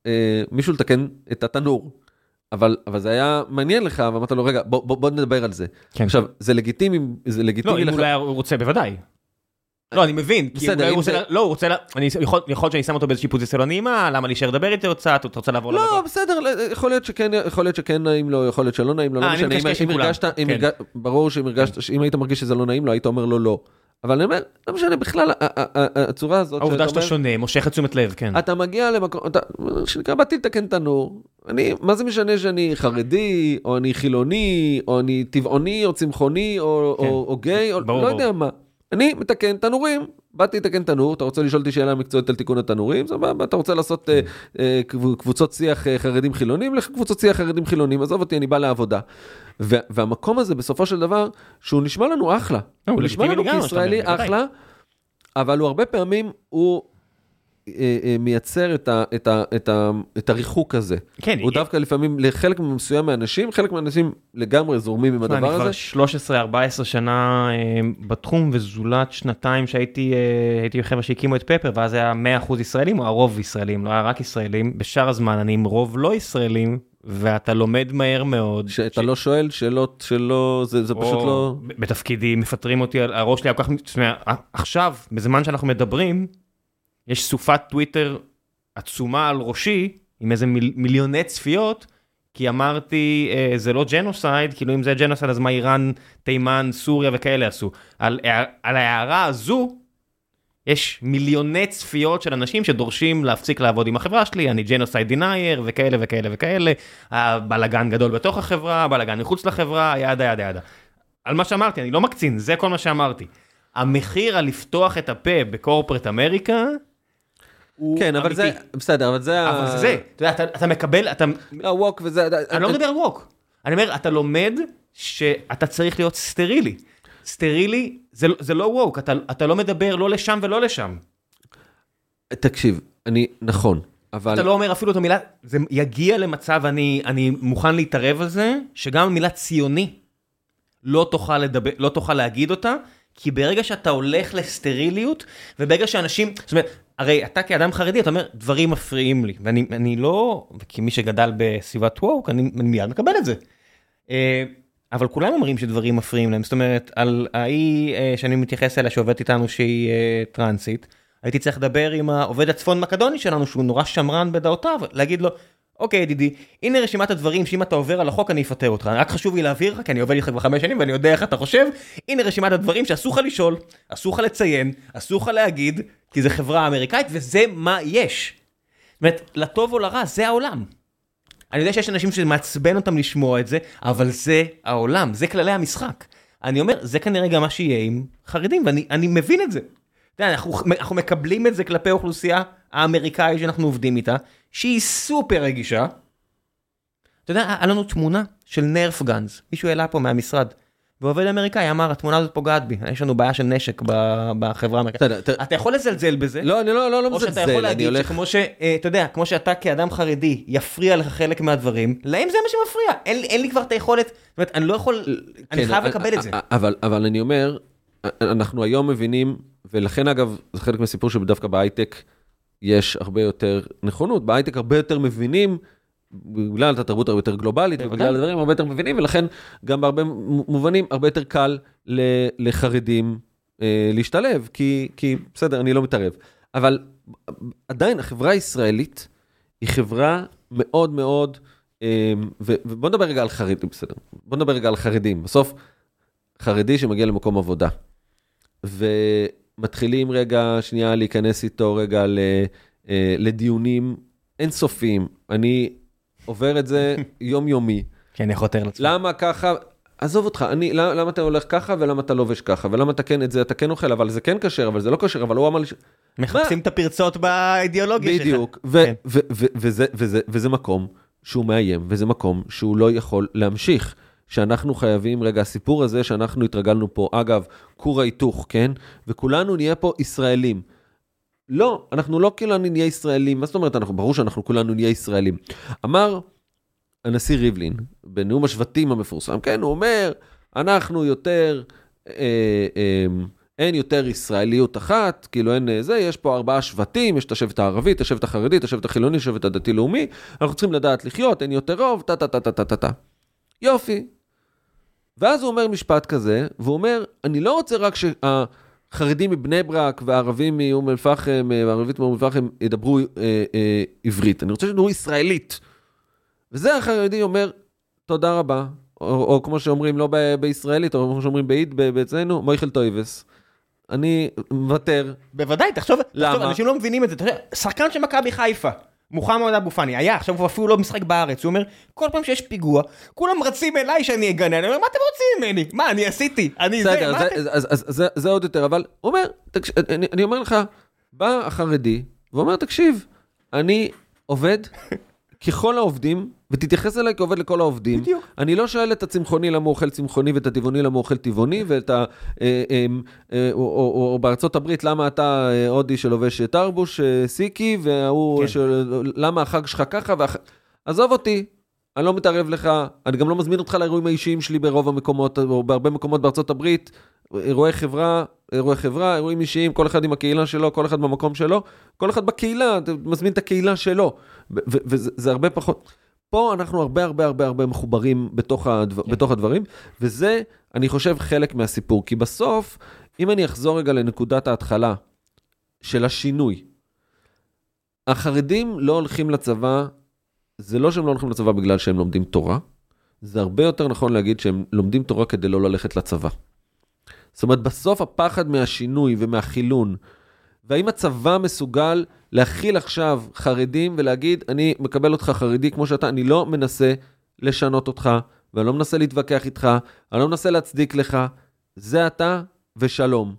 אה, מישהו לתקן את התנור. אבל, אבל זה היה מעניין לך, ואמרת לו, רגע, בוא, בוא, בוא נדבר על זה. כן. עכשיו, זה לגיטימי, זה לא, לגיטימי אם לך. אולי הוא רוצה, בוודאי. לא, אני מבין, כי בסדר, אולי הוא אם רוצה, זה- לא, הוא רוצה, לה- אני יכול יכול שאני שם אותו באיזושהי פוזיציה לא נעימה, למה להישאר לדבר איתו קצת, אתה רוצה לעבור לא, לדבר? בסדר, יכול להיות שכן, יכול להיות שכן נעים לו, יכול להיות שלא נעים לו, לא אה, משנה, אם- אם. הרגשת, אם כן. ברור שאם שאם היית מרגיש שזה לא נעים לו, היית אומר לו לא. אבל אני אומר, לא משנה, בכלל, הצורה הזאת, העובדה שאתה שונה, מושך את תשומת לב, כן. אתה מגיע למקום, אתה, שנקרא, באתי לתקן תנור, אני, מה זה משנה שאני חרדי, או אני חילוני, או אני טבעוני, או צמחוני, או, כן. או, או גיי, או ברור, לא ברור. יודע מה. אני מתקן תנורים, באתי לתקן תנור, אתה רוצה לשאול אותי שאלה מקצועית על תיקון התנורים, סבבה, אתה רוצה לעשות אה, קב- קבוצות שיח אה, חרדים חילונים, לך קבוצות שיח חרדים חילונים, עזוב אותי, אני בא לעבודה. והמקום הזה בסופו של דבר, שהוא נשמע לנו אחלה, הוא הוא נשמע לנו כישראלי. אחלה, אבל הוא הרבה פעמים, הוא אה, אה, מייצר את, ה, את, ה, את, ה, את הריחוק הזה. כן, הוא אה, דווקא לפעמים, לחלק מסוים מהאנשים, חלק מהאנשים לגמרי זורמים עם הדבר הזה. אני כבר 13-14 שנה אה, בתחום, וזולת שנתיים שהייתי אה, הייתי בחבר'ה שהקימו את פפר, ואז היה 100% ישראלים, או הרוב ישראלים, לא היה רק ישראלים. בשאר הזמן אני עם רוב לא ישראלים, ואתה לומד מהר מאוד. שאתה לא שואל שאלות שלא, זה, זה פשוט או לא... ב- בתפקידי מפטרים אותי, על- הראש שלי היה כל כך, אומרת, עכשיו, בזמן שאנחנו מדברים, יש סופת טוויטר עצומה על ראשי, עם איזה מיל, מיליוני צפיות, כי אמרתי, אה, זה לא genocide, כאילו אם זה genocide אז מה איראן, תימן, סוריה וכאלה עשו. על, הער- על ההערה הזו, יש מיליוני צפיות של אנשים שדורשים להפסיק לעבוד עם החברה שלי, אני genocide denier וכאלה וכאלה וכאלה, הבלאגן גדול בתוך החברה, בלאגן מחוץ לחברה, yada yada yada. על מה שאמרתי, אני לא מקצין, זה כל מה שאמרתי. המחיר על לפתוח את הפה בקורפרט אמריקה, הוא כן, אבל זה, אמיתי. בסדר, אבל זה... אבל זה זה, אתה יודע, אתה, אתה מקבל, אתה, הווק וזה... אני לא מדבר על ווק, אני אומר, אתה לומד שאתה צריך להיות סטרילי. סטרילי זה, לא- זה לא ווק, אתה, אתה לא מדבר לא לשם ולא לשם. תקשיב, אני, נכון, אבל... אתה לא אומר אפילו את המילה, זה יגיע למצב, אני, אני מוכן להתערב על זה, שגם המילה ציוני לא תוכל, לדבר, לא תוכל להגיד אותה, כי ברגע שאתה הולך לסטריליות, וברגע שאנשים, זאת אומרת, הרי אתה כאדם חרדי, אתה אומר, דברים מפריעים לי, ואני אני לא, וכמי שגדל בסביבת ווק, אני, אני מיד מקבל את זה. אבל כולם אומרים שדברים מפריעים להם, זאת אומרת, על ההיא אה, שאני מתייחס אליה שעובדת איתנו שהיא אה, טרנסית, הייתי צריך לדבר עם העובד הצפון מקדוני שלנו שהוא נורא שמרן בדעותיו, להגיד לו, אוקיי ידידי, הנה רשימת הדברים שאם אתה עובר על החוק אני אפטר אותך, רק חשוב לי להבהיר לך כי אני עובד איתך כבר חמש שנים ואני יודע איך אתה חושב, הנה רשימת הדברים שאסור לך לשאול, אסור לך לציין, אסור לך להגיד, כי זה חברה אמריקאית וזה מה יש. זאת אומרת, לטוב או לרע, זה העולם. אני יודע שיש אנשים שמעצבן אותם לשמוע את זה, אבל זה העולם, זה כללי המשחק. אני אומר, זה כנראה גם מה שיהיה עם חרדים, ואני אני מבין את זה. אתה יודע, אנחנו, אנחנו מקבלים את זה כלפי האוכלוסייה האמריקאית שאנחנו עובדים איתה, שהיא סופר רגישה. אתה יודע, היה לנו תמונה של נרף גאנז, מישהו העלה פה מהמשרד, ועובד אמריקאי אמר, התמונה הזאת פוגעת בי, יש לנו בעיה של נשק בחברה האמריקאית. אתה יכול לזלזל בזה, לא, אני לא, לא, לא או שאתה מזלזל, יכול אני להגיד הולך... שכמו ש... אה, אתה יודע, כמו שאתה כאדם חרדי יפריע לך חלק מהדברים, להם זה מה שמפריע. אין, לי כבר את היכולת, זאת אומרת, אני לא יכול, אני כן, חייב לקבל את זה. אבל, אבל אני אומר, אנחנו היום מבינים, ולכן אגב, זה חלק מהסיפור שדווקא בהייטק יש הרבה יותר נכונות, בהייטק הרבה יותר מבינים, בגלל התרבות הרבה יותר גלובלית. ובגלל הדברים הרבה יותר מבינים, ולכן גם בהרבה מובנים הרבה יותר קל לחרדים אה, להשתלב, כי, כי בסדר, אני לא מתערב. אבל עדיין החברה הישראלית היא חברה מאוד מאוד, אה, ובוא נדבר רגע על חרדים, בסדר, בוא נדבר רגע על חרדים. בסוף, חרדי שמגיע למקום עבודה, ומתחילים רגע שנייה להיכנס איתו רגע ל, אה, לדיונים אינסופיים. אני עובר את זה יומיומי. כן, אני חותר לעצמי. למה ככה? עזוב אותך, אני, למה, למה אתה הולך ככה ולמה אתה לובש ככה, ולמה אתה כן, את זה אתה כן אוכל, אבל זה כן כשר, אבל זה לא כשר, אבל הוא אמר לי. מחפשים את הפרצות באידיאולוגיה שלך. בדיוק, ו- כן. ו- ו- וזה- וזה- וזה מקום שהוא מאיים, וזה מקום שהוא לא יכול להמשיך. שאנחנו חייבים, רגע, הסיפור הזה שאנחנו התרגלנו פה, אגב, כור ההיתוך, כן? וכולנו נהיה פה ישראלים. לא, אנחנו לא כולנו נהיה ישראלים, מה זאת אומרת אנחנו, ברור שאנחנו כולנו נהיה ישראלים. אמר הנשיא ריבלין, בנאום השבטים המפורסם, כן, הוא אומר, אנחנו יותר, אה, אה, אין יותר ישראליות אחת, כאילו אין אה, זה, יש פה ארבעה שבטים, יש את השבט הערבי, את השבט החרדי, את השבט החילוני, את השבט הדתי-לאומי, אנחנו צריכים לדעת לחיות, אין יותר רוב, טה טה טה טה טה טה טה. יופי. ואז הוא אומר משפט כזה, והוא אומר, אני לא רוצה רק שהחרדים מבני ברק והערבים מאום אל-פחם, אה, והערבית מאום אל-פחם ידברו אה, אה, עברית, אני רוצה שידברו ישראלית. וזה החרדי אומר, תודה רבה, או, או כמו שאומרים לא ב- בישראלית, או כמו שאומרים באיד ב- אצלנו, מויכל טויבס. אני מוותר, בוודאי, תחשוב, למה? תחשוב, אנשים לא מבינים את זה. יודע, שחקן של מכבי חיפה, מוחמד אבו פאני, היה, עכשיו הוא אפילו לא משחק בארץ, הוא אומר, כל פעם שיש פיגוע, כולם רצים אליי שאני אגנה, אני אומר, מה אתם רוצים ממני? מה, אני עשיתי? אני זה, מה אתם... אז, זה, עוד יותר, אבל הוא אומר, אני אומר לך, בא החרדי ואומר, תקשיב, אני עובד ככל העובדים, ותתייחס אליי כעובד לכל העובדים. בדיוק. אני לא שואל את הצמחוני למה הוא אוכל צמחוני ואת הטבעוני למה הוא אוכל טבעוני, ואת ה... אה, אה, אה, או, או, או, או בארצות הברית למה אתה אה, הודי שלובש תרבוש אה, סיקי, וההוא, כן. של... למה החג שלך ככה, והח... עזוב אותי, אני לא מתערב לך, אני גם לא מזמין אותך לאירועים האישיים שלי ברוב המקומות, או בהרבה מקומות בארצות הברית. אירועי חברה, אירועי חברה, אירועים אישיים, כל אחד עם הקהילה שלו, כל אחד במקום שלו, כל אחד בקהילה, מזמין את הקהילה שלו, וזה זה הרבה פחות. פה אנחנו הרבה הרבה הרבה הרבה מחוברים בתוך, הדבר, כן. בתוך הדברים, וזה, אני חושב, חלק מהסיפור. כי בסוף, אם אני אחזור רגע לנקודת ההתחלה של השינוי, החרדים לא הולכים לצבא, זה לא שהם לא הולכים לצבא בגלל שהם לומדים תורה, זה הרבה יותר נכון להגיד שהם לומדים תורה כדי לא ללכת לצבא. זאת אומרת, בסוף הפחד מהשינוי ומהחילון, והאם הצבא מסוגל להכיל עכשיו חרדים ולהגיד, אני מקבל אותך חרדי כמו שאתה, אני לא מנסה לשנות אותך, ואני לא מנסה להתווכח איתך, אני לא מנסה להצדיק לך, זה אתה ושלום.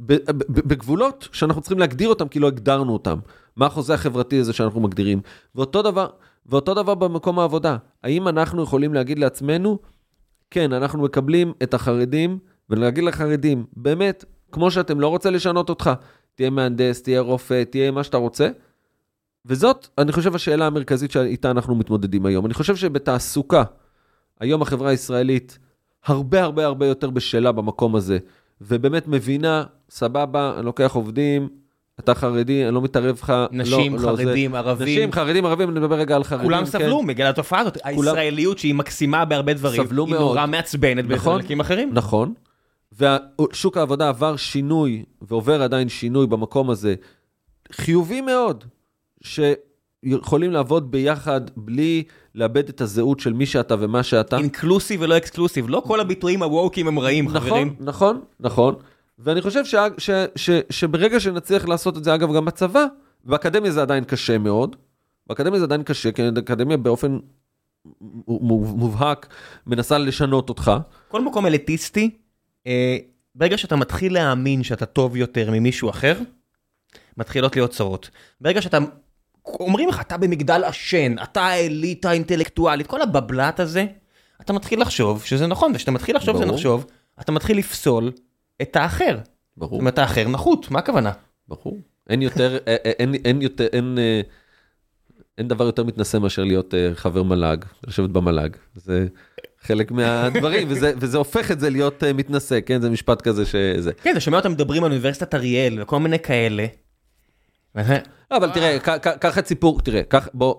בגבולות שאנחנו צריכים להגדיר אותם כי לא הגדרנו אותם. מה החוזה החברתי הזה שאנחנו מגדירים? ואותו דבר, ואותו דבר במקום העבודה. האם אנחנו יכולים להגיד לעצמנו, כן, אנחנו מקבלים את החרדים, ולהגיד לחרדים, באמת, כמו שאתם לא רוצה לשנות אותך, תהיה מהנדס, תהיה רופא, תהיה מה שאתה רוצה. וזאת, אני חושב, השאלה המרכזית שאיתה אנחנו מתמודדים היום. אני חושב שבתעסוקה, היום החברה הישראלית הרבה הרבה הרבה יותר בשלה במקום הזה, ובאמת מבינה, סבבה, אני לוקח עובדים, אתה חרדי, אני לא מתערב לך. נשים, לא, לא, זה- חרדים, ערבים. נשים, חרדים, ערבים, אני מדבר רגע על חרדים. כולם כן. סבלו בגלל התופעה הזאת, הישראליות שהיא מקסימה בהרבה דברים, סבלו היא מאוד. נורא מעצבנת נכון. בחלקים אחרים. נכון. ושוק העבודה עבר שינוי, ועובר עדיין שינוי במקום הזה, חיובי מאוד, שיכולים לעבוד ביחד בלי לאבד את הזהות של מי שאתה ומה שאתה. אינקלוסיב ולא אקסקלוסיב, לא כל הביטויים הווקים הם רעים, נכון, חברים. נכון, נכון. ואני חושב ש, ש, ש, שברגע שנצליח לעשות את זה, אגב, גם בצבא, באקדמיה זה עדיין קשה מאוד. באקדמיה זה עדיין קשה, כי האקדמיה באופן מוב- מובהק מנסה לשנות אותך. כל מקום אליטיסטי, ברגע שאתה מתחיל להאמין שאתה טוב יותר ממישהו אחר, מתחילות להיות צרות. ברגע שאתה, אומרים לך, אתה במגדל עשן, אתה האליטה האינטלקטואלית, כל הבבלת הזה, אתה מתחיל לחשוב שזה נכון, וכשאתה מתחיל לחשוב שזה. נחשוב, אתה מתחיל לפסול את האחר. זאת ברור, אומרת, האחר נחות, מה הכוונה? ברור. אין יותר, אה, אה, אין, אין יותר, אין, אה, אין דבר יותר מתנשא מאשר להיות אה, חבר מל"ג, לשבת במל"ג. זה חלק מהדברים, וזה, וזה הופך את זה להיות אה, מתנשא, כן? זה משפט כזה שזה. כן, אתה שומע אותם מדברים על אוניברסיטת אריאל וכל מיני כאלה. לא, אבל תראה, קח את סיפור, תראה, קח, בוא,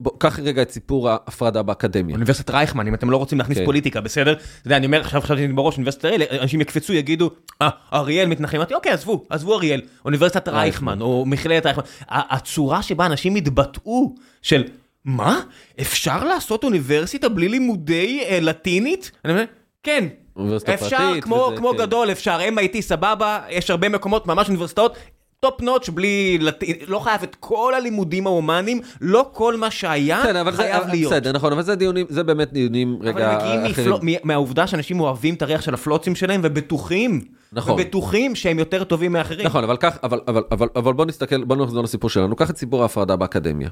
בוא, קח רגע את סיפור ההפרדה באקדמיה. אוניברסיטת רייכמן, אם אתם לא רוצים להכניס כן. פוליטיקה, בסדר? אתה יודע, אני אומר, עכשיו חשבתי בראש אוניברסיטת אריאל, אנשים יקפצו, יגידו, אה, אריאל מתנחלים, אמרתי, אוקיי, עזבו, עזבו אריאל, אוניברסיטת רייכמן, או מכללת רייכמן. הצורה שבה אנשים התבטאו, של, מה? אפשר לעשות אוניברסיטה בלי לימודי אה, לטינית? אני אומר, כן. אוניברסיטה אפשר, פרטית, כמו, וזה, כמו כן. גדול, אפשר, MIT סבבה, יש הרבה מקומות, ממש אוניברסיטאות, top notch, בלי, לט... לא חייב את כל הלימודים ההומניים, לא כל מה שהיה כן, אבל זה, חייב אבל להיות. בסדר, נכון, אבל זה דיונים, זה באמת דיונים אבל רגע הם מגיעים אחרים. מפלו, מ- מהעובדה שאנשים אוהבים את הריח של הפלוצים שלהם ובטוחים, נכון. ובטוחים שהם יותר טובים מאחרים. נכון, אבל כך, אבל, אבל, אבל, אבל בוא נסתכל, בוא נחזור לסיפור שלנו, קח את סיפור ההפרדה באקדמיה.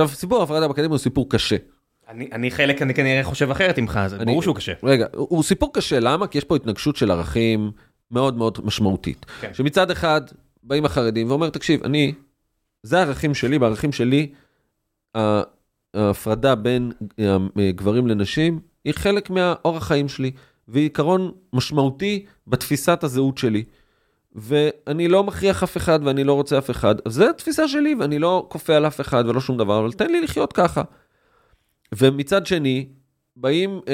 עכשיו, סיפור ההפרדה באקדמיה הוא סיפור קשה. אני, אני חלק, אני כנראה חושב אחרת ממך, זה ברור שהוא קשה. רגע, הוא, הוא סיפור קשה, למה? כי יש פה התנגשות של ערכים מאוד מאוד משמעותית. כן. שמצד אחד, באים החרדים ואומר, תקשיב, אני, זה הערכים שלי, בערכים שלי, ההפרדה בין אה, גברים לנשים היא חלק מהאורח חיים שלי, והיא עיקרון משמעותי בתפיסת הזהות שלי. ואני לא מכריח אף אחד ואני לא רוצה אף אחד, אז זו התפיסה שלי ואני לא כופה על אף אחד ולא שום דבר, אבל תן לי לחיות ככה. ומצד שני, באים אה,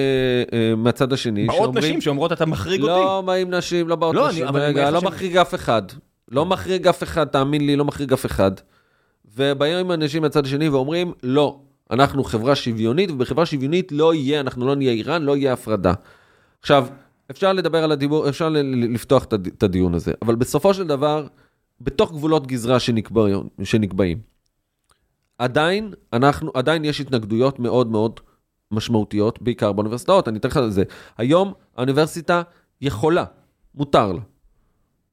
אה, מהצד השני, באות נשים שאומרות אתה מחריג אותי. לא באים נשים, לא באות לא, נשים, אני- רגע, אני לא חושב- מחריג אף אחד. לא מחריג אף אחד, תאמין לי, לא מחריג אף אחד. ובאים אנשים מהצד השני ואומרים, לא, אנחנו חברה שוויונית, ובחברה שוויונית לא יהיה, אנחנו לא נהיה איראן, לא יהיה הפרדה. עכשיו, אפשר לדבר על הדיבור, אפשר לפתוח את הד- את הדיון הזה, אבל בסופו של דבר, בתוך גבולות גזרה שנקבעים, שנקבעים, עדיין, אנחנו, עדיין יש התנגדויות מאוד מאוד משמעותיות, בעיקר באוניברסיטאות, אני אתן לך על זה. היום האוניברסיטה יכולה, מותר לה,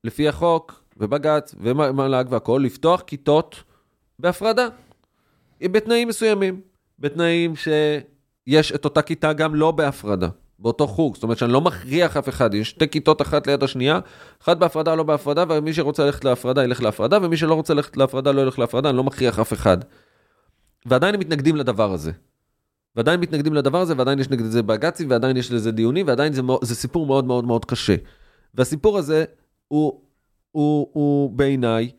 לפי החוק ובג"ץ ומל"ג והכול, לפתוח כיתות בהפרדה, בתנאים מסוימים. בתנאים שיש את אותה כיתה גם לא בהפרדה, באותו חוג. זאת אומרת שאני לא מכריח אף אחד, יש שתי כיתות אחת ליד השנייה, אחת בהפרדה, לא בהפרדה, ומי שרוצה ללכת להפרדה ילך להפרדה, ומי שלא רוצה ללכת להפרדה לא ילך להפרדה, אני לא מכריח אף אחד. ועדיין הם מתנגדים לדבר הזה. ועדיין מתנגדים לדבר הזה, ועדיין יש נגד זה בג"צים, ועדיין יש לזה דיונים, ועדיין זה, זה סיפור מאוד מאוד מאוד קשה. והסיפור הזה הוא, הוא, הוא בעיניי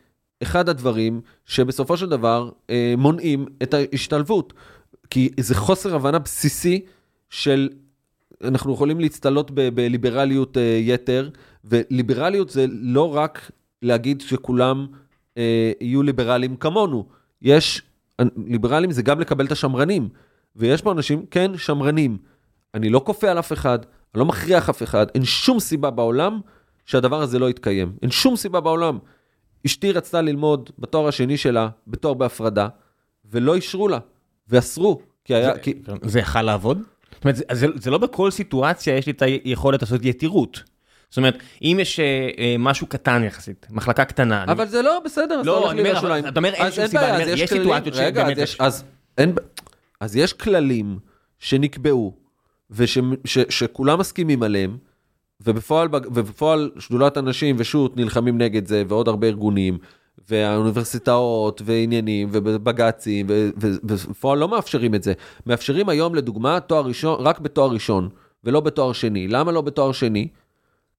אחד הדברים שבסופו של דבר אה, מונעים את ההשתלבות. כי זה חוסר הבנה בסיסי של, אנחנו יכולים להצטלות בליברליות אה, יתר, וליברליות זה לא רק להגיד שכולם אה, יהיו ליברלים כמונו. יש, ליברלים זה גם לקבל את השמרנים. ויש פה אנשים, כן, שמרנים. אני לא כופה על אף אחד, אני לא מכריח אף אחד, אין שום סיבה בעולם שהדבר הזה לא יתקיים. אין שום סיבה בעולם. אשתי רצתה ללמוד בתואר השני שלה, בתואר בהפרדה, ולא אישרו לה, ואסרו, כי היה... זה, כי... זה יכל לעבוד? זאת אומרת, זה, זה, לא בכל סיטואציה יש לי את היכולת לעשות יתירות. זאת אומרת, אם יש אה, אה, משהו קטן יחסית, מחלקה קטנה. אבל אני... זה לא בסדר, לא, אני אומר, אתה אומר אין שום סיבה, אני אומר, יש סיטואציות שבאמת... יש, אז, אין, אז יש כללים שנקבעו, ושכולם מסכימים עליהם, ובפועל, ובפועל שדולת הנשים ושות' נלחמים נגד זה, ועוד הרבה ארגונים, והאוניברסיטאות, ועניינים, ובג"צים, ובפועל לא מאפשרים את זה. מאפשרים היום, לדוגמה, תואר ראשון, רק בתואר ראשון, ולא בתואר שני. למה לא בתואר שני?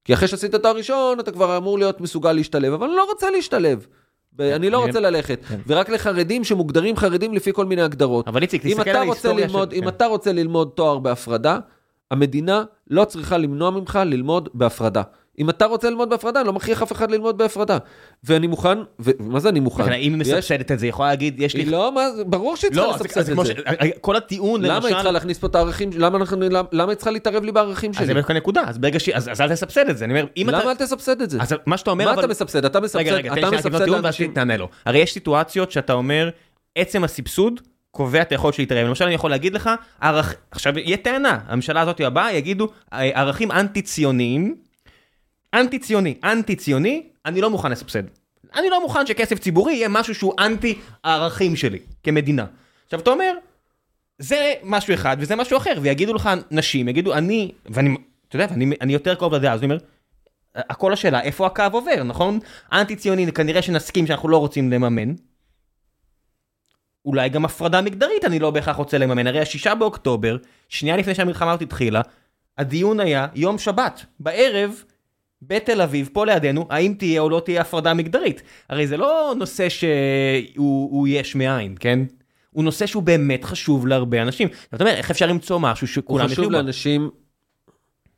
כי אחרי שעשית תואר ראשון, אתה כבר אמור להיות מסוגל להשתלב, אבל אני לא רוצה להשתלב. אני לא רוצה ללכת, כן. ורק לחרדים שמוגדרים חרדים לפי כל מיני הגדרות. אבל איציק, תסתכל על ההיסטוריה של... אם אתה רוצה ללמוד תואר בהפרדה, המדינה לא צריכה למנוע ממך ללמוד בהפרדה. אם אתה רוצה ללמוד בהפרדה, אני לא מכריח אף אחד ללמוד בהפרדה. ואני מוכן, ומה זה אני מוכן? אם היא מסבסדת את זה, היא יכולה להגיד, יש לי... לא, ברור שהיא צריכה לא, לסבסד את זה. כל הטיעון, למשל... למה היא צריכה להכניס פה את הערכים, למה היא צריכה להתערב לי בערכים שלי? אז זה בדיוק הנקודה, אז ברגע ש... אז אל תסבסד את זה, אני אומר, אם אתה... למה אל תסבסד את זה? אז מה שאתה אומר, מה אתה מסבסד? אתה מסבסד, רגע, רגע, אתה מסבסד לאנשים... תענה לו. הרי יש סיטואציות שאתה אומר, עצם הסבסוד קובע את היכולת להתערב. למשל, אני יכול להגיד לך, ערכ... עכשיו, יהיה טענה, הממשלה הזאת הבאה יגידו, ערכים אנטי-ציוניים, אנטי-ציוני, אנטי-ציוני, אני לא מוכן לסבסד. אני לא מוכן שכסף ציבורי יהיה משהו שהוא אנטי הערכים שלי, כמדינה. עכשיו, אתה אומר, זה משהו אחד וזה משהו אחר, ויגידו לך נשים, יגידו, אני, ואני, אתה יודע, אני, אני יותר קרוב לדעה, אז אני אומר, הכל השאלה, איפה הקו עובר, נכון? אנטי-ציוני, כנראה שנסכים שאנחנו לא רוצים לממן. אולי גם הפרדה מגדרית אני לא בהכרח רוצה לממן, הרי השישה באוקטובר, שנייה לפני שהמלחמה הזאת התחילה, הדיון היה יום שבת, בערב, בתל אביב, פה לידינו, האם תהיה או לא תהיה הפרדה מגדרית. הרי זה לא נושא שהוא יש מאין, כן? הוא נושא שהוא באמת חשוב להרבה אנשים. אתה אומר, איך אפשר למצוא משהו שכולם יחיו בו? לאנשים,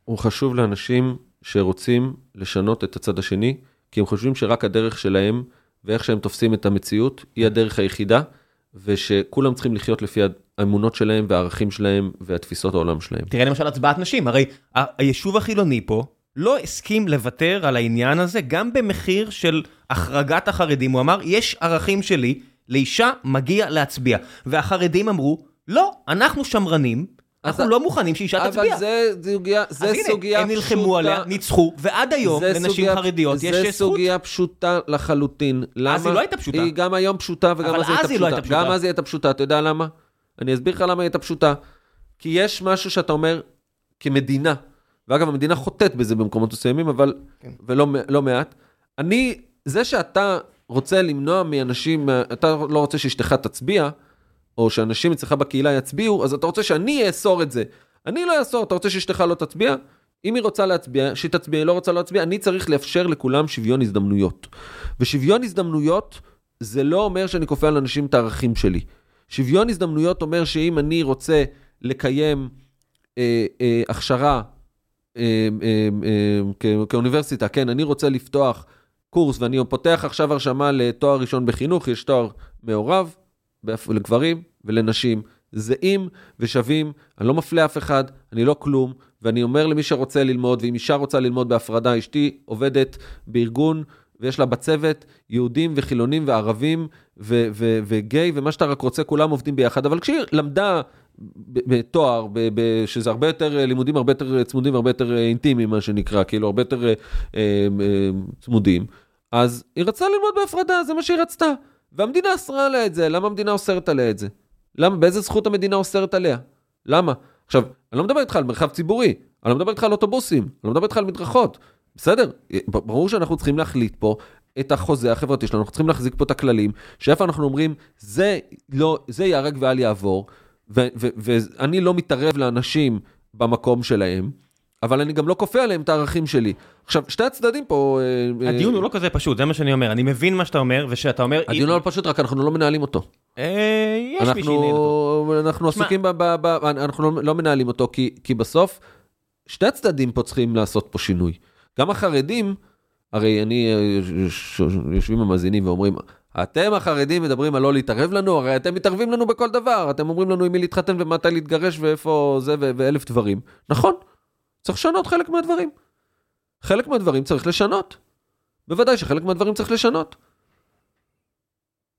הוא חשוב לאנשים שרוצים לשנות את הצד השני, כי הם חושבים שרק הדרך שלהם ואיך שהם תופסים את המציאות היא הדרך היחידה, ושכולם צריכים לחיות לפי האמונות שלהם והערכים שלהם והתפיסות העולם שלהם. תראה למשל הצבעת נשים, הרי היישוב החילוני פה, לא הסכים לוותר על העניין הזה, גם במחיר של החרגת החרדים. הוא אמר, יש ערכים שלי, לאישה מגיע להצביע. והחרדים אמרו, לא, אנחנו שמרנים, אנחנו לא מוכנים שאישה תצביע. אבל זה סוגיה, זה סוגיה פשוטה. הם נלחמו עליה, ניצחו, ועד היום לנשים חרדיות יש זכות. זה סוגיה פשוטה לחלוטין. אז היא לא הייתה פשוטה. היא גם היום פשוטה וגם אז היא הייתה פשוטה. לא גם אז היא הייתה פשוטה, אתה יודע למה? אני אסביר לך למה היא הייתה פשוטה. כי יש משהו שאתה אומר, כמדינה, ואגב, המדינה חוטאת בזה במקומות מסוימים, אבל, כן. ולא לא מעט. אני, זה שאתה רוצה למנוע מאנשים, אתה לא רוצה שאשתך תצביע, או שאנשים אצלך בקהילה יצביעו, אז אתה רוצה שאני אאסור את זה. אני לא אאסור, אתה רוצה שאשתך לא תצביע? אם היא רוצה להצביע, שהיא תצביע, היא לא רוצה להצביע, אני צריך לאפשר לכולם שוויון הזדמנויות. ושוויון הזדמנויות, זה לא אומר שאני כופה על אנשים את הערכים שלי. שוויון הזדמנויות אומר שאם אני רוצה לקיים אה, אה, הכשרה כאוניברסיטה, כן, אני רוצה לפתוח קורס ואני פותח עכשיו הרשמה לתואר ראשון בחינוך, יש תואר מעורב לגברים ולנשים, זהים ושווים, אני לא מפלה אף אחד, אני לא כלום, ואני אומר למי שרוצה ללמוד, ואם אישה רוצה ללמוד בהפרדה, אשתי עובדת בארגון ויש לה בצוות יהודים וחילונים וערבים וגיי, ומה שאתה רק רוצה, כולם עובדים ביחד, אבל כשהיא למדה בתואר, שזה הרבה יותר, לימודים הרבה יותר צמודים והרבה יותר אינטימיים, מה שנקרא, כאילו הרבה יותר אה, אה, צמודים, אז היא רצתה ללמוד בהפרדה, זה מה שהיא רצתה. והמדינה אסרה עליה את זה, למה המדינה אוסרת עליה את זה? למה? באיזה זכות המדינה אוסרת עליה? למה? עכשיו, אני לא מדבר איתך על מרחב ציבורי, אני לא מדבר איתך על אוטובוסים, אני לא מדבר איתך על מדרכות. בסדר, ברור שאנחנו צריכים להחליט פה את החוזה החברתי שלנו, אנחנו צריכים להחזיק פה את הכללים, שאיפה אנחנו אומרים, זה לא, זה ייהרג ואל יעבור, ואני לא מתערב לאנשים במקום שלהם, אבל אני גם לא כופה עליהם את הערכים שלי. עכשיו, שתי הצדדים פה... אה, הדיון אה, הוא לא כזה פשוט, זה מה שאני אומר. אני מבין מה שאתה אומר, ושאתה אומר... הדיון לא פשוט, רק אנחנו לא מנהלים אותו. אה, יש מי שינהל אותו. אנחנו עסוקים ב... אנחנו לא-, לא מנהלים אותו, כי בסוף, שתי הצדדים פה צריכים לעשות פה שינוי. גם החרדים, הרי אני, יושבים המאזינים ואומרים, אתם החרדים מדברים על לא להתערב לנו, הרי אתם מתערבים לנו בכל דבר, אתם אומרים לנו עם מי להתחתן ומתי להתגרש ואיפה זה ואלף דברים. נכון, צריך לשנות חלק מהדברים. חלק מהדברים צריך לשנות. בוודאי שחלק מהדברים צריך לשנות.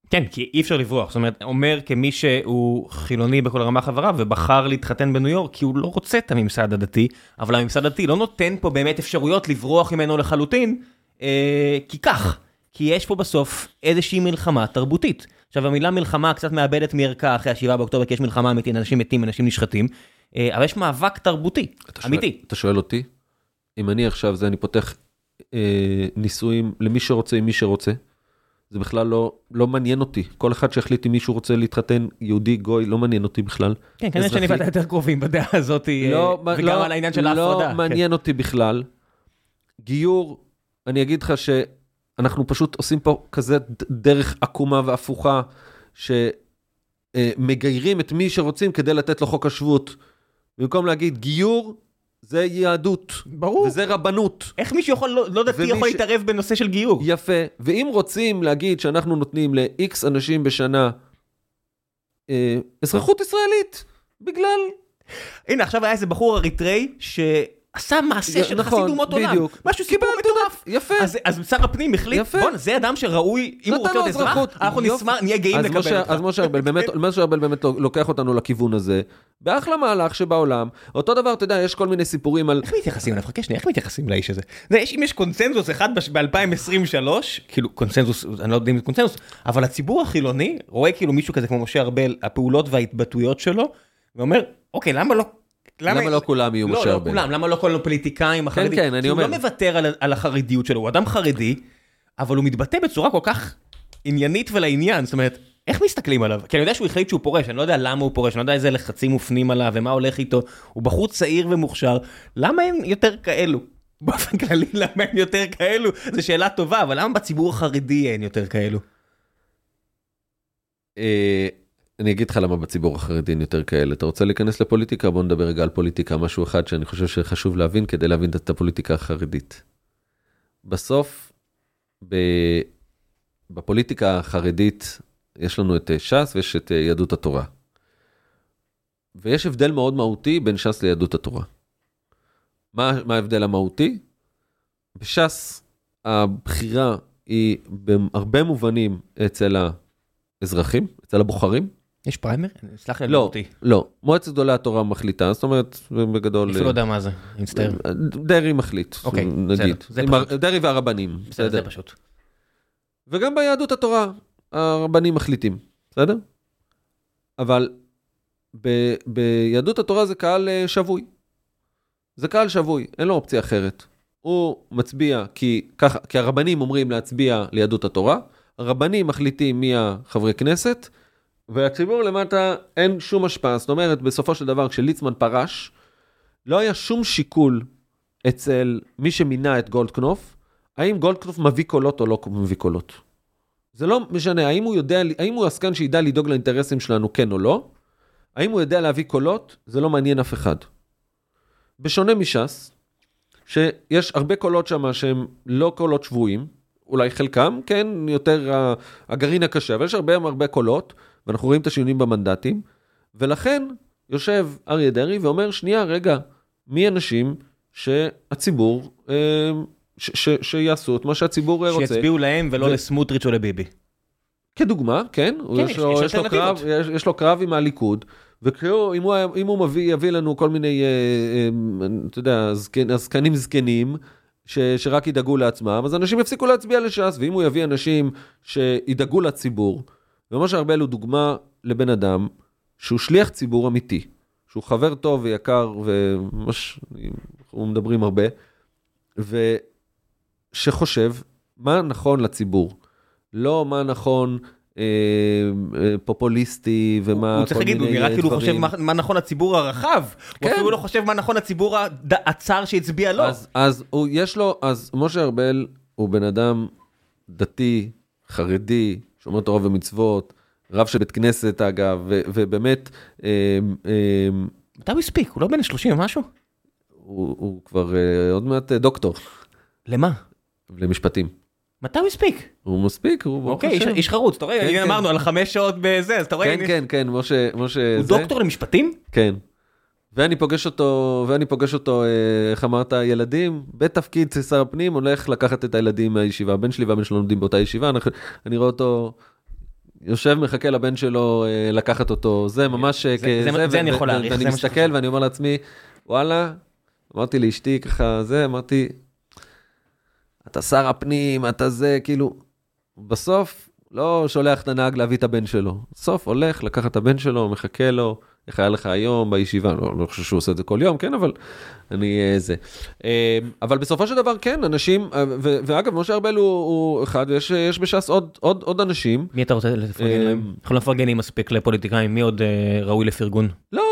כן, כי אי אפשר לברוח, זאת אומרת, אומר כמי שהוא חילוני בכל הרמה חבריו ובחר להתחתן בניו יורק כי הוא לא רוצה את הממסד הדתי, אבל הממסד הדתי לא נותן פה באמת אפשרויות לברוח ממנו לחלוטין, אה, כי כך, כי יש פה בסוף איזושהי מלחמה תרבותית. עכשיו המילה מלחמה קצת מאבדת מערכה אחרי ה-7 באוקטובר, כי יש מלחמה אמיתית, אנשים מתים, אנשים נשחטים, אה, אבל יש מאבק תרבותי, אתה אמיתי. שואל, אתה שואל אותי, אם אני עכשיו זה, אני פותח אה, נישואים למי שרוצה עם מי שרוצה, זה בכלל לא, לא מעניין אותי. כל אחד שהחליט אם מישהו רוצה להתחתן, יהודי, גוי, לא מעניין אותי בכלל. כן, כנראה שאני ואתה יותר קרובים בדעה הזאת, אה, לא, וגם לא, על העניין של לא ההפרדה. לא מעניין כן. אותי בכלל. גיור, אני אגיד לך שאנחנו פשוט עושים פה כזה דרך עקומה והפוכה, שמגיירים את מי שרוצים כדי לתת לו חוק השבות. במקום להגיד גיור, זה יהדות. ברור. וזה רבנות. איך מישהו יכול, לא, לא דתי יכול ש... להתערב בנושא של גיור? יפה. ואם רוצים להגיד שאנחנו נותנים ל-X אנשים בשנה אה, אזרחות ישראלית, בגלל... הנה, עכשיו היה איזה בחור אריתראי, ש... עשה מעשה של נכון, חסיד אומות עולם, משהו סיפור מטורף. יפה. אז, אז שר הפנים החליט, בוא'נה, זה אדם שראוי, אם הוא רוצה להיות אזרח, אנחנו נשמח, נהיה גאים לקבל משה, אותך. אז משה ארבל באמת, משה ארבל באמת לוקח אותנו לכיוון הזה, באחלה מהלך שבעולם, אותו דבר, אתה יודע, יש כל מיני סיפורים על... איך מתייחסים אליו? חכה שנייה, איך מתייחסים לאיש הזה? זה, יש, אם יש קונצנזוס אחד ב-2023, כאילו קונצנזוס, אני לא יודע אם זה קונצנזוס, אבל הציבור החילוני רואה כאילו מישהו כזה כמו משה ארבל, הפעולות וההתבטאויות שלו, ואומר, אוקיי, למה לא למה, למה לא כולם יהיו לא, משה ארבל? לא, לא כולם, למה לא כל הפוליטיקאים החרדים? כן, כן, אני אומר. הוא לא מוותר על, על החרדיות שלו, הוא אדם חרדי, אבל הוא מתבטא בצורה כל כך עניינית ולעניין, זאת אומרת, איך מסתכלים עליו? כי אני יודע שהוא החליט שהוא פורש, אני לא יודע למה הוא פורש, אני לא יודע איזה לחצים מופנים עליו ומה הולך איתו, הוא בחור צעיר ומוכשר, למה הם יותר כאלו? באופן כללי, למה הם יותר כאלו? זו שאלה טובה, אבל למה בציבור החרדי אין יותר כאלו? אה, אני אגיד לך למה בציבור החרדי אין יותר כאלה. אתה רוצה להיכנס לפוליטיקה? בוא נדבר רגע על פוליטיקה, משהו אחד שאני חושב שחשוב להבין כדי להבין את הפוליטיקה החרדית. בסוף, ב... בפוליטיקה החרדית יש לנו את ש"ס ויש את יהדות התורה. ויש הבדל מאוד מהותי בין ש"ס ליהדות התורה. מה, מה ההבדל המהותי? בש"ס הבחירה היא בהרבה מובנים אצל האזרחים, אצל הבוחרים, יש פריימר? סלח לי, לא, אותי. לא, מועצת גדולי התורה מחליטה, זאת אומרת, בגדול... אפילו לא יודע מה זה, אני מצטער. דרעי מחליט, אוקיי, נגיד. דרעי והרבנים, בסדר. זה פשוט. וגם ביהדות התורה, הרבנים מחליטים, בסדר? אבל ב, ביהדות התורה זה קהל אה, שבוי. זה קהל שבוי, אין לו אופציה אחרת. הוא מצביע כי, ככה, כי הרבנים אומרים להצביע ליהדות התורה, הרבנים מחליטים מי החברי כנסת, והציבור למטה אין שום השפעה. זאת אומרת, בסופו של דבר, כשליצמן פרש, לא היה שום שיקול אצל מי שמינה את גולדקנופ, האם גולדקנופ מביא קולות או לא מביא קולות. זה לא משנה, האם הוא יודע, האם הוא עסקן שידע לדאוג לאינטרסים שלנו, כן או לא? האם הוא יודע להביא קולות? זה לא מעניין אף אחד. בשונה מש"ס, שיש הרבה קולות שם שהם לא קולות שבויים, אולי חלקם, כן, יותר הגרעין הקשה, אבל יש הרבה הרבה קולות, ואנחנו רואים את השינויים במנדטים, ולכן יושב אריה דרעי ואומר, שנייה, רגע, מי אנשים שהציבור, אה, ש, ש, שיעשו את מה שהציבור רוצה. שיצביעו להם ולא ו... לסמוטריץ' או לביבי. כדוגמה, כן, כן יש, לו, יש, יש, לו קרב, יש, יש לו קרב עם הליכוד, ואם הוא, אם הוא מביא, יביא לנו כל מיני, אה, אה, אתה יודע, זקנים זקנים, ש, שרק ידאגו לעצמם, אז אנשים יפסיקו להצביע לש"ס, ואם הוא יביא אנשים שידאגו לציבור, ומשה ארבל הוא דוגמה לבן אדם שהוא שליח ציבור אמיתי, שהוא חבר טוב ויקר, וממש, אנחנו מדברים הרבה, ושחושב מה נכון לציבור, לא מה נכון אה, אה, פופוליסטי ומה הוא צריך להגיד, הוא נראה כאילו הוא חושב מה, מה נכון לציבור הרחב, כן. הוא אפילו לא חושב מה נכון לציבור. הצר שהצביע לו. אז, אז הוא, יש לו, אז משה ארבל הוא בן אדם דתי, חרדי, שומר תורה ומצוות, רב של בית כנסת אגב, ו, ובאמת... אה, אה, מתי הוא הספיק? הוא לא בן 30 או משהו? הוא, הוא כבר אה, עוד מעט אה, דוקטור. למה? למשפטים. מתי הוא הספיק? הוא מספיק, הוא אוקיי, איש, איש חרוץ, אתה רואה, כן, כן. אמרנו על חמש שעות בזה, אז אתה רואה... כן, כן, כן, משה, משה... הוא זה... דוקטור למשפטים? כן. ואני פוגש אותו, ואני פוגש אותו, אה, איך אמרת, ילדים, בתפקיד שר הפנים, הולך לקחת את הילדים מהישיבה. הבן שלי והבן שלו לומדים באותה ישיבה, אני, אני רואה אותו יושב, מחכה לבן שלו אה, לקחת אותו, זה ממש זה, כזה, זה, זה, זה אני יכול להעריך, ואני מסתכל ואני אומר לעצמי, וואלה, אמרתי לאשתי ככה, זה, אמרתי, אתה שר הפנים, אתה זה, כאילו, בסוף לא שולח את הנהג להביא את הבן שלו. בסוף הולך לקחת את הבן שלו, מחכה לו, איך היה לך היום בישיבה, לא, לא חושב שהוא עושה את זה כל יום, כן, אבל אני אה, זה. אה, אבל בסופו של דבר, כן, אנשים, אה, ו, ואגב, משה ארבל הוא, הוא אחד, ויש בש"ס עוד, עוד, עוד אנשים. מי אתה רוצה לפרגן להם? אנחנו לא מפרגנים מספיק לפוליטיקאים, מי עוד ראוי לפרגון? לא,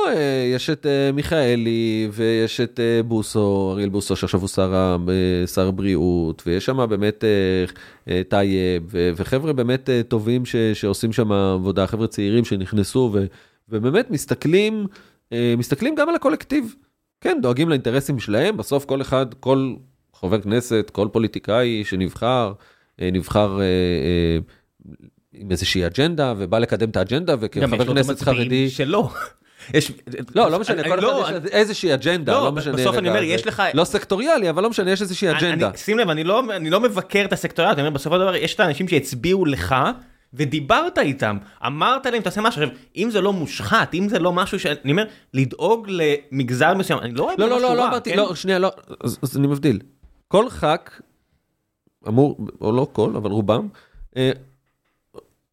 יש את מיכאלי, ויש את בוסו, אריאל בוסו, שעכשיו הוא שר, שר בריאות, ויש שם באמת טייב, וחבר'ה באמת טובים ש, שעושים שם עבודה, חבר'ה צעירים שנכנסו, ו... ובאמת מסתכלים, אה, מסתכלים גם על הקולקטיב. כן, דואגים לאינטרסים שלהם, בסוף כל אחד, כל חבר כנסת, כל פוליטיקאי שנבחר, אה, נבחר אה, עם איזושהי אג'נדה ובא לקדם את האג'נדה, וכחבר כנסת חרדי... שלא. יש, לא, לא משנה, כל לא, אחד יש איזושהי אג'נדה, לא, לא משנה, בסוף אני אומר, יש לך... לא סקטוריאלי, אבל לא משנה, יש איזושהי אג'נדה. שים לב, אני לא, אני לא מבקר את הסקטוריאלי, אני אומר, בסופו של דבר, יש את האנשים שהצביעו לך, ודיברת איתם, אמרת להם תעשה משהו, עכשיו אם זה לא מושחת, אם זה לא משהו שאני אומר, לדאוג למגזר מסוים, אני לא רואה לא, לא, לא, לא, אמרתי, כן? לא, שנייה, לא, אז, אז אני מבדיל. כל ח"כ, אמור, או לא כל, אבל רובם, אה,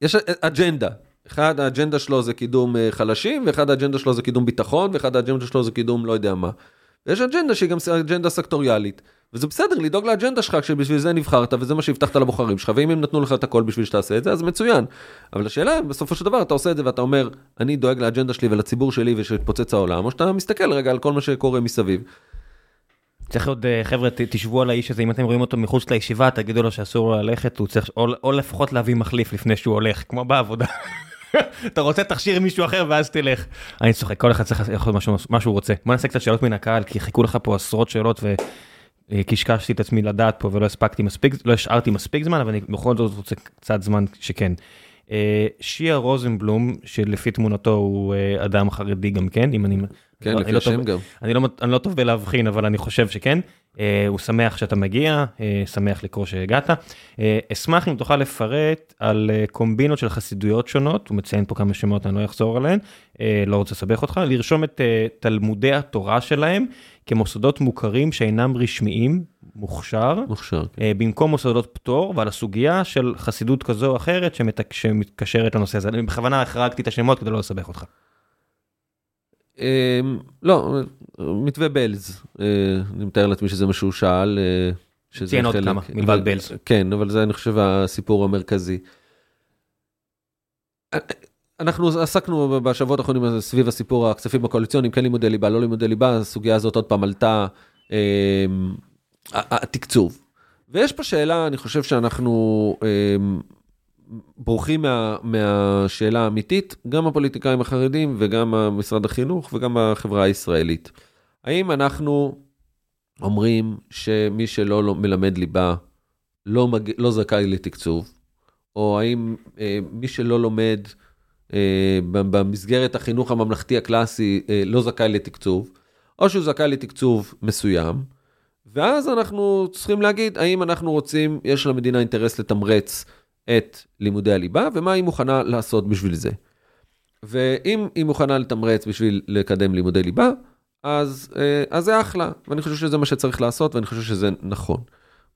יש אג'נדה. אחד האג'נדה שלו זה קידום אה, חלשים, ואחד האג'נדה שלו זה קידום ביטחון, ואחד האג'נדה שלו זה קידום לא יודע מה. ויש אג'נדה שהיא גם אג'נדה סקטוריאלית. וזה בסדר לדאוג לאג'נדה שלך כשבשביל זה נבחרת וזה מה שהבטחת לבוחרים שלך ואם הם נתנו לך את הכל בשביל שתעשה את זה אז מצוין. אבל השאלה בסופו של דבר אתה עושה את זה ואתה אומר אני דואג לאג'נדה שלי ולציבור שלי ושתפוצץ העולם או שאתה מסתכל רגע על כל מה שקורה מסביב. צריך עוד אה, חבר'ה תשבו על האיש הזה אם אתם רואים אותו מחוץ לישיבה תגידו לו שאסור לו ללכת הוא צריך או, או לפחות להביא מחליף לפני שהוא הולך כמו בעבודה. אתה רוצה תכשיר מישהו אחר ואז תלך. אני צוחק כל אחד צריך לעשות מה שהוא רוצה. בוא נעשה קצת שאלות מן הקהל כי חיכו לך פה עשרות שאלות אה, קשקשתי את עצמי לדעת פה ולא הספקתי מספיק, לא השארתי מספיק זמן, אבל אני בכל זאת רוצה קצת זמן שכן. אה, שיה רוזנבלום, שלפי תמונתו הוא אה, אדם חרדי גם כן, אם אני... כן, לפי לא השם גם. אני לא, אני לא טוב בלהבחין, אבל אני חושב שכן. הוא שמח שאתה מגיע, שמח לקרוא שהגעת. אשמח אם תוכל לפרט על קומבינות של חסידויות שונות, הוא מציין פה כמה שמות, אני לא אחזור עליהן, לא רוצה לסבך אותך, לרשום את תלמודי התורה שלהם כמוסדות מוכרים שאינם רשמיים, מוכשר, מוכשר, כן. אה, במקום מוסדות פטור, ועל הסוגיה של חסידות כזו או אחרת שמתק... שמתקשרת לנושא הזה. אני בכוונה החרגתי את השמות כדי לא לסבך אותך. אה, לא, מתווה בלז, אה, אני מתאר לעצמי שזה מה שהוא שאל. ציין עוד כמה, מלבד בלז. כן, אבל זה אני חושב הסיפור המרכזי. אנחנו עסקנו בשבועות האחרונים סביב הסיפור הכספים הקואליציוניים, כן לימודי ליבה, לא לימודי ליבה, הסוגיה הזאת עוד פעם עלתה, אה, התקצוב. ויש פה שאלה, אני חושב שאנחנו אה, בורחים מה, מהשאלה האמיתית, גם הפוליטיקאים החרדים וגם משרד החינוך וגם החברה הישראלית. האם אנחנו אומרים שמי שלא לא, מלמד ליבה לא, מג... לא זכאי לתקצוב, או האם אה, מי שלא לומד, במסגרת החינוך הממלכתי הקלאסי אה, לא זכאי לתקצוב, או שהוא זכאי לתקצוב מסוים, ואז אנחנו צריכים להגיד האם אנחנו רוצים, יש למדינה אינטרס לתמרץ את לימודי הליבה, ומה היא מוכנה לעשות בשביל זה. ואם היא מוכנה לתמרץ בשביל לקדם לימודי ליבה, אז, אה, אז זה אחלה, ואני חושב שזה מה שצריך לעשות, ואני חושב שזה נכון.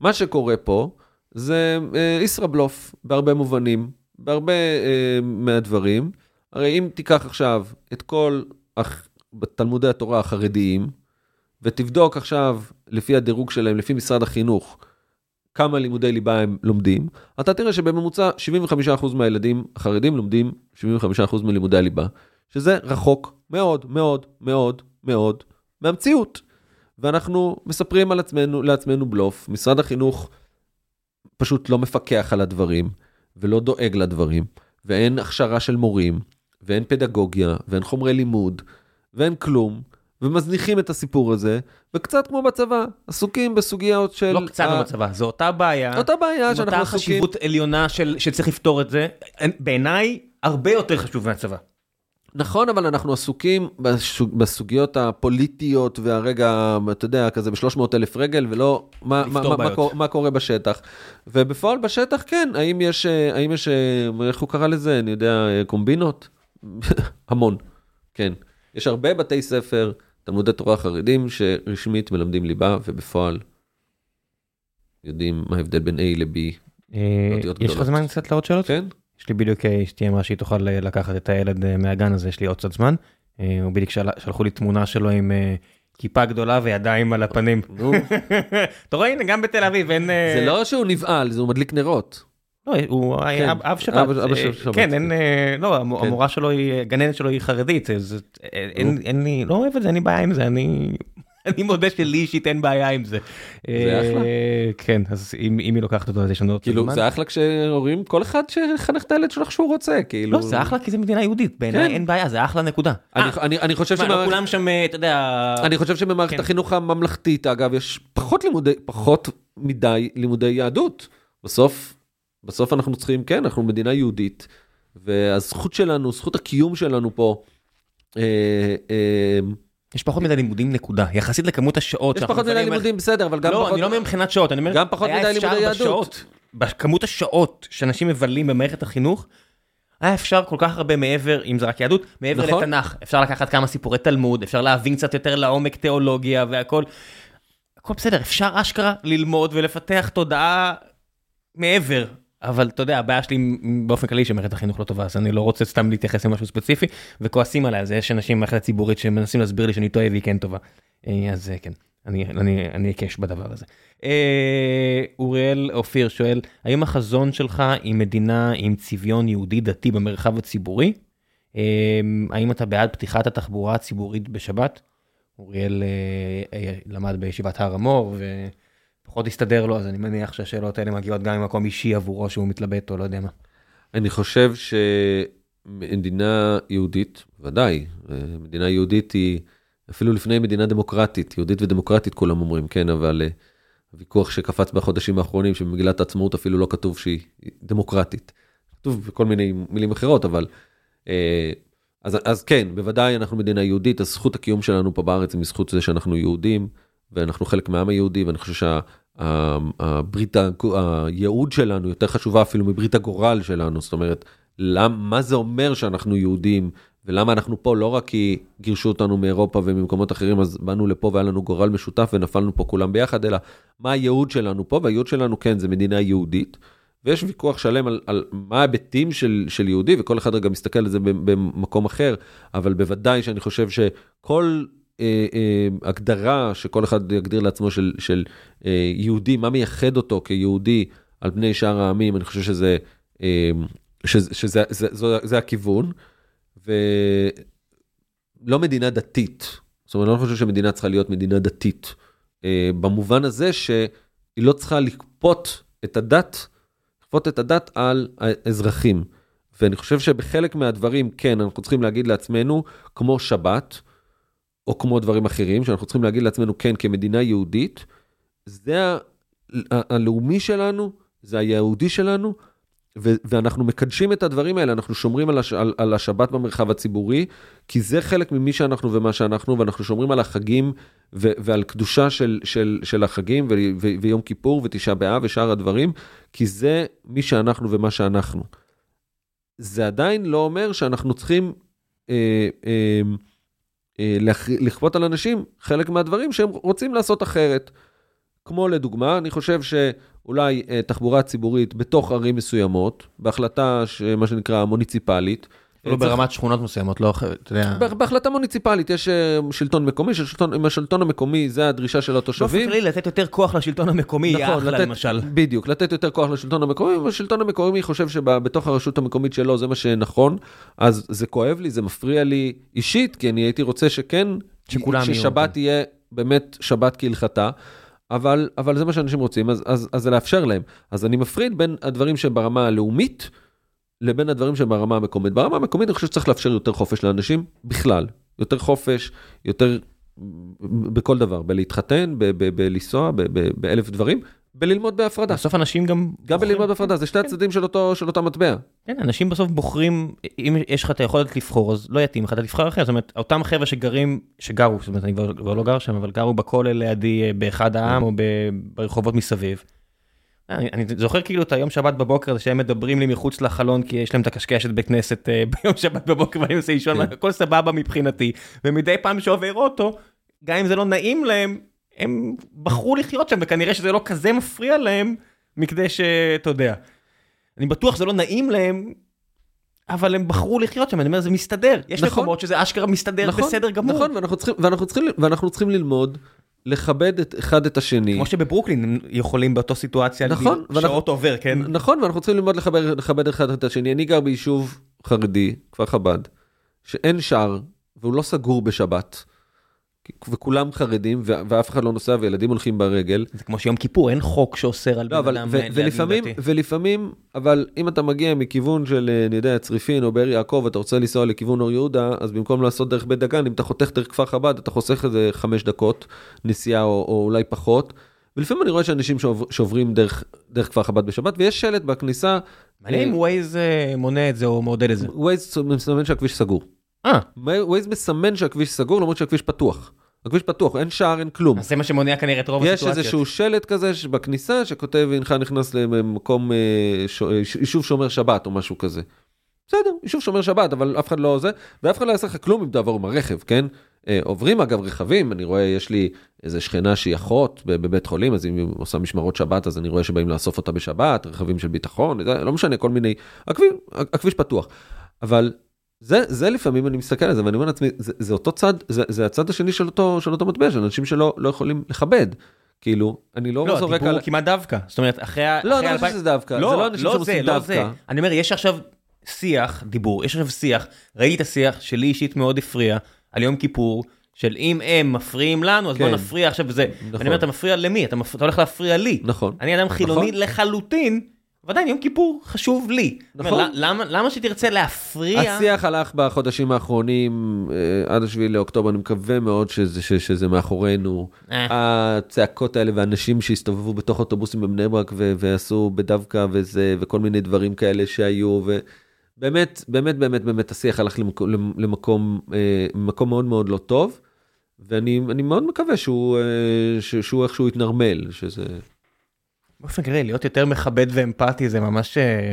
מה שקורה פה זה ישראבלוף בהרבה מובנים. בהרבה אה, מהדברים, הרי אם תיקח עכשיו את כל הח- תלמודי התורה החרדיים, ותבדוק עכשיו לפי הדירוג שלהם, לפי משרד החינוך, כמה לימודי ליבה הם לומדים, אתה תראה שבממוצע 75% מהילדים החרדים לומדים 75% מלימודי הליבה, שזה רחוק מאוד מאוד מאוד מאוד מהמציאות. ואנחנו מספרים על עצמנו, לעצמנו בלוף, משרד החינוך פשוט לא מפקח על הדברים, ולא דואג לדברים, ואין הכשרה של מורים, ואין פדגוגיה, ואין חומרי לימוד, ואין כלום, ומזניחים את הסיפור הזה, וקצת כמו בצבא, עסוקים בסוגיות של... לא קצת ה- במצבה, זו אותה בעיה. אותה בעיה שאנחנו אותה עסוקים... חשיבות עליונה של שצריך לפתור את זה. בעיניי, הרבה יותר חשוב מהצבא. נכון, אבל אנחנו עסוקים בסוג, בסוגיות הפוליטיות והרגע, אתה יודע, כזה ב-300 אלף רגל, ולא מה, מה, מה, מה, בעיות. קור- מה קורה בשטח. ובפועל בשטח, כן, האם יש, האם יש, איך הוא קרא לזה, אני יודע, קומבינות? המון, כן. יש הרבה בתי ספר, תלמודי תורה חרדים, שרשמית מלמדים ליבה, ובפועל יודעים מה ההבדל בין A ל-B, אה, יש לך. זמן קצת לעוד שאלות? כן? יש לי בדיוק אה, אשתי אמרה שהיא תוכל אה, לקחת את הילד אה, מהגן הזה, יש לי עוד קצת זמן. הוא בדיוק של- שלחו לי תמונה שלו עם כיפה גדולה וידיים על הפנים. אתה רואה, הנה, גם בתל אביב אין... זה לא שהוא נבהל, זה הוא מדליק נרות. לא, הוא כן. היה אב- אב שבת. אב- אבא שבת, כן, כן. אין... לא, כן. המורה שלו היא, הגננת שלו היא חרדית, אז. אין לי, לא אוהב את זה, אין לי בעיה עם זה, אני... אני מודה שלי אישית אין בעיה עם זה. זה אחלה. אה, כן, אז אם היא לוקחת אותו אז יש לנו עוד כאילו. זה אחלה כשהורים, כל אחד שיחנך את הילד שלו איך שהוא רוצה, כאילו. לא, זה אחלה כי זה מדינה יהודית, בעיניי כן. אין בעיה, זה אחלה נקודה. אני, אה, חושב תשמע, לא כולם שם, אה, אתה יודע... אני חושב שבמערכת כן. החינוך הממלכתית, אגב, יש פחות לימודי, פחות מדי לימודי יהדות. בסוף, בסוף אנחנו צריכים, כן, אנחנו מדינה יהודית, והזכות שלנו, זכות הקיום שלנו פה, יש פחות מדי לימודים נקודה, יחסית לכמות השעות יש פחות מדי לימודים, בסדר, אבל גם לא, פחות... אני לא אומר מבחינת שעות, אני אומר, גם פחות מדי לימודי יהדות. בכמות השעות שאנשים מבלים במערכת החינוך, היה אפשר כל כך הרבה מעבר, אם זה רק יהדות, מעבר נכון. לתנ"ך. אפשר לקחת כמה סיפורי תלמוד, אפשר להבין קצת יותר לעומק תיאולוגיה והכל. הכל בסדר, אפשר אשכרה ללמוד ולפתח תודעה מעבר. אבל אתה יודע, הבעיה שלי באופן כללי שמערכת החינוך לא טובה, אז אני לא רוצה סתם להתייחס למשהו ספציפי, וכועסים עליי, אז יש אנשים במערכת הציבורית שמנסים להסביר לי שאני טועה והיא כן טובה. אה, אז אה, כן, אני- אני אני אקש בדבר הזה. אה, אוריאל אופיר שואל, האם החזון שלך היא מדינה עם צביון יהודי דתי במרחב הציבורי? אה, האם אתה בעד פתיחת התחבורה הציבורית בשבת? אוריאל אה, אה, למד בישיבת הר המור ופחות הסתדר לו, אז אני מניח שהשאלות האלה מגיעות גם ממקום אישי עבורו שהוא מתלבט או לא יודע מה. אני חושב שמדינה יהודית, ודאי, אה, מדינה יהודית היא אפילו לפני מדינה דמוקרטית, יהודית ודמוקרטית כולם אומרים, כן, אבל אה, הוויכוח שקפץ בחודשים האחרונים, שבמגילת העצמאות אפילו לא כתוב שהיא דמוקרטית. כתוב בכל מיני מילים אחרות, אבל... אה, אז, אז כן, בוודאי אנחנו מדינה יהודית, אז זכות הקיום שלנו פה בארץ היא מזכות זה שאנחנו יהודים, ואנחנו חלק מהעם היהודי, ואני חושב שהברית, הייעוד שלנו יותר חשובה אפילו מברית הגורל שלנו, זאת אומרת, למ, מה זה אומר שאנחנו יהודים, ולמה אנחנו פה? לא רק כי גירשו אותנו מאירופה וממקומות אחרים, אז באנו לפה והיה לנו גורל משותף ונפלנו פה כולם ביחד, אלא מה הייעוד שלנו פה, והייעוד שלנו כן, זה מדינה יהודית. ויש ויכוח שלם על, על מה ההיבטים של, של יהודי, וכל אחד רגע מסתכל על זה במקום אחר, אבל בוודאי שאני חושב שכל אה, אה, הגדרה שכל אחד יגדיר לעצמו של, של אה, יהודי, מה מייחד אותו כיהודי על פני שאר העמים, אני חושב שזה, שזה, שזה זה, זה, זה הכיוון, ולא מדינה דתית. זאת אומרת, אני לא חושב שמדינה צריכה להיות מדינה דתית, במובן הזה שהיא לא צריכה לכפות את הדת, לכפות את הדת על האזרחים. ואני חושב שבחלק מהדברים, כן, אנחנו צריכים להגיד לעצמנו, כמו שבת, או כמו דברים אחרים, שאנחנו צריכים להגיד לעצמנו, כן, כמדינה יהודית, זה הלאומי שלנו, זה היהודי שלנו, ואנחנו מקדשים את הדברים האלה, אנחנו שומרים על, הש- על, על השבת במרחב הציבורי, כי זה חלק ממי שאנחנו ומה שאנחנו, ואנחנו שומרים על החגים ועל קדושה של, של, של החגים, ויום כיפור ותשעה באב ושאר הדברים, כי זה מי שאנחנו ומה שאנחנו. זה עדיין לא אומר שאנחנו צריכים אה, אה, לכפות על אנשים חלק מהדברים שהם רוצים לעשות אחרת. כמו לדוגמה, אני חושב שאולי אה, תחבורה ציבורית בתוך ערים מסוימות, בהחלטה, מה שנקרא מוניציפלית, אפילו צריך- ברמת שכונות מסוימות, לא, אתה יודע. בה- בהחלטה מוניציפלית יש אה, שלטון מקומי, אם השלטון המקומי זה הדרישה של באופן התושבים. כללי לתת יותר כוח לשלטון המקומי, יהיה אחלה נכון, לתת- למשל. בדיוק, לתת יותר כוח לשלטון המקומי, והשלטון המקומי חושב שבתוך הרשות המקומית שלו זה מה שנכון, אז זה כואב לי, זה מפריע לי אישית, כי אני הייתי רוצה שכן, שכולם יהיו, ששבת כן. תהיה באמת שבת כהלכתה, אבל, אבל זה מה שאנשים רוצים, אז, אז, אז זה לאפשר להם. אז אני מפריד בין הדברים שברמה הלאומית, לבין הדברים שברמה המקומית. ברמה המקומית אני חושב שצריך לאפשר יותר חופש לאנשים בכלל, יותר חופש, יותר בכל דבר, בלהתחתן, בלנסוע, באלף דברים, בללמוד בהפרדה. בסוף אנשים גם... גם בוחרים- בללמוד בהפרדה, זה שתי הצדדים של אותו, של אותה מטבע. כן, אנשים בסוף בוחרים, אם יש לך את היכולת לבחור, אז לא יתאים לך, אתה תבחר אחר. זאת אומרת, אותם חבר'ה שגרים, שגרו, זאת אומרת, אני כבר, לא גר שם, אבל גרו בכולל לידי, אה, באחד העם או ב, ברחובות מסביב. אני, אני זוכר כאילו את היום שבת בבוקר הזה שהם מדברים לי מחוץ לחלון כי יש להם את הקשקשת בית כנסת אה, ביום שבת בבוקר ואני עושה לישון, כן. הכל סבבה מבחינתי, ומדי פעם שעובר אוטו, גם אם זה לא נעים להם, הם בחרו לחיות שם וכנראה שזה לא כזה מפריע להם, מכדי שאתה יודע. אני בטוח שזה לא נעים להם, אבל הם בחרו לחיות שם, אני אומר זה מסתדר, יש נכון. מקומות שזה אשכרה מסתדר נכון, בסדר גמור. נכון, ואנחנו צריכים, ואנחנו צריכים, ואנחנו צריכים ללמוד לכבד את אחד את השני. כמו שבברוקלין יכולים באותו סיטואציה, נכון, להגיד, ואנחנו- שהאוטו עובר, כן? נכון, ואנחנו צריכים ללמוד לכבד, לכבד אחד את השני. אני גר ביישוב חרדי, כפר חב"ד, שאין שער, והוא לא סגור בשבת. וכולם חרדים, ואף אחד לא נוסע, וילדים הולכים ברגל. זה כמו שיום כיפור, אין חוק שאוסר על לא, בן אדם ולפעמים, דתי. ולפעמים, אבל אם אתה מגיע מכיוון של, אה, אני יודע, צריפין או באר יעקב, אתה רוצה לנסוע לכיוון אור יהודה, אז במקום לעשות דרך בית דגן, אם אתה חותך דרך כפר חב"ד, אתה חוסך איזה חמש דקות נסיעה או, או אולי פחות. ולפעמים אני רואה שאנשים שעוב, שעוברים דרך, דרך כפר חב"ד בשבת, ויש שלט בכניסה, מעניין אם ווייז אה, מונה את זה או מעודד את זה. ווייז מסמן שהכביש סגור. אה, ווייז מסמן שהכביש סגור למרות שהכביש פתוח. הכביש פתוח, אין שער, אין כלום. אז זה מה שמונע כנראה את רוב יש הסיטואציות. איזשהו שלט כזה בכניסה שכותב הנך נכנס למקום אה, אה, יישוב שומר שבת או משהו כזה. בסדר, יישוב שומר שבת, אבל אף אחד לא זה, ואף אחד לא יעשה לך כלום אם תעבור עם הרכב, כן? אה, עוברים אגב רכבים, אני רואה, יש לי איזה שכנה שהיא אחות בבית חולים, אז אם היא עושה משמרות שבת, אז אני רואה שבאים לאסוף אותה בשבת, רכבים של ביטחון, לא משנה, כל מיני, הכביש, הכביש פתוח. אבל זה, זה לפעמים אני מסתכל על זה ואני אומר לעצמי, זה, זה אותו צד, זה, זה הצד השני של אותו, של אותו מטבע, של אנשים שלא לא יכולים לכבד. כאילו, אני לא, לא, זורק הדיבור על... הוא כמעט דווקא. זאת אומרת, אחרי ה... לא, אחרי אני לא חושב שזה דווקא, זה לא אנשים שעושים לא זה. דווקא. אני אומר, יש עכשיו שיח, דיבור, יש עכשיו שיח, ראיתי את השיח שלי אישית מאוד הפריע, על יום כיפור, של אם הם מפריעים לנו, אז בוא כן. נפריע עכשיו וזה. נכון. אני אומר, אתה מפריע למי? אתה מפ- אתה הולך להפריע לי. נכון. אני אדם חילוני נכון. לחלוטין, ועדיין יום כיפור חשוב לי. נכון. למה- למה שתרצה להפריע? השיח הלך בחודשים האחרונים, אה, עד השביעי לאוקטובר, אני מקווה מאוד שזה, ש, שזה מאחורינו. אה. הצעקות האלה ואנשים שהסתובבו בתוך אוטובוסים בבני ברק ו- ועשו בדווקא וזה, וכל מיני דברים כאלה שהיו, ובאמת, באמת, באמת, באמת, השיח הלך למקום, למקום, אה, מאוד מאוד לא טוב, ואני אני מאוד מקווה שהוא, אה, שהוא איכשהו יתנרמל, שזה... באופן כללי, להיות יותר מכבד ואמפתי זה ממש... אה,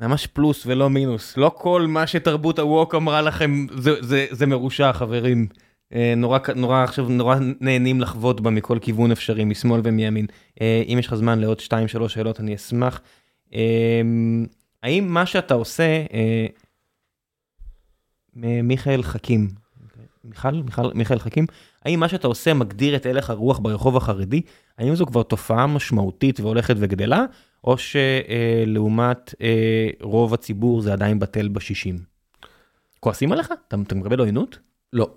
ממש פלוס ולא מינוס. לא כל מה שתרבות הווק אמרה לכם זה, זה, זה מרושע, חברים. אה, נורא, נורא עכשיו נורא נהנים לחוות בה מכל כיוון אפשרי, משמאל ומימין. אה, אם יש לך זמן לעוד 2-3 שאלות, אני אשמח. האם מה שאתה עושה, מיכאל חכים, מיכל, מיכל, מיכאל חכים, האם מה שאתה עושה מגדיר את הלך הרוח ברחוב החרדי? האם זו כבר תופעה משמעותית והולכת וגדלה, או שלעומת אה, רוב הציבור זה עדיין בטל בשישים? כועסים עליך? אתה, אתה מקבל עוינות? לא,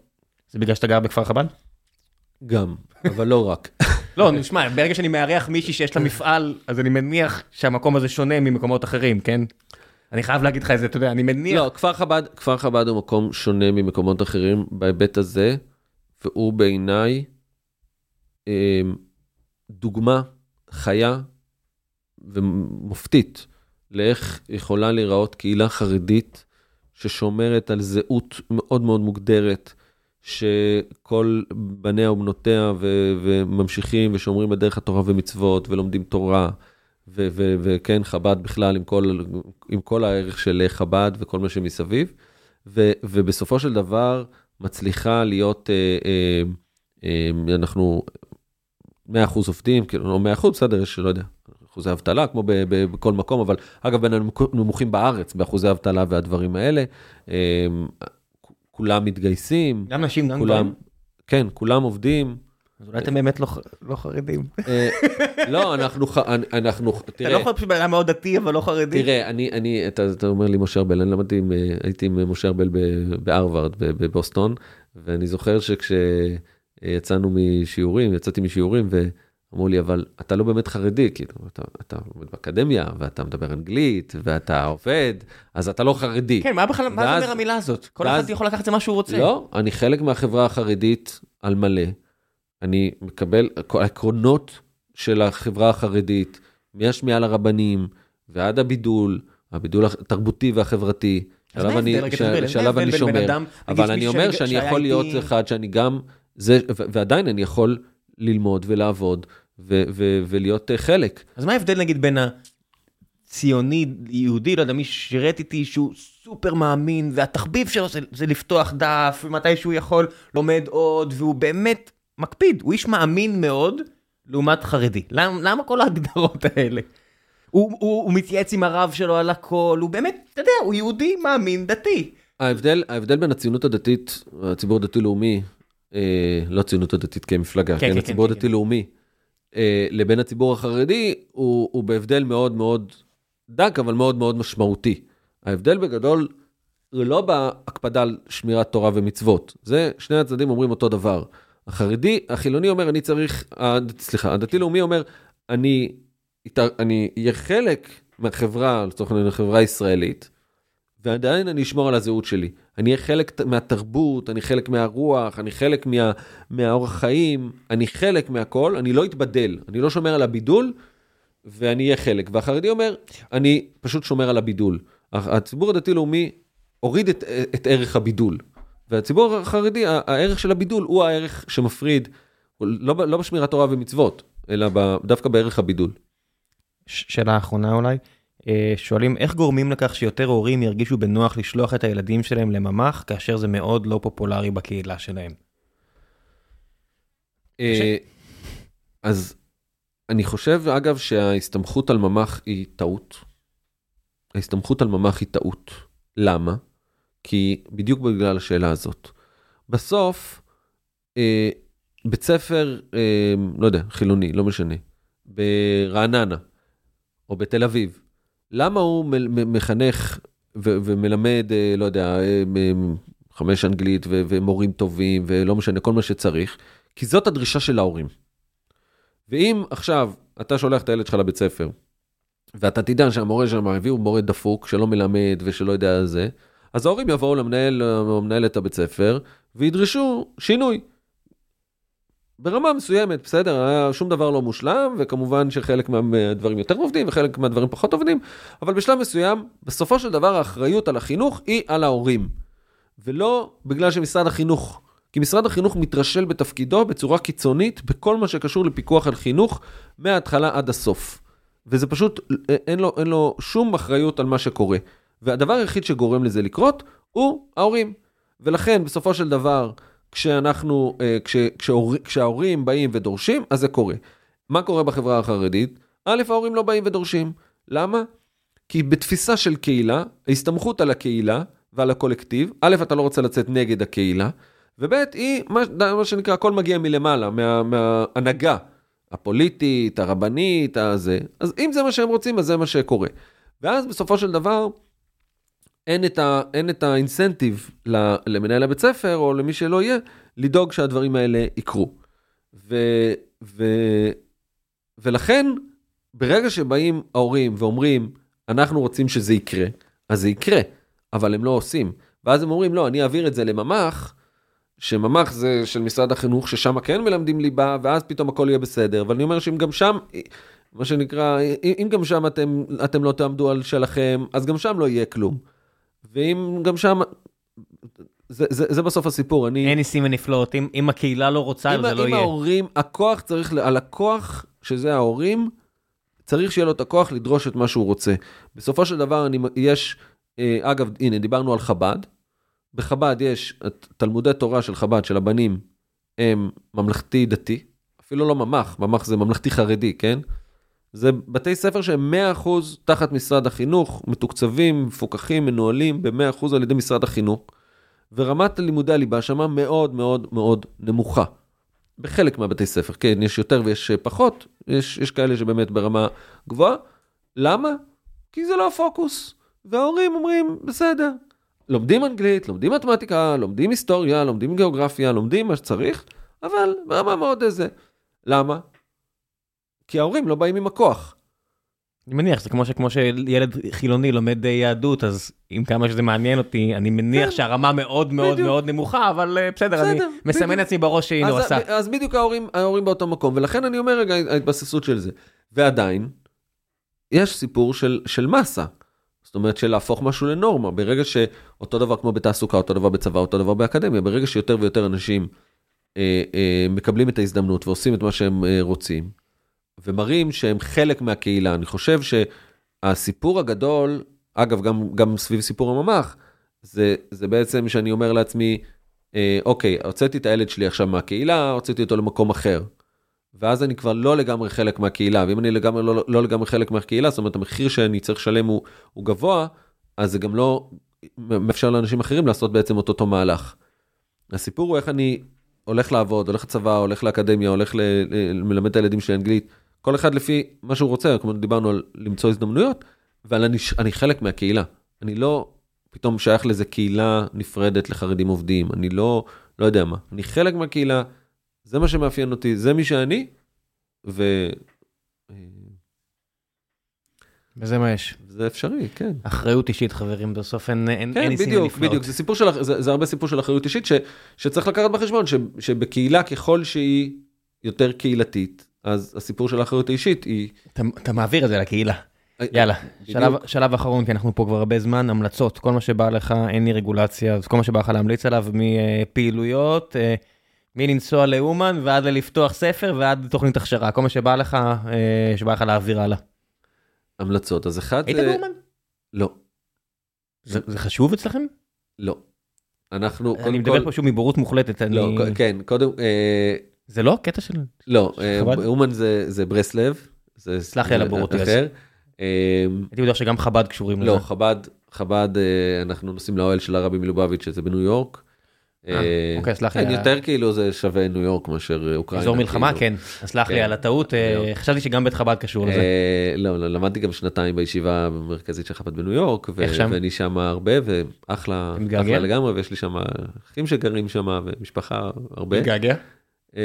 זה בגלל שאתה גר בכפר חב"ד? גם, אבל לא רק. לא, נשמע, ברגע שאני מארח מישהי שיש לה מפעל, אז אני מניח שהמקום הזה שונה ממקומות אחרים, כן? אני חייב להגיד לך את זה, אתה יודע, אני מניח... לא, כפר חב"ד, כפר חב"ד הוא מקום שונה ממקומות אחרים בהיבט הזה, והוא בעיניי אה, דוגמה חיה ומופתית לאיך יכולה להיראות קהילה חרדית ששומרת על זהות מאוד מאוד מוגדרת, שכל בניה ובנותיה ו- וממשיכים ושומרים בדרך התורה ומצוות ולומדים תורה. ו- ו- וכן, חב"ד בכלל עם כל, עם כל הערך של חב"ד וכל מה שמסביב, ו- ובסופו של דבר מצליחה להיות, אה, אה, אה, אנחנו 100% עובדים, כאילו, לא 100%, בסדר, יש, לא יודע, אחוזי אבטלה, כמו בכל מקום, אבל אגב, בין הנמוכים בארץ באחוזי אבטלה והדברים האלה. כולם מתגייסים, גם נשים, גם גברים. כן, כולם עובדים. אז אולי אתם באמת לא לא חרדים. אה, לא, אנחנו, ח- אנחנו, אתה תראה, לא יכול פשוט בן אדם מאוד דתי, אבל לא חרדי. תראה, אני, אני, אתה, אתה אומר לי משה ארבל, אני למדתי, אה, הייתי עם משה ארבל ב- בהרווארד, ב- בבוסטון, ואני זוכר שכשיצאנו משיעורים, יצאתי משיעורים, ואמרו לי, אבל אתה לא באמת חרדי, כאילו, אתה, אתה לומד באקדמיה, ואתה מדבר אנגלית, ואתה עובד, אז אתה לא חרדי. כן, מה בכלל, מה זה אומר המילה הזאת? כל ואז- אחד יכול לקחת את זה מה שהוא רוצה. לא, אני חלק מהחברה החרדית על מלא. אני מקבל כל העקרונות של החברה החרדית, מהשמיעה לרבנים ועד הבידול, הבידול התרבותי והחברתי, שעליו אני, ש- שעליו אני שומר. אדם, אבל אני אומר שאני- יכול להיות אחד שאני גם, זה, ועדיין אני יכול ללמוד ולעבוד ולהיות אה, חלק. אז מה ההבדל נגיד בין הציוני יהודי, לא יודע, מי שירת איתי שהוא סופר מאמין, והתחביב שלו זה, זה לפתוח דף, ומתי שהוא יכול לומד עוד, והוא באמת מקפיד, הוא איש מאמין מאוד, לעומת חרדי. למה, למה כל ההגדרות האלה? הוא, הוא, הוא מתייעץ עם הרב שלו על הכל, הוא באמת, אתה יודע, הוא יהודי מאמין דתי. ההבדל, ההבדל בין הציונות הדתית, הציבור הדתי-לאומי, אה, לא הציונות הדתית כמפלגה, כן, כן, כן, הציבור כן, כן. הדתי-לאומי, אה, לבין הציבור החרדי, הוא, הוא בהבדל מאוד מאוד דק, אבל מאוד מאוד משמעותי. ההבדל בגדול, הוא לא בהקפדה על שמירת תורה ומצוות. זה, שני הצדדים אומרים אותו דבר. החרדי, החילוני אומר, אני צריך, סליחה, הדתי-לאומי אומר, אני אהיה חלק מהחברה, לצורך העניין, החברה הישראלית, ועדיין אני אשמור על הזהות שלי. אני אהיה חלק מהתרבות, אני חלק מהרוח, אני חלק מה, מהאורח חיים, אני חלק מהכל, אני לא אתבדל, אני לא שומר על הבידול, ואני אהיה חלק. והחרדי אומר, אני פשוט שומר על הבידול. הציבור הדתי-לאומי הוריד את, את ערך הבידול. והציבור החרדי, הערך של הבידול הוא הערך שמפריד, לא, לא בשמירת תורה ומצוות, אלא ב, דווקא בערך הבידול. שאלה אחרונה אולי, אה, שואלים איך גורמים לכך שיותר הורים ירגישו בנוח לשלוח את הילדים שלהם לממ"ח, כאשר זה מאוד לא פופולרי בקהילה שלהם. אה, אז אני חושב, אגב, שההסתמכות על ממ"ח היא טעות. ההסתמכות על ממ"ח היא טעות. למה? כי בדיוק בגלל השאלה הזאת. בסוף, אה, בית ספר, אה, לא יודע, חילוני, לא משנה, ברעננה או בתל אביב, למה הוא מחנך ו- ומלמד, אה, לא יודע, אה, חמש אנגלית ו- ומורים טובים ולא משנה, כל מה שצריך? כי זאת הדרישה של ההורים. ואם עכשיו אתה שולח את הילד שלך לבית ספר, ואתה תדע שהמורה שם הביאו מורה דפוק שלא מלמד ושלא יודע זה, אז ההורים יבואו למנהל או מנהלת הבית ספר וידרשו שינוי. ברמה מסוימת, בסדר, שום דבר לא מושלם, וכמובן שחלק מהדברים יותר עובדים וחלק מהדברים פחות עובדים, אבל בשלב מסוים, בסופו של דבר האחריות על החינוך היא על ההורים. ולא בגלל שמשרד החינוך, כי משרד החינוך מתרשל בתפקידו בצורה קיצונית בכל מה שקשור לפיקוח על חינוך מההתחלה עד הסוף. וזה פשוט, אין לו, אין לו שום אחריות על מה שקורה. והדבר היחיד שגורם לזה לקרות הוא ההורים. ולכן בסופו של דבר, כשאנחנו, אה, כש, כשההור, כשההורים באים ודורשים, אז זה קורה. מה קורה בחברה החרדית? א', ההורים לא באים ודורשים. למה? כי בתפיסה של קהילה, ההסתמכות על הקהילה ועל הקולקטיב, א', אתה לא רוצה לצאת נגד הקהילה, וב', היא, מה, מה שנקרא, הכל מגיע מלמעלה, מה, מההנהגה הפוליטית, הרבנית, הזה. אז אם זה מה שהם רוצים, אז זה מה שקורה. ואז בסופו של דבר, אין את, ה, אין את האינסנטיב למנהל הבית ספר, או למי שלא יהיה, לדאוג שהדברים האלה יקרו. ו, ו, ולכן, ברגע שבאים ההורים ואומרים, אנחנו רוצים שזה יקרה, אז זה יקרה, אבל הם לא עושים. ואז הם אומרים, לא, אני אעביר את זה לממ"ח, שממ"ח זה של משרד החינוך, ששם כן מלמדים ליבה, ואז פתאום הכל יהיה בסדר. אבל אני אומר שאם גם שם, מה שנקרא, אם גם שם אתם, אתם לא תעמדו על שלכם, אז גם שם לא יהיה כלום. ואם גם שם, זה, זה, זה בסוף הסיפור. אני, אין ניסים ונפלאות, אם, אם הקהילה לא רוצה, אם, זה לא אם יהיה. ההורים, הכוח צריך, הלקוח, שזה ההורים, צריך שיהיה לו את הכוח לדרוש את מה שהוא רוצה. בסופו של דבר, אני, יש, אה, אגב, הנה, דיברנו על חב"ד. בחב"ד יש תלמודי תורה של חב"ד, של הבנים, הם ממלכתי דתי, אפילו לא ממ"ח, ממ"ח זה ממלכתי חרדי, כן? זה בתי ספר שהם 100% תחת משרד החינוך, מתוקצבים, מפוקחים, מנוהלים ב-100% על ידי משרד החינוך, ורמת לימודי הליבה שמה מאוד מאוד מאוד נמוכה. בחלק מהבתי ספר, כן, יש יותר ויש פחות, יש, יש כאלה שבאמת ברמה גבוהה. למה? כי זה לא הפוקוס. וההורים אומרים, בסדר, לומדים אנגלית, לומדים מתמטיקה, לומדים היסטוריה, לומדים גיאוגרפיה, לומדים מה שצריך, אבל ברמה מאוד איזה. למה? כי ההורים לא באים עם הכוח. אני מניח, זה כמו שכמו שילד חילוני לומד יהדות, אז עם כמה שזה מעניין אותי, אני מניח כן. שהרמה מאוד מאוד בדיוק. מאוד נמוכה, אבל אה, בסדר, אני בסדר, מסמן בדיוק. לעצמי בראש שהנה הוא אז, עשה. אז בדיוק ההורים, ההורים באותו מקום, ולכן אני אומר רגע, ההתבססות של זה. ועדיין, יש סיפור של, של מסה. זאת אומרת, של להפוך משהו לנורמה. ברגע שאותו דבר כמו בתעסוקה, אותו דבר בצבא, אותו דבר באקדמיה, ברגע שיותר ויותר אנשים אה, אה, מקבלים את ההזדמנות ועושים את מה שהם אה, רוצים, ומראים שהם חלק מהקהילה, אני חושב שהסיפור הגדול, אגב, גם, גם סביב סיפור הממ"ח, זה, זה בעצם שאני אומר לעצמי, אה, אוקיי, הוצאתי את הילד שלי עכשיו מהקהילה, הוצאתי אותו למקום אחר. ואז אני כבר לא לגמרי חלק מהקהילה, ואם אני לגמרי, לא, לא לגמרי חלק מהקהילה, זאת אומרת, המחיר שאני צריך לשלם הוא, הוא גבוה, אז זה גם לא מאפשר לאנשים אחרים לעשות בעצם את אותו מהלך. הסיפור הוא איך אני הולך לעבוד, הולך לצבא, הולך לאקדמיה, הולך ל- ל- מלמד את הילדים שלי אנגלית, כל אחד לפי מה שהוא רוצה, כמו דיברנו על למצוא הזדמנויות, אבל אני, אני חלק מהקהילה. אני לא פתאום שייך לאיזה קהילה נפרדת לחרדים עובדים, אני לא, לא יודע מה. אני חלק מהקהילה, זה מה שמאפיין אותי, זה מי שאני, ו... וזה מה יש. זה אפשרי, כן. אחריות אישית, חברים, בסוף אין אין- כן, אין בדיוק. בדיוק, זה סיפור של, זה, זה הרבה סיפור של אחריות אישית ש, שצריך לקחת בחשבון, ש, שבקהילה ככל שהיא יותר קהילתית, אז הסיפור של האחריות האישית היא... אתה- אתה מעביר את זה לקהילה. יאללה, בדיוק. שלב, שלב אחרון, כי אנחנו פה כבר הרבה זמן, המלצות, כל מה שבא לך, אין לי רגולציה, אז כל מה שבא לך להמליץ עליו, מפעילויות, אה, מלנסוע לאומן ועד ללפתוח ספר ועד תוכנית הכשרה, כל מה שבא לך, אה, שבא לך להעביר הלאה. המלצות, אז אחד היית. באומן? לא, זה זה חשוב אצלכם? לא. אנחנו, אני קודם מדבר כל... פה שוב מבורות מוחלטת, אני... לא, כן, קודם, אה, זה לא קטע של... לא, אה, חב"ד? אומן זה, זה ברסלב, זה סלח לי על הבורות. אחר. אה, הייתי בטוח שגם חב"ד קשורים לזה. לא, חב"ד, חב"ד, אה, אנחנו נוסעים לאוהל של הרבי מלובביץ' שזה בניו יורק. אה, אוקיי, סלח לי. יותר כאילו זה שווה ניו יורק מאשר אוקראינה. אזור מלחמה, כאילו. כן. סלח לי כן. על הטעות. חשבתי שגם בית חב"ד קשור לזה. לא, לא, למדתי גם שנתיים בישיבה המרכזית של חב"ד בניו יורק? ואני שם הרבה, ואחלה? אחלה לגמרי, ויש לי שם אחים שגרים שם, ומשפחה הרבה. מתגעגע? אה,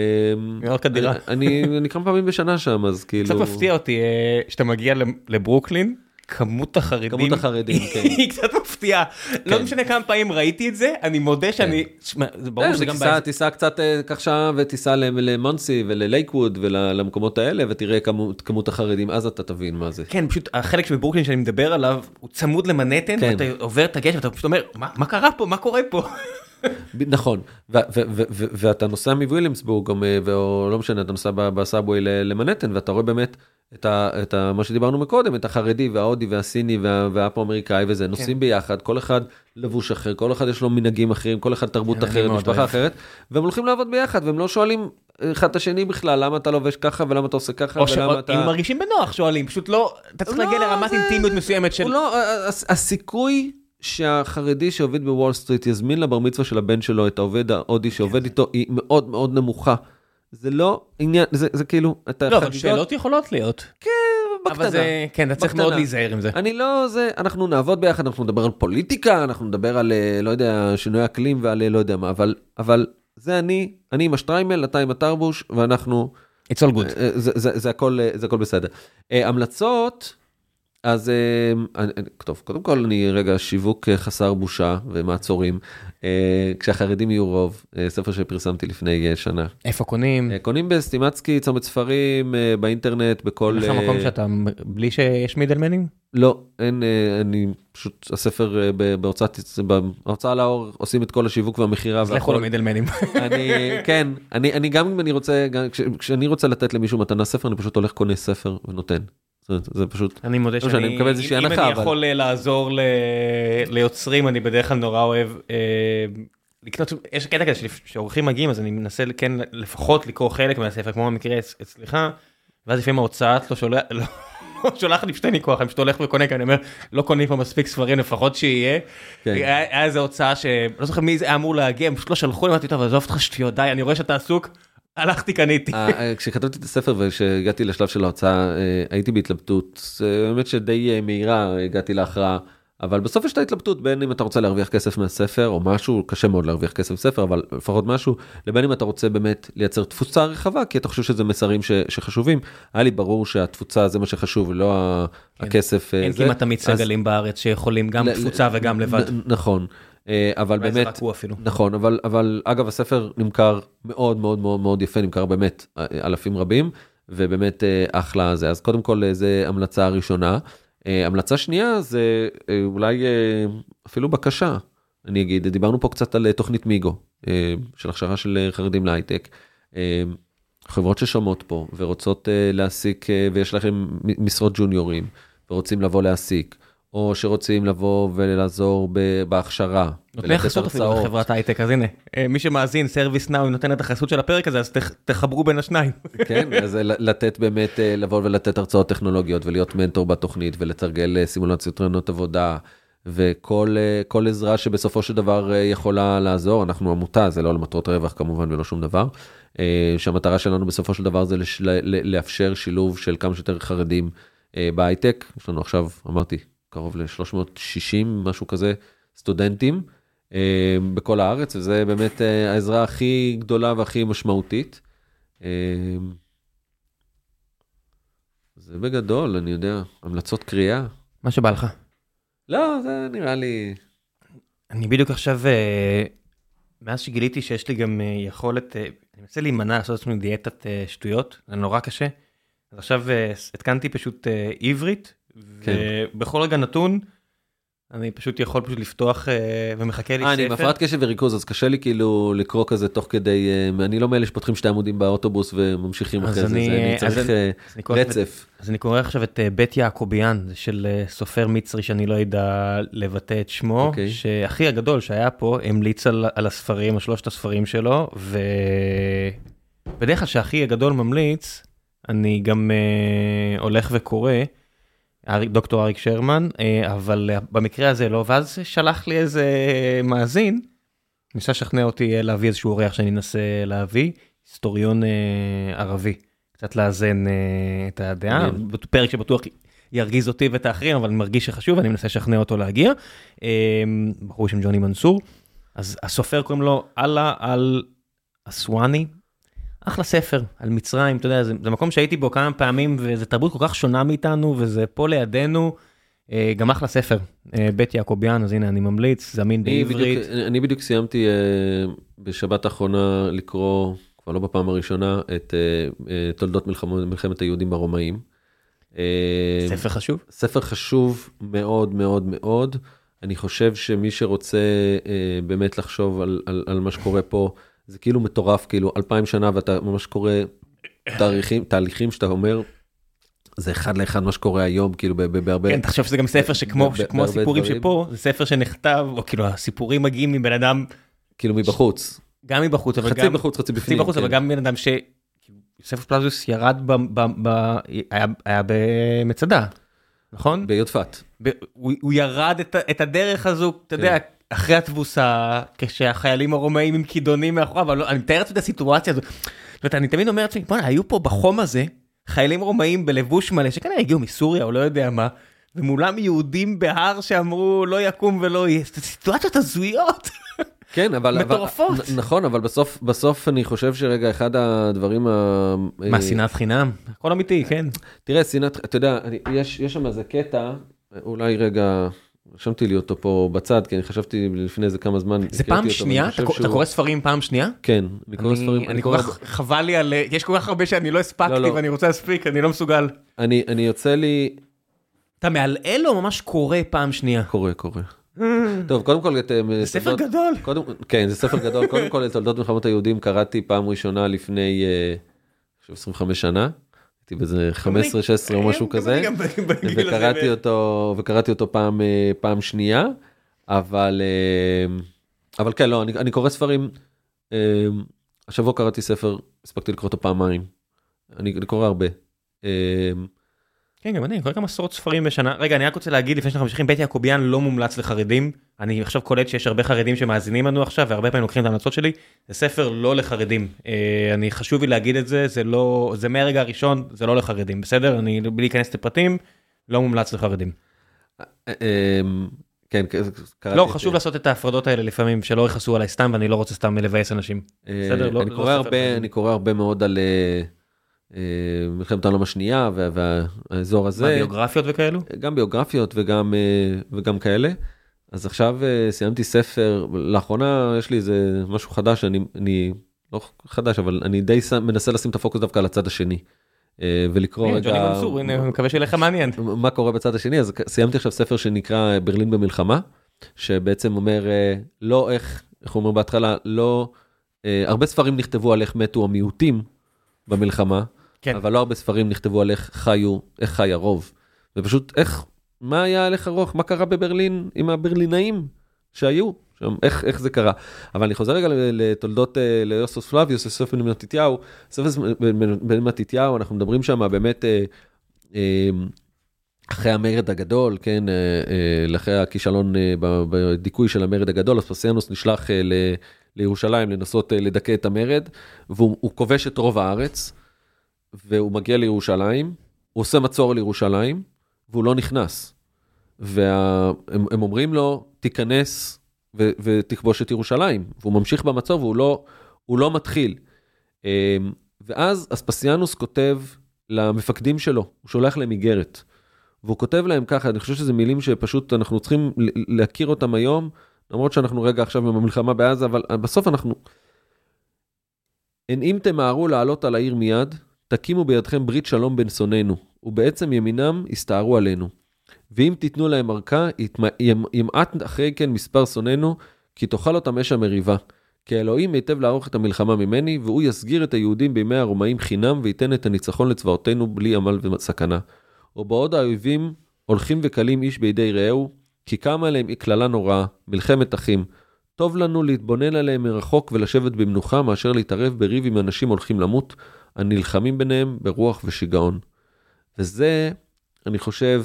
כדירה. אני כמה פעמים בשנה שם, אז כאילו... קצת מפתיע אותי אה, שאתה מגיע לברוקלין, כמות החרדים, כמות החרדים, כן. היא קצת מפתיעה. לא משנה כמה פעמים ראיתי את זה, אני מודה שאני, שמע, זה ברור כן, שזה גם... קצת אה, קח שעה וטיסה ל- למונסי וללייקווד ולמקומות האלה ותראה כמות, החרדים אז אתה תבין מה זה. כן, פשוט החלק שבברוקלין שאני מדבר עליו, הוא צמוד למנהטן, כן. ואתה עובר את הגשר ואתה פשוט אומר, "מה- מה קרה פה? מה קורה פה? נכון ואתה נוסע מוויליאמסבורג אה, או לא משנה אתה נוסע בסאבווי למנהטן ואתה רואה באמת את, ה, את ה, מה שדיברנו מקודם את החרדי וההודי והסיני וה, והאפרו-אמריקאי כן. וזה נוסעים ביחד כל אחד לבוש אחר כל אחד יש לו מנהגים אחרים כל אחד תרבות כן, אחרת משפחה. אחרת והם הולכים לעבוד ביחד והם לא שואלים אחד את השני בכלל למה אתה לובש ככה ולמה אתה עושה ככה ולמה אתה. שאם מרגישים בנוח שואלים, פשוט לא, אתה צריך לא, להגיע לרמת זה- אינטימיות מסוימת של... לא, הס- הסיכוי שהחרדי שעובד בוול סטריט יזמין לבר מצווה של הבן שלו את העובד ההודי שעובד איתו היא מאוד מאוד נמוכה. זה לא עניין, זה, זה כאילו, אתה לא, אבל שאלות יכולות להיות. בקטנה. אבל זה, כן, אתה צריך. מאוד להיזהר עם זה. אני לא זה, אנחנו נעבוד ביחד, אנחנו נדבר על פוליטיקה, אנחנו נדבר על, אה, לא יודע, שינוי אקלים ועל אה, לא יודע מה, אבל, אבל זה אני, אני עם השטריימל, אתה עם הטרבוש, ואנחנו, It's all good. אה, זה, זה, זה, הכל, זה הכל בסדר. המלצות, אז אני- טוב, קודם כל אני רגע שיווק אה, חסר בושה ומעצורים, אה, כשהחרדים יהיו רוב, אה, ספר שפרסמתי לפני שנה. איפה קונים? קונים בסטימצקי, צומת ספרים, באינטרנט, בכל... אין לך מקום שאתה, בלי שיש מידלמנים? לא, אין, אני פשוט, הספר אה, בהוצאת, בהוצאה לאור עושים את כל השיווק והמכירה אז לכו למידלמנים. אני, כן, אני, אני גם אם אני רוצה, גם, כש, כשאני רוצה לתת למישהו מתנה ספר, אני פשוט הולך קונה ספר ונותן. זה פשוט, אני מודה משנה, שאני, אני מקבל איזושהי אם הנחה, אני אבל- יכול אה, לעזור ל- ליוצרים, אני בדרך כלל נורא אוהב אה, לקנות, יש קטע כזה שלפ- שאורחים מגיעים, אז אני מנסה כן לפחות לקרוא חלק מהספר, כמו במקרה אצ- אצלך, ואז לפעמים ההוצאה לא שולח, לא שולח לי שתי ניכוח, אני פשוט הולך וקונה, כי אני אומר, לא קונים פה מספיק ספרים, לפחות שיהיה. כן. היה היה איזה הוצאה שלא זוכר מי זה היה אמור להגיע, הם פשוט לא שלחו לי, אמרתי, טוב, עזוב אותך שטויות, די, אני רואה שאתה עסוק, הלכתי קניתי. אה, אה, כשכתבתי את הספר וכשהגעתי לשלב של ההוצאה אה, הייתי בהתלבטות, באמת שדי מהירה הגעתי להכרעה, אבל בסוף יש את ההתלבטות בין אם אתה רוצה להרוויח כסף מהספר או משהו, קשה מאוד להרוויח כסף מספר, אבל לפחות משהו, לבין אם אתה רוצה באמת לייצר תפוצה רחבה, כי אתה חושב שזה מסרים ש, שחשובים. היה לי ברור שהתפוצה זה מה שחשוב, לא ה- הכסף. אין זה. כמעט תמיד אז- סגלים בארץ שיכולים גם ל- תפוצה וגם לבד. נ- נכון, אה, אבל אולי זה באמת, רק הוא אפילו. נכון, אבל, אבל אגב הספר נמכר מאוד מאוד מאוד מאוד יפה, נמכר באמת אה, אלפים רבים, ובאמת אה, אחלה זה. אז קודם כל זה המלצה ראשונה. המלצה שנייה זה אולי אפילו בקשה, אני אגיד, דיברנו פה קצת על תוכנית מיגו, של הכשרה של חרדים להייטק. חברות ששומעות פה ורוצות להעסיק ויש לכם משרות ג'וניורים ורוצים לבוא להעסיק, או שרוצים לבוא ולעזור בהכשרה. נותני חסות אפילו. לחברת הייטק, אז הנה, אה, מי שמאזין, ServiceNow נותן את החסות של הפרק הזה, אז תח- תחברו בין השניים. כן, אז ל- לתת באמת, אה, לבוא ולתת הרצאות טכנולוגיות ולהיות מנטור בתוכנית ולתרגל אה, סימולציות ראיונות עבודה. וכל אה, כל עזרה שבסופו של דבר אה, יכולה לעזור, אנחנו עמותה, זה לא למטרות רווח כמובן ולא שום דבר, אה, שהמטרה שלנו בסופו של דבר זה לש, לאפשר שילוב של כמה שיותר חרדים אה, בהייטק, יש לנו עכשיו, אמרתי, קרוב ל-360, משהו כזה, סטודנטים אה, בכל הארץ, וזה באמת אה, העזרה הכי גדולה והכי משמעותית. אה, זה בגדול, אני יודע, המלצות קריאה. מה שבא לך. לא, זה נראה לי... אני בדיוק עכשיו, אה, מאז שגיליתי שיש לי גם אה, יכולת, אה, אני מנסה להימנע לעשות לעצמי דיאטת אה, שטויות, זה נורא קשה. אז עכשיו אה, התקנתי פשוט אה, עברית, כן. ובכל רגע נתון, אני פשוט יכול פשוט לפתוח אה, ומחכה לי אה, אני עם ספר. הפרעת קשב וריכוז, אז קשה לי כאילו לקרוא כזה תוך כדי... אה, אני לא מאלה שפותחים שתי עמודים באוטובוס וממשיכים אז אחרי זה, אני- זה, אני אז צריך אז אני רצף. אז אני קורא עכשיו את בית יעקוביאן, זה של סופר מצרי שאני לא אדע לבטא את שמו, אוקיי. שאחי הגדול שהיה פה המליץ על, על הספרים, על שלושת הספרים שלו, ובדרך כלל כשאחי הגדול ממליץ, אני גם הולך וקורא, דוקטור אריק שרמן, אה, אבל אה, במקרה הזה לא, ואז שלח לי איזה מאזין, ניסה לשכנע אותי אה, להביא איזשהו אורח שאני אנסה להביא, היסטוריון ערבי. קצת לאזן את הדעה. פרק שבטוח ירגיז אותי ואת האחרים, אבל אני מרגיש שחשוב, אני מנסה לשכנע אותו להגיע. בחור בשם ג'וני מנסור. אז הסופר קוראים לו אללה אל אסואני. אחלה ספר על מצרים, אתה יודע, זה, זה מקום שהייתי בו כמה פעמים, וזו תרבות כל כך שונה מאיתנו, וזה פה לידינו. אה, גם אחלה ספר, אה, בית יעקוביאן, אז הנה אני ממליץ, זמין אני בעברית. בדיוק, אני בדיוק סיימתי אה, בשבת האחרונה לקרוא, כבר לא בפעם הראשונה, את תולדות מלחמות- מלחמת היהודים ברומאים. ספר חשוב. ספר חשוב מאוד מאוד מאוד. אני חושב שמי שרוצה באמת לחשוב על, על, על מה שקורה פה, זה כאילו מטורף, כאילו אלפיים שנה ואתה ממש קורא תאריכים, תהליכים שאתה אומר, זה אחד לאחד מה שקורה היום, כאילו בהרבה... כן, תחשוב שזה גם ספר שכמו שכמו הסיפורים. שפה, זה ספר שנכתב, או כאילו הסיפורים מגיעים מבן אדם כאילו מבחוץ. גם מבחוץ, אבל חצי גם... בחוץ, חצי חצי בפנים. בחוץ, כן. אבל גם בן אדם ש... יוסף פלזיוס ירד ב... ב... ב... היה, היה במצדה, נכון? ביודפת. ב... הוא, הוא ירד את, את הדרך הזו, אתה יודע, אחרי התבוסה, כשהחיילים הרומאים עם כידונים מאחוריו, אבל אני מתאר לעצמי את הסיטואציה הזו. זאת אומרת, אני תמיד אומר לעצמי, בוא'נה, היו פה בחום הזה חיילים רומאים בלבוש מלא, שכנראה הגיעו מסוריה או לא יודע מה, ומולם יהודים בהר שאמרו לא יקום ולא יהיה, סיטואציות הזויות. כן, אבל... מטורפות. אבל, נכון, אבל בסוף, בסוף אני חושב שרגע, אחד הדברים ה... מה, אה, שנאת חינם? הכל אמיתי, כן. תראה, שנאת, אתה יודע, אני, יש, יש שם איזה קטע, אולי רגע, רשמתי לי אותו פה בצד, כי אני חשבתי לפני איזה כמה זמן. זה פעם שנייה? אתה קורא- אתה שהוא- קורא ספרים פעם שנייה? כן, אני קורא ספרים, אני כל כך חבל לי על יש כל כך הרבה שאני לא לא, הספקתי לא. ואני רוצה להספיק אני לא מסוגל. אני, אני יוצא לי, אתה מעלעל או ממש קורא פעם שנייה? קורא, קורא. טוב, קודם כל, את, אה, זה ספר גדול. קודם, כן, זה ספר גדול. קודם כל, את תולדות מלחמות היהודים קראתי פעם ראשונה לפני, אה, אני חושב, 25 שנה. הייתי באיזה 15-16 או משהו כזה. וקראתי אותו וקראתי אותו פעם אה, פעם שנייה אבל אה, אבל כן לא אני, אני קורא ספרים אה, השבוע קראתי ספר הספקתי לקרוא אותו פעמיים אני, אני קורא הרבה כן, גם אני, אני קורא גם עשרות ספרים בשנה. רגע, אני רק רוצה להגיד לפני שאנחנו ממשיכים, בית יעקוביאן לא מומלץ לחרדים. אני עכשיו קולט שיש הרבה חרדים שמאזינים לנו עכשיו, והרבה פעמים לוקחים את ההמלצות שלי. זה ספר לא לחרדים. אה, אני חשוב לי להגיד את זה, זה לא, זה מהרגע הראשון, זה לא לחרדים, בסדר? אני, בלי להיכנס לפרטים, לא מומלץ לחרדים. אה, אה, כן, קראתי לא, חשוב לעשות את ההפרדות האלה לפעמים, שלא יכעסו עליי סתם, ואני לא רוצה סתם לבאס אנשים. בסדר, לא- אני לא קורא הרבה. אני קורא הרבה מאוד על מלחמת העולם השנייה וה- והאזור מה, הזה, ביוגרפיות וכאלו? גם ביוגרפיות וגם כאלה. אז עכשיו אה, סיימתי ספר, לאחרונה יש לי איזה משהו חדש, אני, אני לא חדש, אבל אני די שם, מנסה לשים את הפוקוס דווקא על הצד השני. אה, ולקרוא רגע ג'וני מנסור, הנה, אני מקווה שיהיה לך מעניין. מה קורה בצד השני אז סיימתי עכשיו ספר שנקרא ברלין במלחמה שבעצם אומר אה, לא איך איך הוא אומר בהתחלה לא אה, הרבה ספרים נכתבו על איך מתו המיעוטים במלחמה כן. אבל לא הרבה ספרים נכתבו על איך חיו איך חי הרוב ופשוט איך מה היה הלך הרוח מה קרה בברלין עם הברלינאים שהיו שם? איך איך זה קרה? אבל אני חוזר רגע לתולדות אה, ליוסוס פלביוס יוסף בן מתתיהו. יוסף בן- מתתיהו אנחנו מדברים שם באמת. אה, אה, אחרי המרד הגדול, כן, אחרי הכישלון בדיכוי של המרד הגדול, אז פסיאנוס נשלח ל- לירושלים לנסות לדכא את המרד, והוא הוא כובש את רוב הארץ, והוא מגיע לירושלים, הוא עושה מצור על ירושלים, והוא לא נכנס. והם הם אומרים לו, תיכנס ו- ותכבוש את ירושלים, והוא ממשיך במצור והוא לא, הוא לא מתחיל. אה, ואז אספסיאנוס כותב למפקדים שלו, הוא שולח להם איגרת. והוא כותב להם ככה, אני חושב שזה מילים שפשוט אנחנו צריכים להכיר אותם היום, למרות שאנחנו רגע עכשיו במלחמה בעזה, אבל בסוף אנחנו... הן אם תמהרו לעלות על העיר מיד, תקימו בידכם ברית שלום בין שונאינו, ובעצם ימינם יסתערו עלינו. ואם תיתנו להם ארכה, ימעט אחרי כן מספר שונאינו, כי תאכל אותם אש המריבה. כי האלוהים היטב לערוך את המלחמה ממני, והוא יסגיר את היהודים בימי הרומאים חינם, וייתן את הניצחון לצבאותינו בלי עמל וסכנה. ובעוד האויבים הולכים וקלים איש בידי רעהו, כי קמה עליהם קללה נוראה, מלחמת אחים. טוב לנו להתבונן עליהם מרחוק ולשבת במנוחה, מאשר להתערב בריב עם אנשים הולכים למות, הנלחמים ביניהם ברוח ושיגעון. וזה, אני חושב,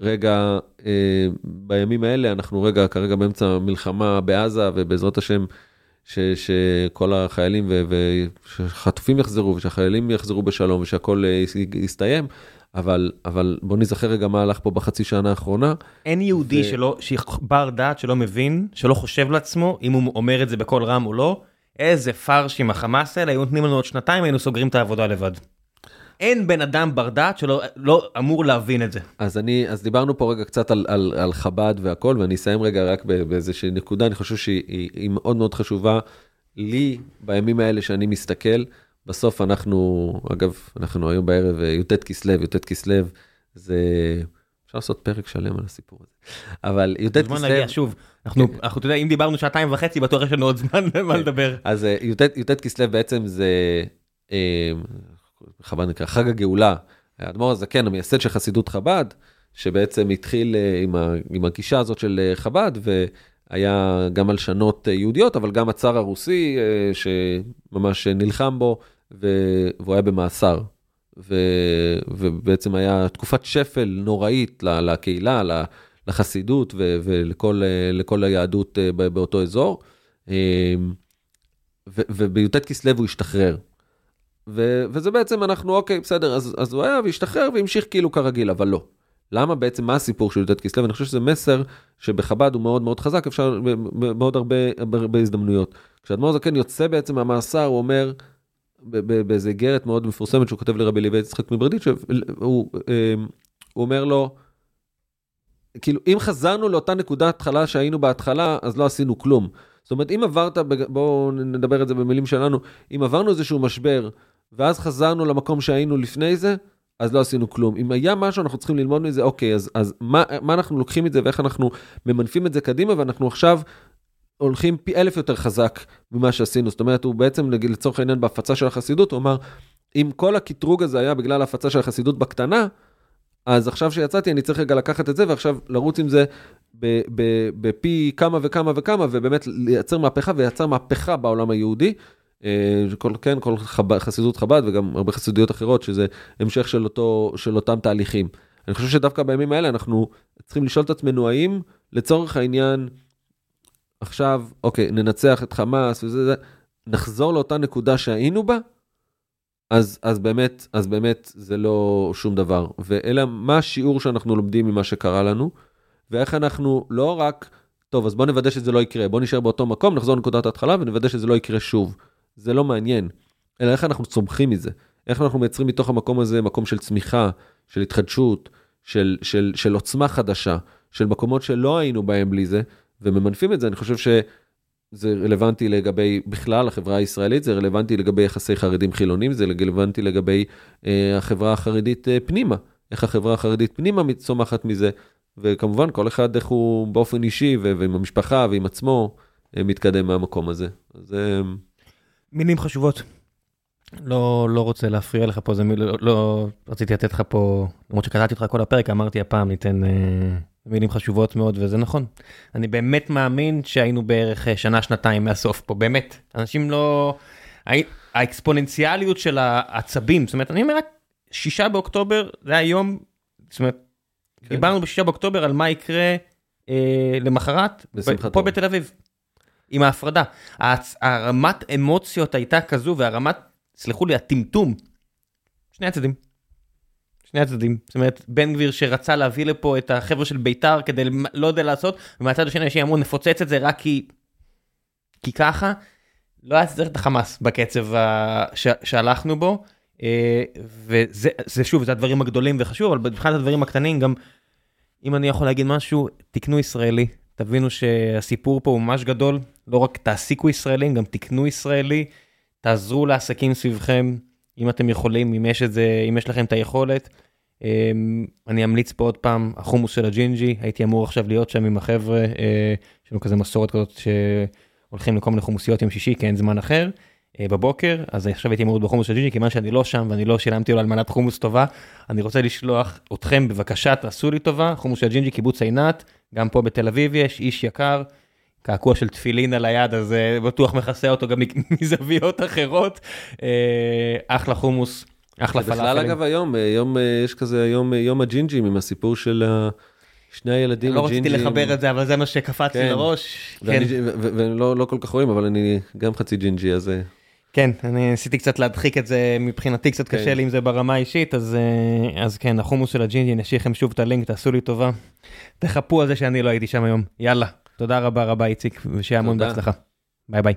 רגע, אה, בימים האלה, אנחנו רגע, כרגע באמצע המלחמה בעזה, ובעזרת השם, ש, שכל החיילים ו- ושחטופים יחזרו, ושהחיילים יחזרו בשלום, ושהכול אה, יס- יסתיים, אבל, אבל בוא נזכר רגע מה הלך פה בחצי שנה האחרונה. אין יהודי ו- שלא, בר דעת שלא מבין, שלא חושב לעצמו, אם הוא אומר את זה בקול רם או לא, איזה פרש עם החמאס האלה, היו נותנים לנו עוד שנתיים, היינו סוגרים את העבודה לבד. אין בן אדם בר דעת שלא לא אמור להבין את זה. אז אני, אז דיברנו פה רגע קצת על, על, על חב"ד והכל, ואני אסיים רגע רק באיזושהי נקודה, אני חושב שהיא היא, היא מאוד מאוד חשובה לי בימים האלה שאני מסתכל. בסוף אנחנו, אגב, אנחנו היום בערב אה, י"ט כסלו, י"ט כסלו זה, אפשר לעשות פרק שלם על הסיפור הזה. אבל י"ט זמן כסלו, להגיע שוב. אנחנו, כן. אנחנו, אתה יודע, אם דיברנו שעתיים וחצי, בטוח יש לנו עוד זמן מה לדבר. אז אה, י"ט י"ט כסלו בעצם זה, אה, חב"ד נקרא חג הגאולה. האדמו"ר הזקן, המייסד של חסידות חב"ד, שבעצם התחיל אה, עם, ה, עם הגישה הזאת של אה, חב"ד, והיה גם הלשנות אה, יהודיות, אבל גם הצאר הרוסי, שממש נלחם בו, והוא היה במאסר. ו, ובעצם היה תקופת שפל נוראית לקהילה, לחסידות ו- ולכל לכל היהדות באותו אזור. ובי"ט כסלו הוא השתחרר. ו- וזה בעצם אנחנו, אוקיי, בסדר, אז, אז הוא היה והשתחרר והמשיך כאילו כרגיל, אבל לא. למה בעצם, מה הסיפור של י"ט כסלו? אני חושב שזה מסר שבחב"ד הוא מאוד מאוד חזק, אפשר מאוד הרבה, הרבה, הזדמנויות. כשאדמו"ר זקן יוצא בעצם מהמאסר, הוא אומר, באיזה איגרת מאוד מפורסמת שהוא כותב לרבי לוי יצחק מברדיצ'ב, הוא, אה, הוא אומר לו, כאילו, אם חזרנו לאותה נקודת התחלה שהיינו בהתחלה, אז לא עשינו כלום. זאת אומרת, אם עברת, בואו נדבר את זה במילים שלנו, אם עברנו איזשהו משבר, ואז חזרנו למקום שהיינו לפני זה, אז לא עשינו כלום. אם היה משהו, אנחנו צריכים ללמוד מזה, אוקיי, אז, אז מה, מה אנחנו לוקחים את זה ואיך אנחנו ממנפים את זה קדימה, ואנחנו עכשיו הולכים פי אלף יותר חזק ממה שעשינו. זאת אומרת, הוא בעצם, לצורך העניין, בהפצה של החסידות, הוא אמר, אם כל הקטרוג הזה היה בגלל ההפצה של החסידות בקטנה, אז עכשיו שיצאתי, אני צריך רגע לקחת את זה, ועכשיו לרוץ עם זה בפי כמה וכמה וכמה, ובאמת לייצר מהפכה, וייצר מהפכה בעולם היהודי. אה, כל, כן, כל חב"ד, חסידות חב"ד וגם הרבה חסידויות אחרות, שזה המשך של, אותו, של אותם תהליכים. אני חושב שדווקא בימים האלה אנחנו צריכים לשאול את עצמנו האם לצורך העניין, עכשיו, אוקיי, ננצח את חמאס וזה, זה, נחזור לאותה נקודה שהיינו בה, אז, אז באמת, אז באמת זה לא שום דבר. ואלא מה השיעור שאנחנו לומדים ממה שקרה לנו, ואיך אנחנו לא רק, טוב, אז בוא נוודא שזה לא יקרה, בוא נשאר באותו מקום, נחזור לנקודת ההתחלה ונוודא שזה לא יקרה שוב. זה לא מעניין, אלא איך אנחנו צומחים מזה. איך אנחנו מייצרים מתוך המקום הזה מקום של צמיחה, של התחדשות, של, של, של עוצמה חדשה, של מקומות שלא היינו בהם בלי זה, וממנפים את זה, אני חושב שזה רלוונטי לגבי בכלל החברה הישראלית, זה רלוונטי לגבי יחסי חרדים חילונים, זה רלוונטי לגבי אה, החברה החרדית אה, פנימה, איך החברה החרדית פנימה צומחת מזה, וכמובן כל אחד איך הוא באופן אישי ועם המשפחה ועם עצמו אה, מתקדם מהמקום הזה. אז... אה, מילים חשובות. לא, לא רוצה להפריע לך פה, זה מיל, לא, לא רציתי לתת לך פה, למרות שקראתי אותך כל הפרק, אמרתי הפעם ניתן אה, מילים חשובות מאוד, וזה נכון. אני באמת מאמין שהיינו בערך אה, שנה-שנתיים מהסוף פה, באמת. אנשים לא... האקספוננציאליות של העצבים, זאת אומרת, אני אומר רק, שישה באוקטובר, זה היום, זאת אומרת, כן. דיברנו בשישה באוקטובר על מה יקרה אה, למחרת, פה בתל אביב. עם ההפרדה. הרמת אמוציות הייתה כזו והרמת, סלחו לי, הטמטום. שני הצדדים. שני הצדדים. זאת אומרת, בן גביר שרצה להביא לפה את החבר'ה של בית"ר כדי לא יודע לעשות, ומהצד השני אנשים אמרו נפוצץ את זה רק כי... כי ככה. לא היה צריך את החמאס בקצב ש... שהלכנו בו. אה, וזה שוב, זה הדברים הגדולים וחשוב, אבל מבחינת הדברים הקטנים גם, אם אני יכול להגיד משהו, תקנו ישראלי. תבינו שהסיפור פה הוא ממש גדול, לא רק תעסיקו ישראלים, גם תקנו ישראלי, תעזרו לעסקים סביבכם, אם אתם יכולים, אם יש, את זה, אם יש לכם את היכולת. אמ, אני אמליץ פה עוד פעם, החומוס של הג'ינג'י, הייתי אמור עכשיו להיות שם עם החבר'ה, אה, יש לנו כזה מסורת כזאת שהולכים לכל מיני חומוסיות יום שישי, כי אין זמן אחר. אה, בבוקר, אז עכשיו הייתי אמור להיות בחומוס של ג'ינג'י, כיוון שאני לא שם ואני לא שילמתי לו על מנת חומוס טובה, אני רוצה לשלוח אתכם בבקשה, תעשו לי טובה, חומוס של ג'ינג'י, קיבוץ עינת, גם פה בתל אביב יש, איש יקר, קעקוע של תפילין על היד, אז אה, בטוח מכסה אותו גם מזוויות אחרות. אה, אחלה חומוס, אחלה פלאפלים. בכלל אגב היום, יום, יש כזה יום, יום הג'ינג'ים עם הסיפור של שני הילדים לא רציתי לחבר את זה, אבל זה מה שקפץ לי כן. לראש. כן. ולא לא כל כך רואים, אבל אני גם חצי ג'ינג'י, אז... כן, אני ניסיתי קצת להדחיק את זה, מבחינתי קצת קשה כן. לי עם זה ברמה האישית, אז, אה, כן, החומוס של הג'ינג'י, אני אשאיר לכם שוב את הלינק, תעשו לי טובה. תחפו על זה שאני לא הייתי שם היום. יאללה, תודה רבה רבה איציק, ושיהיה המון בהצלחה. ביי ביי.